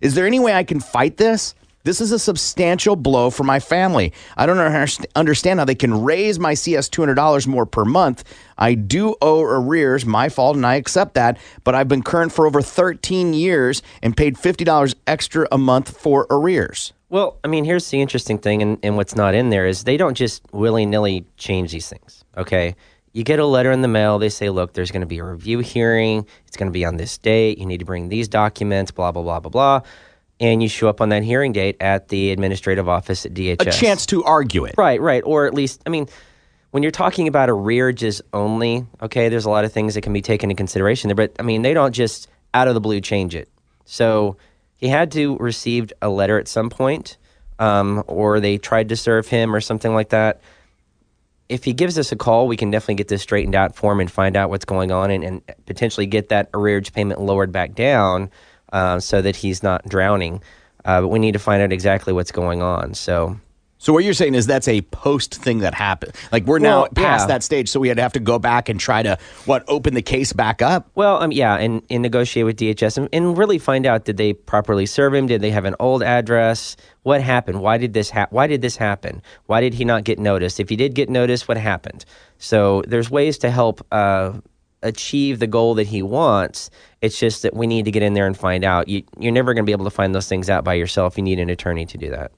Is there any way I can fight this? This is a substantial blow for my family. I don't understand how they can raise my CS $200 more per month. I do owe arrears, my fault, and I accept that, but I've been current for over 13 years and paid $50 extra a month for arrears. Well, I mean, here's the interesting thing, and, and what's not in there is they don't just willy nilly change these things. Okay. You get a letter in the mail. They say, look, there's going to be a review hearing. It's going to be on this date. You need to bring these documents, blah, blah, blah, blah, blah. And you show up on that hearing date at the administrative office at DHS. A chance to argue it. Right, right. Or at least, I mean, when you're talking about arrearages only, okay, there's a lot of things that can be taken into consideration there. But I mean, they don't just out of the blue change it. So he had to received a letter at some point, um, or they tried to serve him or something like that. If he gives us a call, we can definitely get this straightened out for him and find out what's going on and, and potentially get that arrearage payment lowered back down uh, so that he's not drowning. Uh, but we need to find out exactly what's going on. So. So what you're saying is that's a post thing that happened. Like we're now Well, past yeah. that stage, so we had to have to go back and try to what open the case back up. Well, um, yeah, and, and negotiate with DHS and, and really find out did they properly serve him? Did they have an old address? What happened? Why did this hap- Why did this happen? Why did he not get noticed? If he did get noticed, what happened? So there's ways to help uh, achieve the goal that he wants. It's just that we need to get in there and find out. You, you're never going to be able to find those things out by yourself. You need an attorney to do that.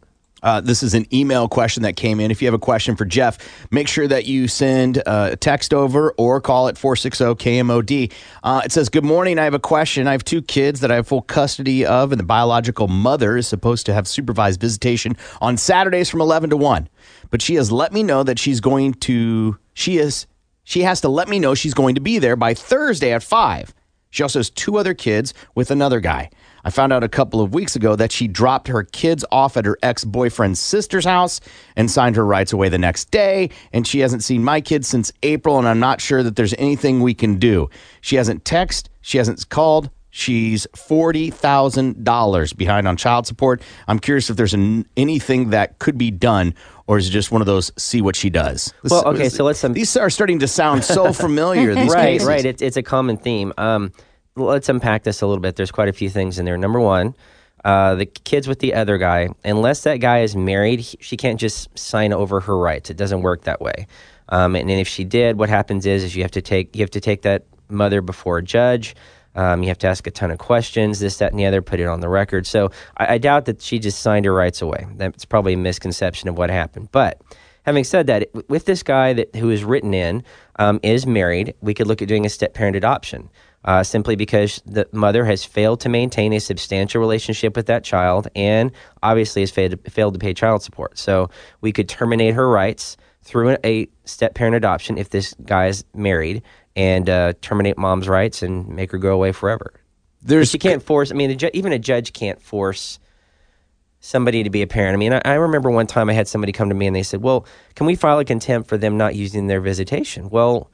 Uh, this is an email question that came in. If you have a question for Jeff, make sure that you send uh, a text over or call at 460 KMOD. Uh, it says, Good morning. I have a question. I have two kids that I have full custody of, and the biological mother is supposed to have supervised visitation on Saturdays from 11 to 1. But she has let me know that she's going to, she is, she has to let me know she's going to be there by Thursday at 5. She also has two other kids with another guy. I found out a couple of weeks ago that she dropped her kids off at her ex boyfriend's sister's house and signed her rights away the next day. And she hasn't seen my kids since April, and I'm not sure that there's anything we can do. She hasn't texted, she hasn't called. She's $40,000 behind on child support. I'm curious if there's an, anything that could be done, or is it just one of those see what she does? This- Well, okay, so let's. Um, these are starting to sound so <laughs> familiar. These right, cases. right. It's it's a common theme. Um, let's unpack this a little bit. There's quite a few things in there. Number one, uh, the kids with the other guy. Unless that guy is married, he- she can't just sign over her rights. It doesn't work that way. Um, and if she did, what happens is is you have to take you have to take that mother before a judge. Um, you have to ask a ton of questions, this, that, and the other, put it on the record. So I, I doubt that she just signed her rights away. That's probably a misconception of what happened. But having said that, with this guy that who is written in um, is married, we could look at doing a step parent adoption. Uh, simply because the mother has failed to maintain a substantial relationship with that child and obviously has failed, failed to pay child support. So we could terminate her rights through a step parent adoption if this guy is married and uh, terminate mom's rights and make her go away forever. There's But you can't force. I mean, ju- even a judge can't force somebody to be a parent. I mean, I, I remember one time I had somebody come to me and they said, "Well, can we file a contempt for them not using their visitation?" Well,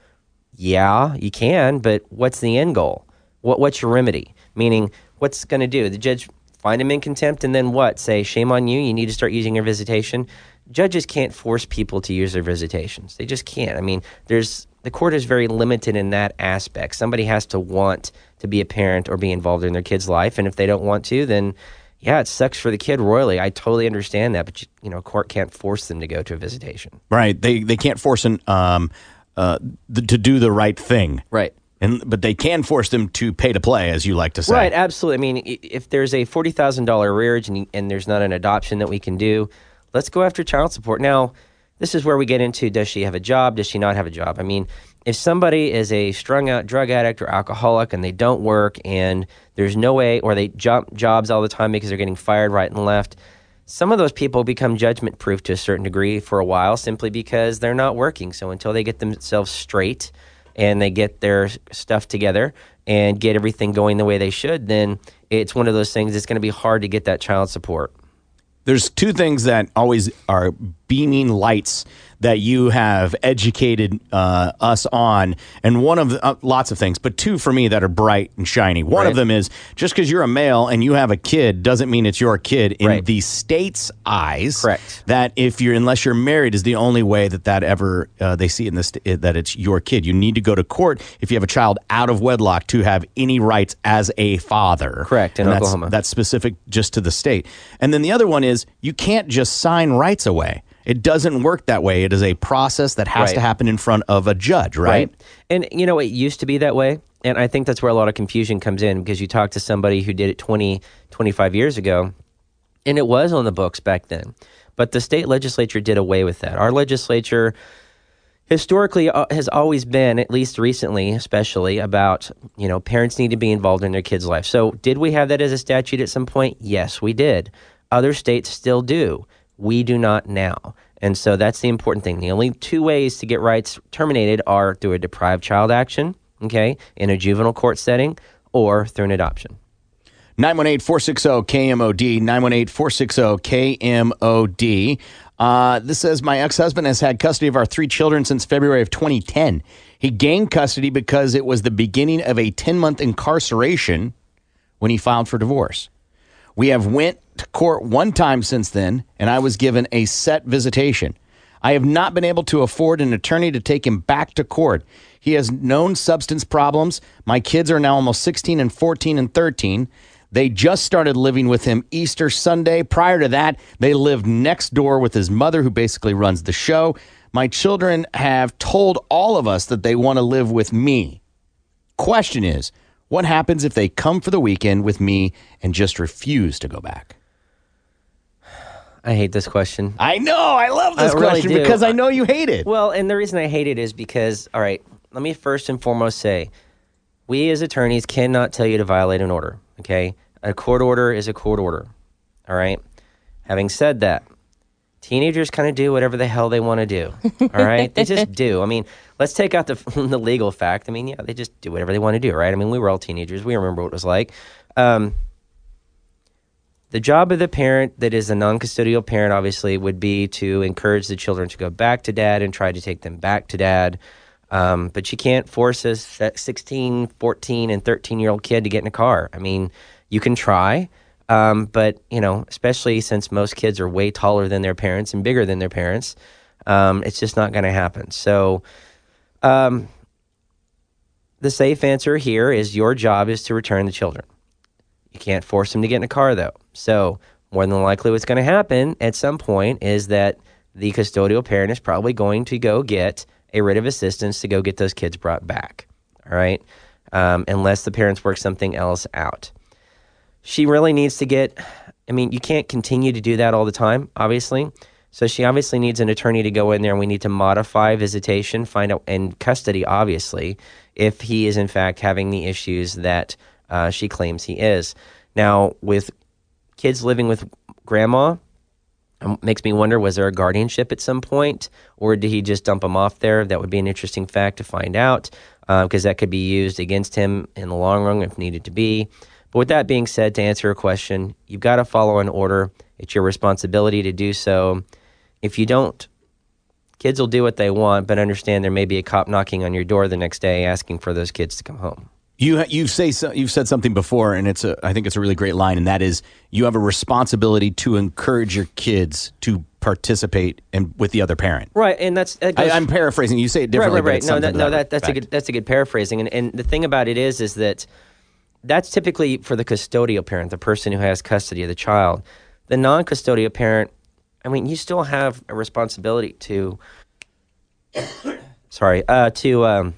yeah, you can, but what's the end goal? What what's your remedy? Meaning, what's going to do? The judge find him in contempt and then what? Say, "Shame on you. You need to start using your visitation." Judges can't force people to use their visitations. They just can't. I mean, there's the court is very limited in that aspect. Somebody has to want to be a parent or be involved in their kid's life, and if they don't want to, then yeah, it sucks for the kid royally. I totally understand that, but you, you know, a court can't force them to go to a visitation. Right. They they can't force an um uh th- to do the right thing. Right. And but they can force them to pay to play, as you like to say. Right, absolutely. I mean, if there's a forty thousand dollar arrearage and, and there's not an adoption that we can do, let's go after child support. Now, this is where we get into: Does she have a job? Does she not have a job? I mean, if somebody is a strung out drug addict or alcoholic and they don't work and there's no way, or they jump jobs all the time because they're getting fired right and left. Some of those people become judgment proof to a certain degree for a while simply because they're not working. So until they get themselves straight and they get their stuff together and get everything going the way they should, then it's one of those things that's going to be hard to get that child support. There's two things that always are beaming lights that you have educated uh, us on, and one of uh, lots of things, but two for me that are bright and shiny. One Right. of them is just because you're a male and you have a kid doesn't mean it's your kid in Right. the state's eyes. Correct. That if you're unless you're married is the only way that that ever uh, they see it in this st- that it's your kid. You need to go to court if you have a child out of wedlock to have any rights as a father. Correct, in And that's- Oklahoma. That's specific just to the state. And then the other one is you can't just sign rights away. It doesn't work that way. It is a process that has Right. to happen in front of a judge, right? And you know, it used to be that way. And I think that's where a lot of confusion comes in because you talk to somebody who did it 20, 25 years ago, and it was on the books back then. But the state legislature did away with that. Our legislature historically uh, has always been, at least recently, especially about you know parents need to be involved in their kids' life. So, did we have that as a statute at some point? Yes, we did. Other states still do. We do not now. And so that's the important thing. The only two ways to get rights terminated are through a deprived child action, okay, in a juvenile court setting, or through an adoption. 918 460 KMOD, 918 460 KMOD. Uh, this says, My ex husband has had custody of our three children since February of 2010. He gained custody because it was the beginning of a 10 month incarceration when he filed for divorce. We have went to court one time since then, and I was given a set visitation. I have not been able to afford an attorney to take him back to court. He has known substance problems. My kids are now almost 16 and 14 and 13. They just started living with him Easter Sunday. Prior to that, they lived next door with his mother, who basically runs the show. My children have told all of us that they want to live with me. Question is, what happens if they come for the weekend with me and just refuse to go back? I hate this question. I know. I love this I really question do. because I know you hate it. Well, and the reason I hate it is because, all right, let me first and foremost say we as attorneys cannot tell you to violate an order, okay? A court order is a court order, all right? Having said that, teenagers kind of do whatever the hell they want to do, all right? they just <laughs> do. I mean, let's take out the, <laughs> the legal fact. I mean, yeah, they just do whatever they want to do, right? I mean, we were all teenagers. We remember what it was like. Um, the job of the parent that is a non custodial parent, obviously, would be to encourage the children to go back to dad and try to take them back to dad. Um, but you can't force a 16, 14, and 13 year old kid to get in a car. I mean, you can try, um, but, you know, especially since most kids are way taller than their parents and bigger than their parents, um, it's just not going to happen. So, um, the safe answer here is your job is to return the children. You can't force them to get in a car, though. So, more than likely, what's going to happen at some point is that the custodial parent is probably going to go get a writ of assistance to go get those kids brought back. All right. Um, unless the parents work something else out. She really needs to get, I mean, you can't continue to do that all the time, obviously. So she obviously needs an attorney to go in there and we need to modify visitation, find out, and custody, obviously, if he is in fact having the issues that uh, she claims he is. Now, with kids living with grandma, um, makes me wonder was there a guardianship at some point or did he just dump them off there? That would be an interesting fact to find out because that could be used against him in the long run if needed to be. But with that being said to answer your question you've got to follow an order. It's your responsibility to do so if you don't kids will do what they want but understand there may be a cop knocking on your door the next day asking for those kids to come home You you say so, you've said something before, and it's a I think it's a really great line, and that is you have a responsibility to encourage your kids to participate and with the other parent. right and that's that I, goes- I'm paraphrasing. You say it differently, Right, right, right. No, that, no, that, that's a good that's a good paraphrasing. And and the thing about it is, is that that's typically for the custodial parent, the person who has custody of the child. The non-custodial parent, I mean, you still have a responsibility to, <coughs> sorry, uh, to um,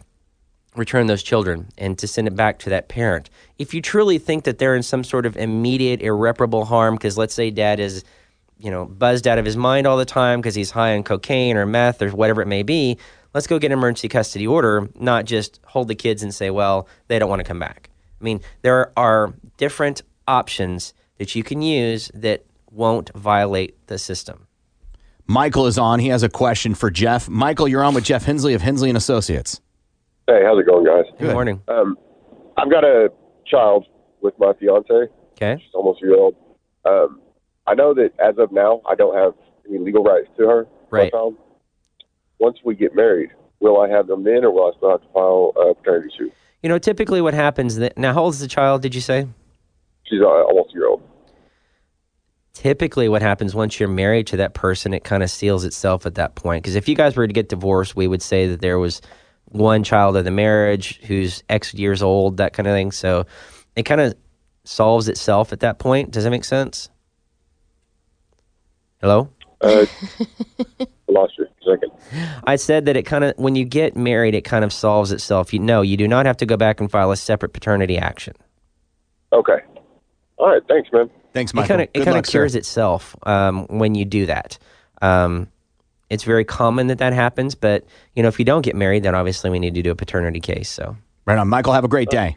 return those children and to send it back to that parent. If you truly think that they're in some sort of immediate irreparable harm, because let's say dad is, you know, buzzed out of his mind all the time because he's high on cocaine or meth or whatever it may be, let's go get an emergency custody order, not just hold the kids and say, well, they don't want to come back. I mean, there are different options that you can use that won't violate the system. Michael is on. He has a question for Jeff. Michael, you're on with Jeff Hensley of Hensley and Associates. Hey, how's it going, guys? Good morning. Um, I've got a child with my fiance. Okay. She's almost a year old. Um, I know that as of now, I don't have any legal rights to her. Right. my child. Once we get married, will I have them then, or will I still have to file a paternity suit? You know, typically what happens that now, how old is the child? Did you say? She's uh, almost a year old. Typically, what happens once you're married to that person, it kind of seals itself at that point. Because if you guys were to get divorced, we would say that there was one child of the marriage who's X years old, that kind of thing. So it kind of solves itself at that point. Does that make sense? Hello? Uh, I lost you second. <laughs> I said that it kind of, when you get married, it kind of solves itself. You know, you do not have to go back and file a separate paternity action. Okay. All right. Thanks, man. Thanks, It kind of it kind of cures itself um, when you do that. Um, it's very common that that happens, but you know, if you don't get married, then obviously we need to do a paternity case. So Right on. Michael, have a great day.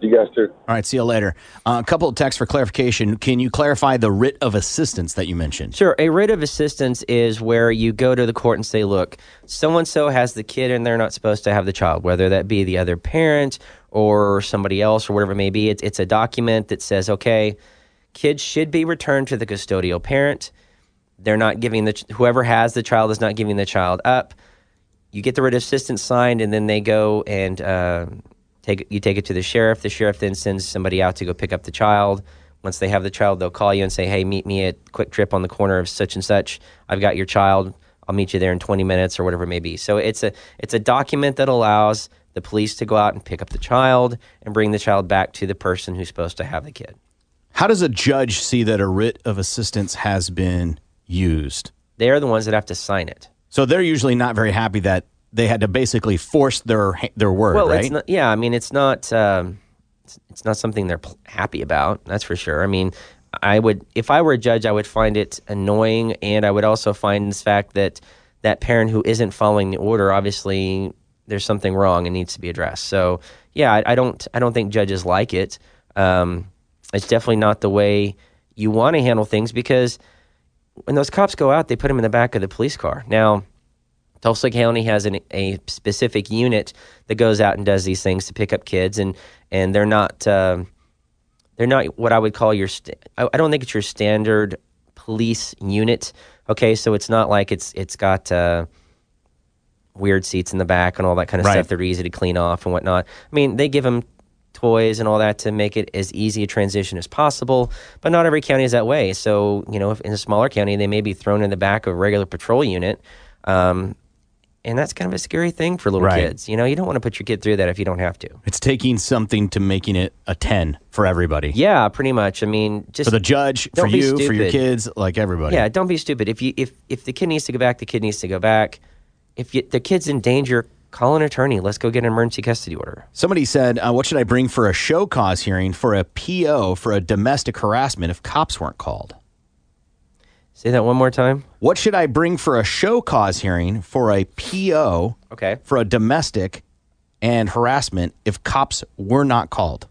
You guys too. All right, see you later. Uh, a couple of texts for clarification. Can you clarify the writ of assistance that you mentioned? Sure. A writ of assistance is where you go to the court and say, look, so and so has the kid and they're not supposed to have the child, whether that be the other parent or somebody else or whatever it may be. It's, it's a document that says, okay, kids should be returned to the custodial parent. They're not giving the, whoever has the child is not giving the child up. You get the writ of assistance signed and then they go and, uh, take you take it to the sheriff. The sheriff then sends somebody out to go pick up the child. Once they have the child, they'll call you and say, "Hey, meet me at QuikTrip on the corner of such and such. I've got your child. I'll meet you there in 20 minutes or whatever it may be." So it's a it's a document that allows the police to go out and pick up the child and bring the child back to the person who's supposed to have the kid. How does a judge see that a writ of assistance has been used? They are the ones that have to sign it. So they're usually not very happy that they had to basically force their their word, well, right? it's not, yeah. I mean, it's not um, it's, it's not something they're happy about. That's for sure. I mean, I would if I were a judge, I would find it annoying, and I would also find this fact that that parent who isn't following the order, obviously, there's something wrong and needs to be addressed. So, yeah, I, I don't I don't think judges like it. Um, it's definitely not the way you want to handle things because when those cops go out, they put them in the back of the police car. Now, Tulsa County has an, a specific unit that goes out and does these things to pick up kids, and and they're not um they're not what I would call your. St- I, I don't think it's your standard police unit. Okay, so it's not like it's it's got uh, weird seats in the back and all that kind of Right. stuff that are easy to clean off and whatnot. I mean, they give them toys and all that to make it as easy a transition as possible. But not every county is that way. So you know, if in a smaller county, they may be thrown in the back of a regular patrol unit. Um, and that's kind of a scary thing for little Right. kids. You know, you don't want to put your kid through that if you don't have to. It's taking something to making it a 10 for everybody. Yeah, pretty much. I mean, just for the judge, for you, for your kids, like everybody. Yeah, don't be stupid. If you if if the kid needs to go back, the kid needs to go back. If you, the kid's in danger, call an attorney. Let's go get an emergency custody order. Somebody said, uh, What should I bring for a show cause hearing for a PO for a domestic harassment if cops weren't called? Say that one more time. What should I bring for a show cause hearing for a PO Okay. for a domestic and harassment if cops were not called?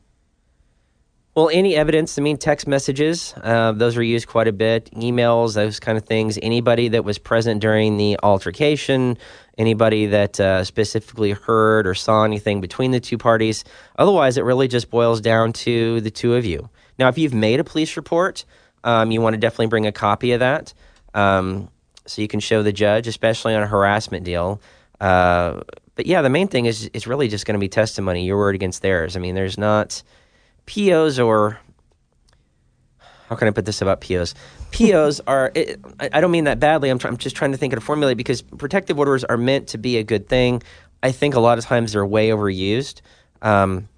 Well, any evidence, I mean, text messages, uh, those were used quite a bit, emails, those kind of things. Anybody that was present during the altercation, anybody that uh, specifically heard or saw anything between the two parties. Otherwise, it really just boils down to the two of you. Now, if you've made a police report, um, you want to definitely bring a copy of that um, so you can show the judge, especially on a harassment deal. Uh, but yeah, the main thing is it's really just going to be testimony, your word against theirs. I mean, there's not POs or how can I put this about POs? POs are, it, I don't mean that badly. I'm, I'm just trying to think of a formula because protective orders are meant to be a good thing. I think a lot of times they're way overused. Um,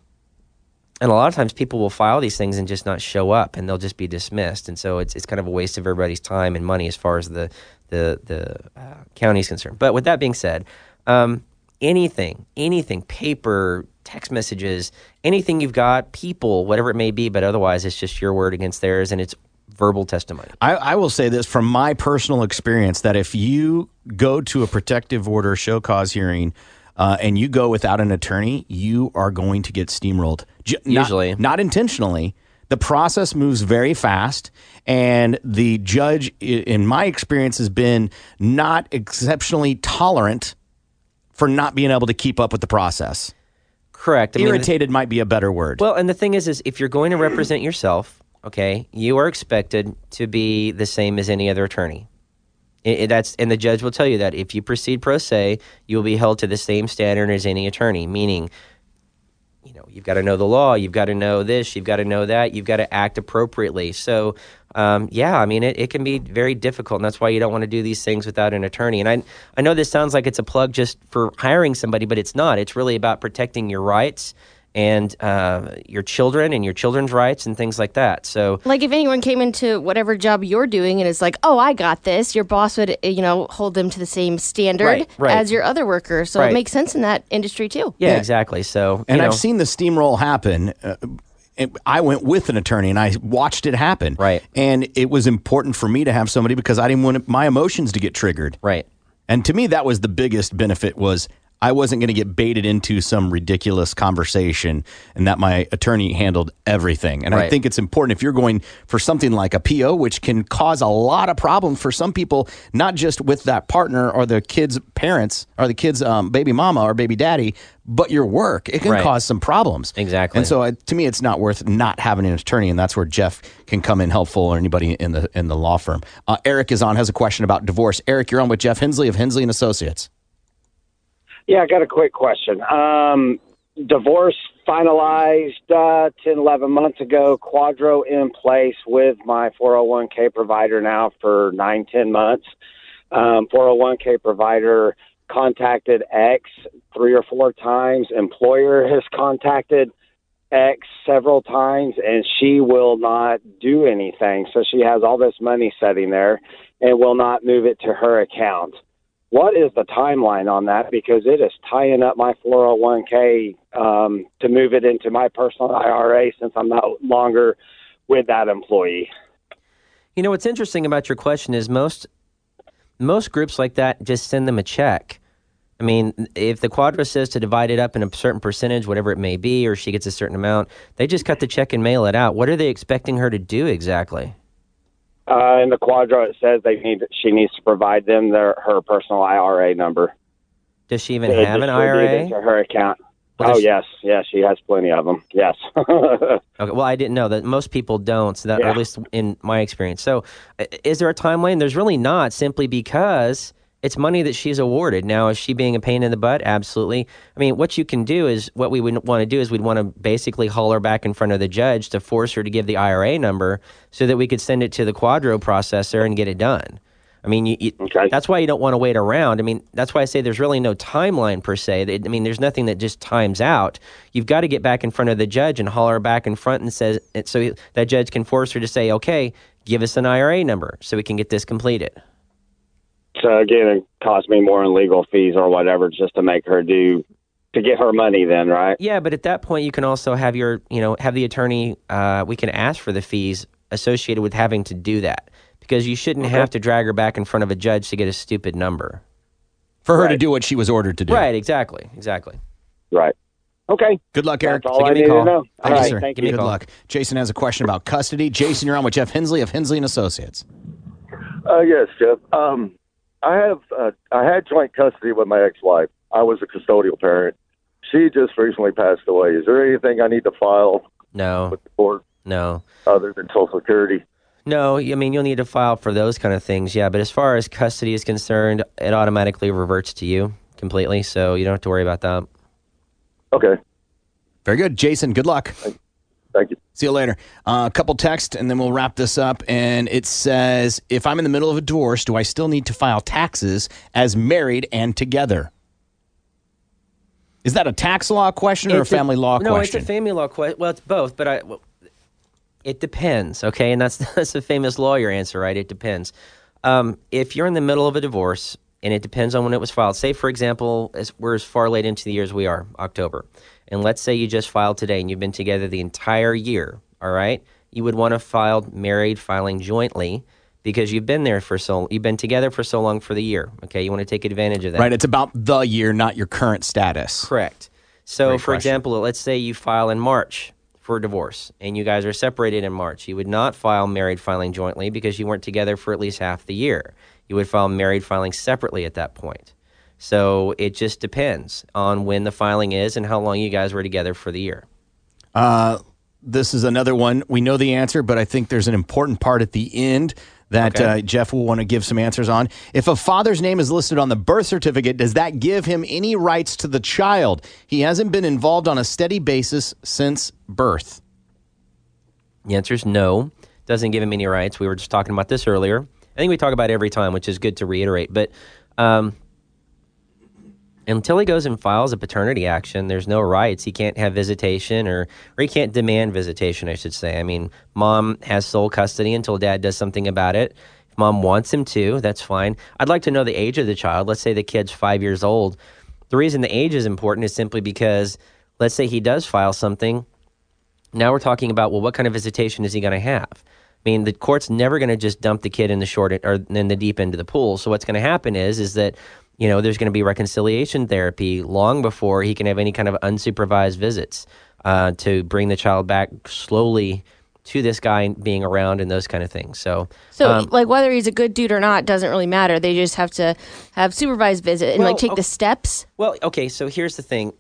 and a lot of times people will file these things and just not show up and they'll just be dismissed. And so it's, it's kind of a waste of everybody's time and money as far as the, the, the uh, county is concerned. But with that being said, um, anything, anything, paper, text messages, anything you've got, people, whatever it may be, but otherwise it's just your word against theirs and it's verbal testimony. I, I will say this from my personal experience that if you go to a protective order show cause hearing uh, and you go without an attorney, you are going to get steamrolled. J- not- Usually. not intentionally. The process moves very fast, and the judge, in my experience, has been not exceptionally tolerant for not being able to keep up with the process. Correct. I mean, Irritated might be a better word. Well, and the thing is, is if you're going to represent yourself, okay, you are expected to be the same as any other attorney. It, it- that's and the judge will tell you that if you proceed pro se, you will be held to the same standard as any attorney. Meaning, you know, you've got to know the law, you've got to know this, you've got to know that, you've got to act appropriately. So, um, yeah, I mean, it, it can be very difficult, and that's why you don't want to do these things without an attorney. And I, I know this sounds like it's a plug just for hiring somebody, but it's not. It's really about protecting your rights and uh, your children and your children's rights and things like that. So, Like if anyone came into whatever job you're doing and is like, "Oh, I got this," your boss would, uh, you know, hold them to the same standard Right, right. as your other workers. So Right. it makes sense in that industry too. yeah, exactly. So, And you I've seen the steamroll happen. Uh, I went with an attorney and I watched it happen. Right. And it was important for me to have somebody because I didn't want my emotions to get triggered. Right. And to me, that was the biggest benefit was I wasn't going to get baited into some ridiculous conversation and that my attorney handled everything. And I think it's important if you're going for something like a PO, which can cause a lot of problems for some people, not just with that partner or the kid's parents or the kid's um, baby mama or baby daddy, but your work. It can Right. cause some problems. Exactly. And so uh, to me, it's not worth not having an attorney. And that's where Jeff can come in helpful or anybody in the, in the law firm. Uh, Eric is on, has a question about divorce. Eric, you're on with Jeff Hensley of Hensley and Associates. Yeah, I got a quick question. Um, divorce finalized uh, 10, 11 months ago. QDRO in place with my 401k provider now for nine, 10 months. Um, 401k provider contacted X three or four times. Employer has contacted X several times, and she will not do anything. So she has all this money sitting there and will not move it to her account what is the timeline on that? Because it is tying up my 401k um, to move it into my personal IRA since I'm no longer with that employee. You know what's interesting about your question is most most groups like that just send them a check. I mean, if the QDRO says to divide it up in a certain percentage, whatever it may be, or she gets a certain amount, they just cut the check and mail it out. What are they expecting her to do exactly? Uh, in the QDRO, it says they need she needs to provide them their her personal IRA number. Does she even to have an IRA? Into her account. Well, oh yes, yes, she has plenty of them. Yes. <laughs> Okay, well, I didn't know that most people don't, so that, Yeah. at least in my experience. So, is there a timeline? There's really not, simply because it's money that she's awarded. Now, is she being a pain in the butt? Absolutely. I mean, what you can do is what we would want to do is we'd want to basically haul her back in front of the judge to force her to give the IRA number so that we could send it to the QDRO processor and get it done. I mean, you, you, that's why you don't want to wait around. I mean, that's why I say there's really no timeline per se. I mean, there's nothing that just times out. You've got to get back in front of the judge and haul her back in front and says so that judge can force her to say, "Okay, give us an IRA number so we can get this completed." So again, it cost me more in legal fees or whatever just to make her do to get her money. Then right? Yeah, but at that point, you can also have your, you know, have the attorney. Uh, we can ask for the fees associated with having to do that because you shouldn't have to drag her back in front of a judge to get a stupid number. For her to do what she was ordered to do. Right. Exactly. Exactly. Right. Okay. Good luck, Eric. That's all I need to know. Thank All you, right, sir. thank Give me you. Good luck. Jason has a question about custody. Jason, you're on with Jeff Hensley of Hensley and Associates. Uh, yes, Jeff. Um, I have uh, I had joint custody with my ex-wife. I was a custodial parent. She just recently passed away. Is there anything I need to file No. with the court No. other than Social Security? No, I mean you'll need to file for those kind of things, yeah. But as far as custody is concerned, it automatically reverts to you completely, so you don't have to worry about that. Okay. Very good. Jason, good luck. Thank you. See you later. Uh, a couple text, and then we'll wrap this up. And it says, if I'm in the middle of a divorce, do I still need to file taxes as married and together? Is that a tax law question or a family law no, question? No, it's a family law question. Well, it's both, but I. Well, it depends, okay, and that's <laughs> that's the famous lawyer answer, right? It depends. Um, if you're in the middle of a divorce and it depends on when it was filed, say for example, as we're as far late into the year as we are, October, and let's say you just filed today and you've been together the entire year, all right, you would want to file married filing jointly because you've been there for so you've been together for so long for the year. Okay, you want to take advantage of that. Right. It's about the year, not your current status. Correct. So, Great for question. example, let's say you file in March for a divorce and you guys are separated in March. You would not file married filing jointly because you weren't together for at least half the year. You would file married filing separately at that point. So, it just depends on when the filing is and how long you guys were together for the year. Uh, this is another one. We know the answer, but I think there's an important part at the end that Okay. uh, Jeff will want to give some answers on. If a father's name is listed on the birth certificate, does that give him any rights to the child? He hasn't been involved on a steady basis since birth. The answer is no. Doesn't give him any rights. We were just talking about this earlier. I think we talk about it every time, which is good to reiterate. But um, until he goes and files a paternity action, there's no rights. He can't have visitation or, or he can't demand visitation, I should say. I mean, mom has sole custody until dad does something about it. If mom wants him to, that's fine. I'd like to know the age of the child. Let's say the kid's five years old. The reason the age is important is simply because let's say he does file something now we're talking about well, what kind of visitation is he going to have? I mean, the court's never going to just dump the kid in the short or in the deep end of the pool. So what's going to happen is is that you know there's going to be reconciliation therapy long before he can have any kind of unsupervised visits uh, to bring the child back slowly to this guy being around and those kind of things. So So, um, like, whether he's a good dude or not doesn't really matter. They just have to have supervised visit and Well, like take okay. the steps. Well, okay, so here's the thing.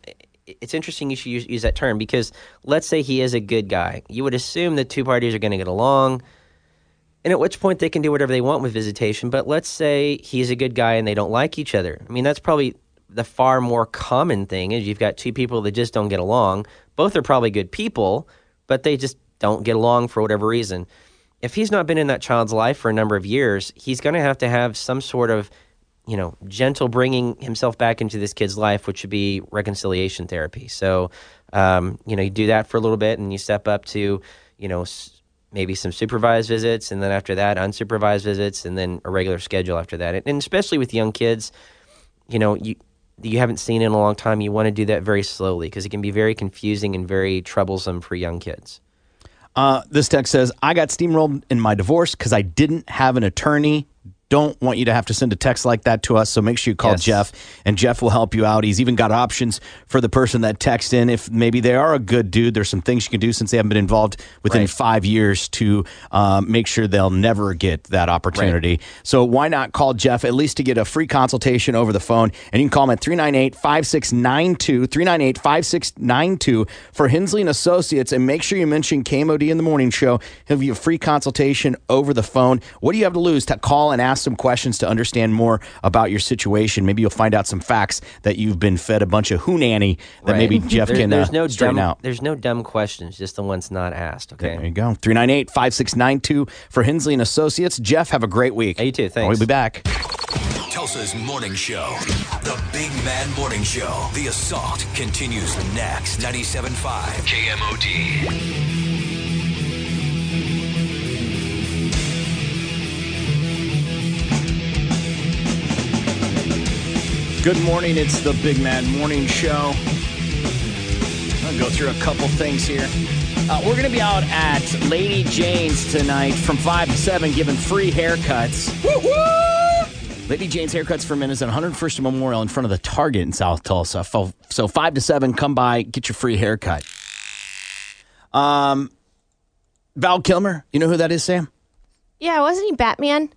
It's interesting you should use, use that term because let's say he is a good guy. You would assume the two parties are going to get along, and at which point they can do whatever they want with visitation. But let's say he's a good guy and they don't like each other. I mean, that's probably the far more common thing is you've got two people that just don't get along. Both are probably good people, but they just don't get along for whatever reason. If he's not been in that child's life for a number of years, he's going to have to have some sort of you know, gentle bringing himself back into this kid's life, which would be reconciliation therapy. So, um, you know, you do that for a little bit and you step up to, you know, maybe some supervised visits and then after that, unsupervised visits and then a regular schedule after that. And, especially with young kids, you know, you, you haven't seen in a long time, you want to do that very slowly because it can be very confusing and very troublesome for young kids. Uh, this text says, I got steamrolled in my divorce because I didn't have an attorney. Don't want you to have to send a text like that to us. So make sure you call Yes. Jeff, and Jeff will help you out. He's even got options for the person that texts in. If maybe they are a good dude, there's some things you can do since they haven't been involved within Right. five years to um, make sure they'll never get that opportunity. So why not call Jeff at least to get a free consultation over the phone? And you can call him at 398 5692, 398 5692 for Hensley and Associates. And make sure you mention KMOD in the morning show. He'll give you a free consultation over the phone. What do you have to lose to call and ask some questions to understand more about your situation? Maybe you'll find out some facts that you've been fed a bunch of hoonanny that Right. maybe <laughs> Jeff There- can there's uh, no straighten dumb, out. There's no dumb questions, just the ones not asked. Okay. There you go. 398 5692 for Hensley and Associates. Jeff, have a great week. Hey, you too. Thanks. We'll be back. Tulsa's morning show. The Big Man Morning Show. The assault continues next. 97.5 KMOD. Good morning. It's the Big Man Morning Show. I'll go through a couple things here. Uh, we're going to be out at Lady Jane's tonight from 5 to 7 giving free haircuts. Lady Jane's Haircuts for Men is at 101st and Memorial in front of the Target in South Tulsa. So 5 to 7, come by, get your free haircut. Um, Val Kilmer, you know who that is, Sam? Yeah, wasn't he Batman?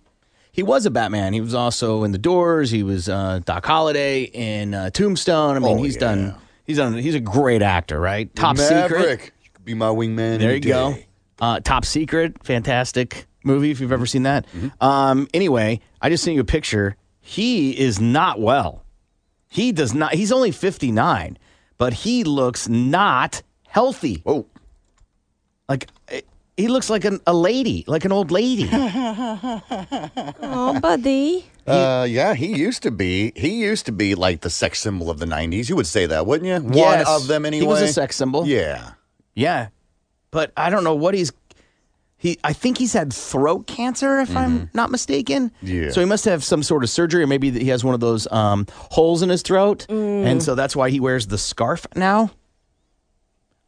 He was a Batman. He was also in The Doors. He was uh, Doc Holliday in uh, Tombstone. I mean, Oh, he's yeah. done. He's done. He's a great actor, right? Top Secret. Maverick. You could be my wingman. There you go. Uh, Top Secret, fantastic movie if you've ever seen that. Mm-hmm. Um, anyway, I just sent you a picture. He is not well. He does not. He's only fifty nine, but he looks not healthy. Oh, like eh, he looks like an, a lady, like an old lady. <laughs> Oh, buddy. Uh, yeah, he used to be. He used to be like the sex symbol of the '90s. You would say that, wouldn't you? Yes. One of them, anyway. He was a sex symbol. Yeah. Yeah, but I don't know what he's. He, I think he's had throat cancer, if I'm not mistaken. Mm-hmm. Yeah. So he must have some sort of surgery, or maybe he has one of those um, holes in his throat, Mm. and so that's why he wears the scarf now.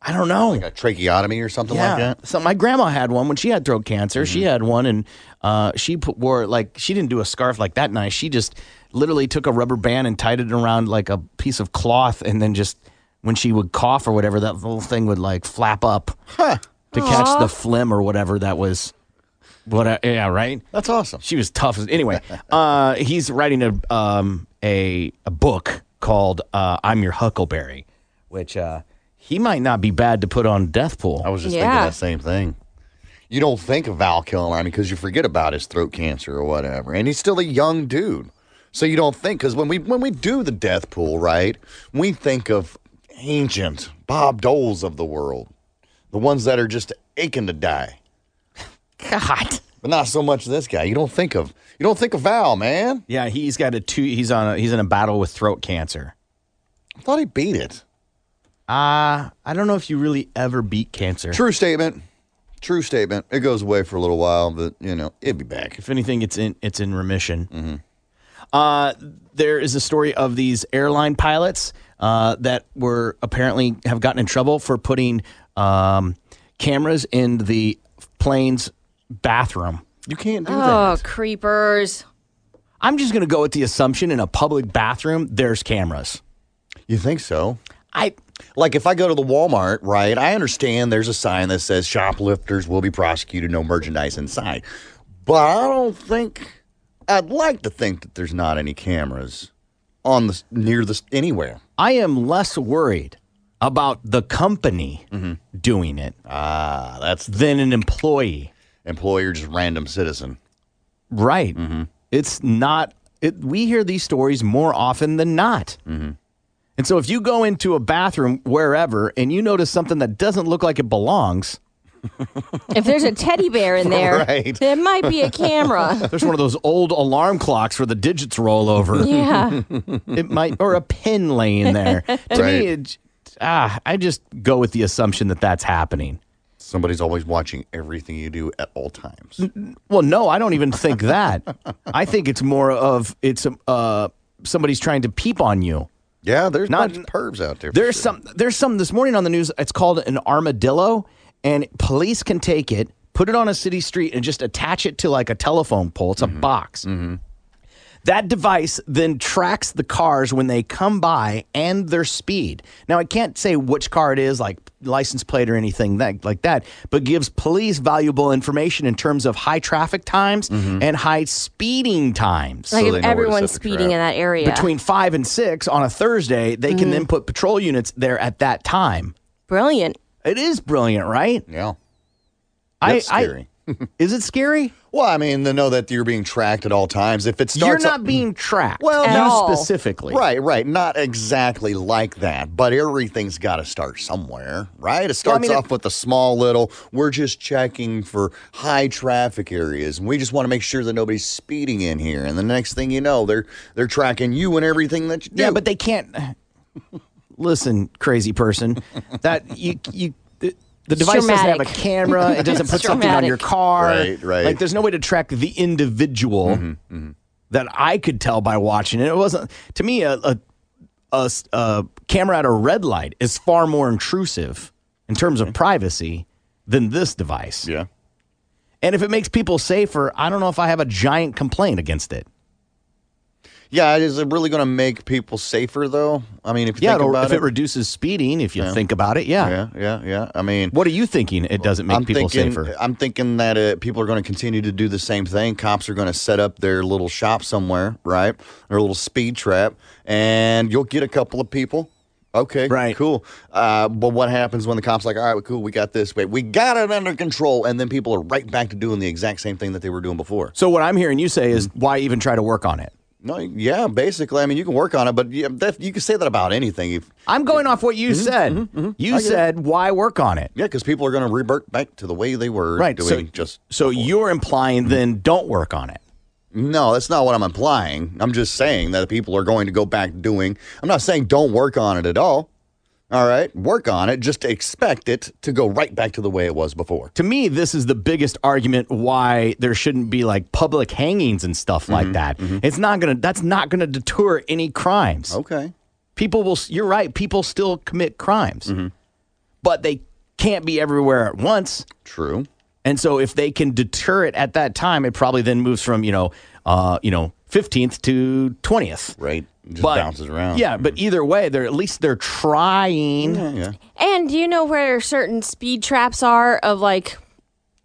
I don't know. Like a tracheotomy or something yeah. like that. Mm-hmm. So my grandma had one when she had throat cancer. She had one, and uh, she put, wore like she didn't do a scarf like that nice. She just literally took a rubber band and tied it around like a piece of cloth, and then just when she would cough or whatever, that little thing would like flap up to catch the phlegm or whatever that was. What? I- yeah, right. That's awesome. She was tough. as- Anyway, <laughs> uh, he's writing a um, a a book called uh, "I'm Your Huckleberry," which uh, He might not be bad to put on death pool. I was just Yeah. thinking that same thing. You don't think of Val Kilmer because you forget about his throat cancer or whatever, and he's still a young dude. So you don't think because when we when we do the death pool, right? We think of ancient Bob Doles of the world, the ones that are just aching to die. God. But not so much this guy. You don't think of you don't think of Val, man. Yeah, he's got a two. He's on. A, he's in a battle with throat cancer. I thought he beat it. Uh, I don't know if you really ever beat cancer. True statement. True statement. It goes away for a little while, but you know it'd be back. If anything, it's in it's in remission. Uh, there is a story of these airline pilots uh, that were apparently have gotten in trouble for putting um, cameras in the plane's bathroom. You can't do that. Oh, creepers. I'm just going to go with the assumption in a public bathroom there's cameras. You think so? I like if I go to the Walmart, right? I understand there's a sign that says shoplifters will be prosecuted, no merchandise inside. But I don't think I'd like to think that there's not any cameras on the near the anywhere. I am less worried about the company mm-hmm. doing it Ah, that's than an employee. employer, just random citizen. Right. Mm-hmm. It's not. It, we hear these stories more often than not. Mm-hmm. And so, if you go into a bathroom wherever and you notice something that doesn't look like it belongs, If there's a teddy bear in <laughs> there, Right. there might be a <laughs> camera. there's one of those old alarm clocks where the digits roll over. <laughs> Yeah. it might, or a pin laying there. to Right. me, it, ah, I just go with the assumption that that's happening. Somebody's always watching everything you do at all times. Well, no, I don't even think that. I think it's more of it's uh somebody's trying to peep on you. Yeah, there's Not- not bunch of pervs out there. There's sure. some there's some this morning on the news. It's called an armadillo, and police can take it, put it on a city street, and just attach it to like a telephone pole. It's a box. Mm-hmm. Box. That device then tracks the cars when they come by and their speed. Now, I can't say which car it is, like license plate or anything that, like that, but gives police valuable information in terms of high traffic times and high speeding times. Like if everyone's speeding in that area. Between five and six on a Thursday, they can Mhm. then put patrol units there at that time. Brilliant. It is brilliant, right? Yeah. I, That's scary. I, <laughs> is it scary? Well, I mean, to know that you're being tracked at all times. If it starts, You're not being tracked. Well, you no. specifically. Right, right. Not exactly like that, but everything's got to start somewhere, right? It starts mean, it- off with a small little, we're just checking for high traffic areas and we just want to make sure that nobody's speeding in here. And the next thing you know, they're they're tracking you and everything that you do. Yeah, but they can't. <laughs> Listen, crazy person. That you you. The, the It's device doesn't have a camera. It doesn't It's put <laughs> something on your car. Right, right. Like there's no way to track the individual Mm-hmm, that I could tell by watching it. It wasn't to me a a camera at a red light is far more intrusive in terms of privacy than this device. Yeah. And if it makes people safer, I don't know if I have a giant complaint against it. Yeah, is it really going to make people safer though? I mean, if you Yeah, think about if it reduces speeding, if you Yeah. think about it, yeah. yeah, yeah, yeah. I mean, What are you thinking? It doesn't make I'm people thinking, safer. I'm thinking that uh, people are going to continue to do the same thing. Cops are going to set up their little shop somewhere, right? Their little speed trap, and you'll get a couple of people. Okay, right, cool. Uh, but what happens when the cops like, all right, well, cool, we got this, wait, we got it under control, and then people are right back to doing the exact same thing that they were doing before. So what I'm hearing you say is, why even try to work on it? No, yeah, basically, I mean, you can work on it, but yeah, that, you can say that about anything. If, I'm going off what you Mhm, said. mhm, mhm. You get it. said, why work on it? yeah, because people are going to revert back to the way they were Right. doing So, just so you're implying then don't work on it. No, that's not what I'm implying. I'm just saying that people are going to go back doing. I'm not saying don't work on it at all. All right, work on it. Just expect it to go right back to the way it was before. To me, this is the biggest argument why there shouldn't be like public hangings and stuff Mm-hmm, like that. It's not gonna. That's not gonna deter any crimes. Okay. People will. You're right. People still commit crimes, Mm-hmm. but they can't be everywhere at once. True. And so if they can deter it at that time, it probably then moves from you know, uh, you know, fifteenth to twentieth. Right. Just But- bounces around. Yeah, but either way, they're at least they're trying. Yeah, yeah. And do you know where certain speed traps are of like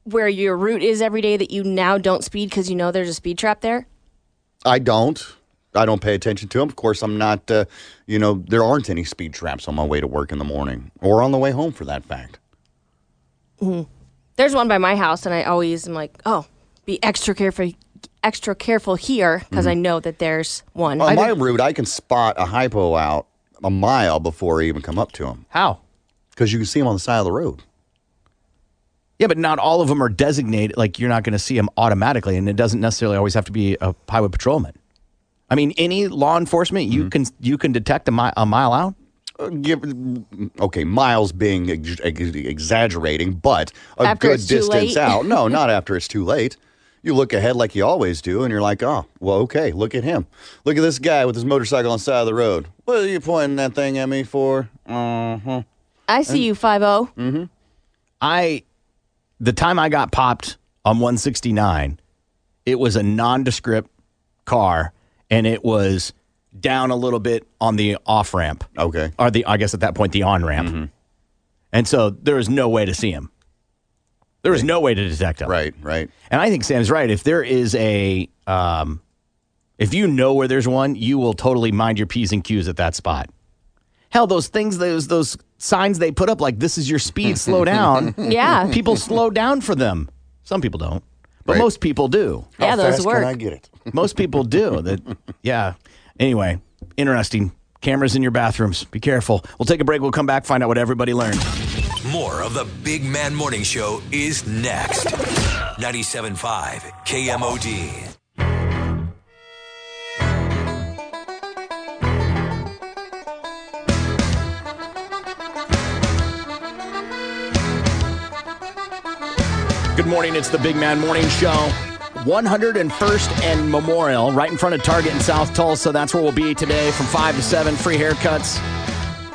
where your route is every day that you now don't speed because you know there's a speed trap there? I don't. I don't pay attention to them. Of course, I'm not. Uh, you know, there aren't any speed traps on my way to work in the morning or on the way home, for that fact. Mhm. There's one by my house, and I always am like, oh, be extra careful, extra careful here because I mm-hmm. know that there's one. On I my think- route, I can spot a hypo out a mile before I even come up to him. How? Because you can see him on the side of the road. Yeah, but not all of them are designated. Like you're not going to see them automatically, and it doesn't necessarily always have to be a highway patrolman. I mean, any law enforcement, you mm-hmm. can you can detect a, mi- a mile out. Uh, give, okay, miles being ex- ex- exaggerating, but a After good distance out. No, <laughs> not after it's too late. You look ahead like you always do, and you're like, oh, well, okay, look at him. Look at this guy with his motorcycle on the side of the road. What are you pointing that thing at me for? Uh huh. I see you, five oh. zero. Mm-hmm. I, the time I got popped on 169, it was a nondescript car, and it was down a little bit on the off ramp. Okay. Or the I guess at that point the on ramp. And so there is no way to see him. There is was no way to detect him. Right, right. And I think Sam's right. If there is a, um, if you know where there's one, you will totally mind your p's and q's at that spot. Hell, those things, those those signs they put up like "This is your speed, slow <laughs> down." Yeah. people slow down for them. Some people don't, but Right. most people do. Yeah, those fast can work. I get it? most people do. That, <laughs> yeah. Anyway, interesting. Cameras in your bathrooms. Be careful. We'll take a break. We'll come back. Find out what everybody learned. More of the Big Man Morning Show is next. 97.5 KMOD. Good morning. It's the Big Man Morning Show. 101st and Memorial, right in front of Target in South Tulsa. That's where we'll be today from 5 to 7. Free haircuts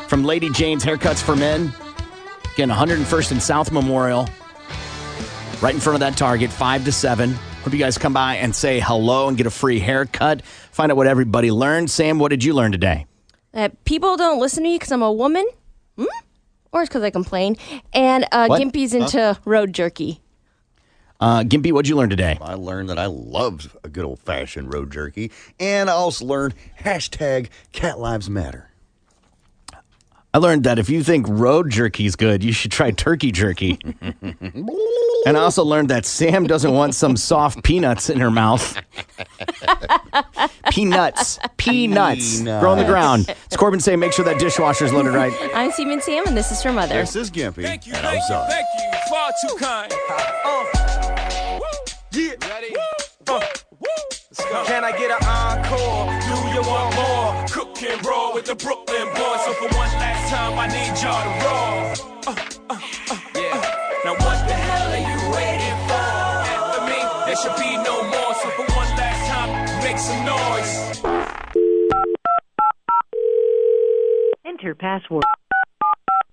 from Lady Jane's Haircuts for Men. Again, 101st and South Memorial, right in front of that Target, 5 to 7. Hope you guys come by and say hello and get a free haircut. Find out what everybody learned. Sam, what did you learn today? That people don't listen to me because I'm a woman, hmm? or it's because I complain. And uh, What? Gimpy's into road jerky. Uh, Gimpy, what'd you learn today? I learned that I love a good old fashioned road jerky, and I also learned hashtag Cat Lives Matter. I learned that if you think road jerky is good, you should try turkey jerky. <laughs> and I also learned that Sam doesn't want some soft peanuts in her mouth. <laughs> peanuts. Peanuts. Grow on the ground. It's Corbin saying make sure that dishwasher's loaded right. I'm Seaman Sam, and this is her mother. This is Gimpy. and I'm sorry. Thank you, far too kind. <laughs> Uh, woo, yeah. Ready? Uh, woo. Can I get an encore? Do you want more? Cook and roll with the Brooklyn boys. So for one last time, I need y'all to roll. Uh, uh, uh, yeah. Now what the hell are you waiting for? After me, there should be no more. So for one last time, make some noise. Enter password.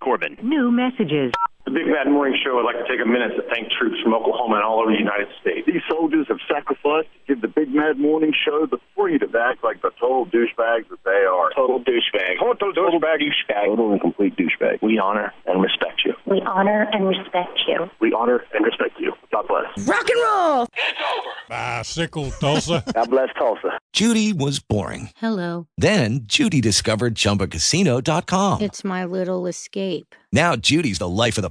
Corbin. New messages. The Big Bad Morning Show would like to take a minute to thank troops from Oklahoma and all over the United States. These soldiers have sacrificed to give the Big Mad Morning Show the freedom to act like the total douchebags that they are. Total douchebag. Total, total douchebag. Total and complete douchebag. We honor and respect you. We honor and respect you. We honor and respect you. God bless. Rock and roll. Bicycle, Tulsa. <laughs> God bless Tulsa. Judy was boring. Hello. Then Judy discovered ChumbaCasino.com. It's my little escape. Now Judy's the life of the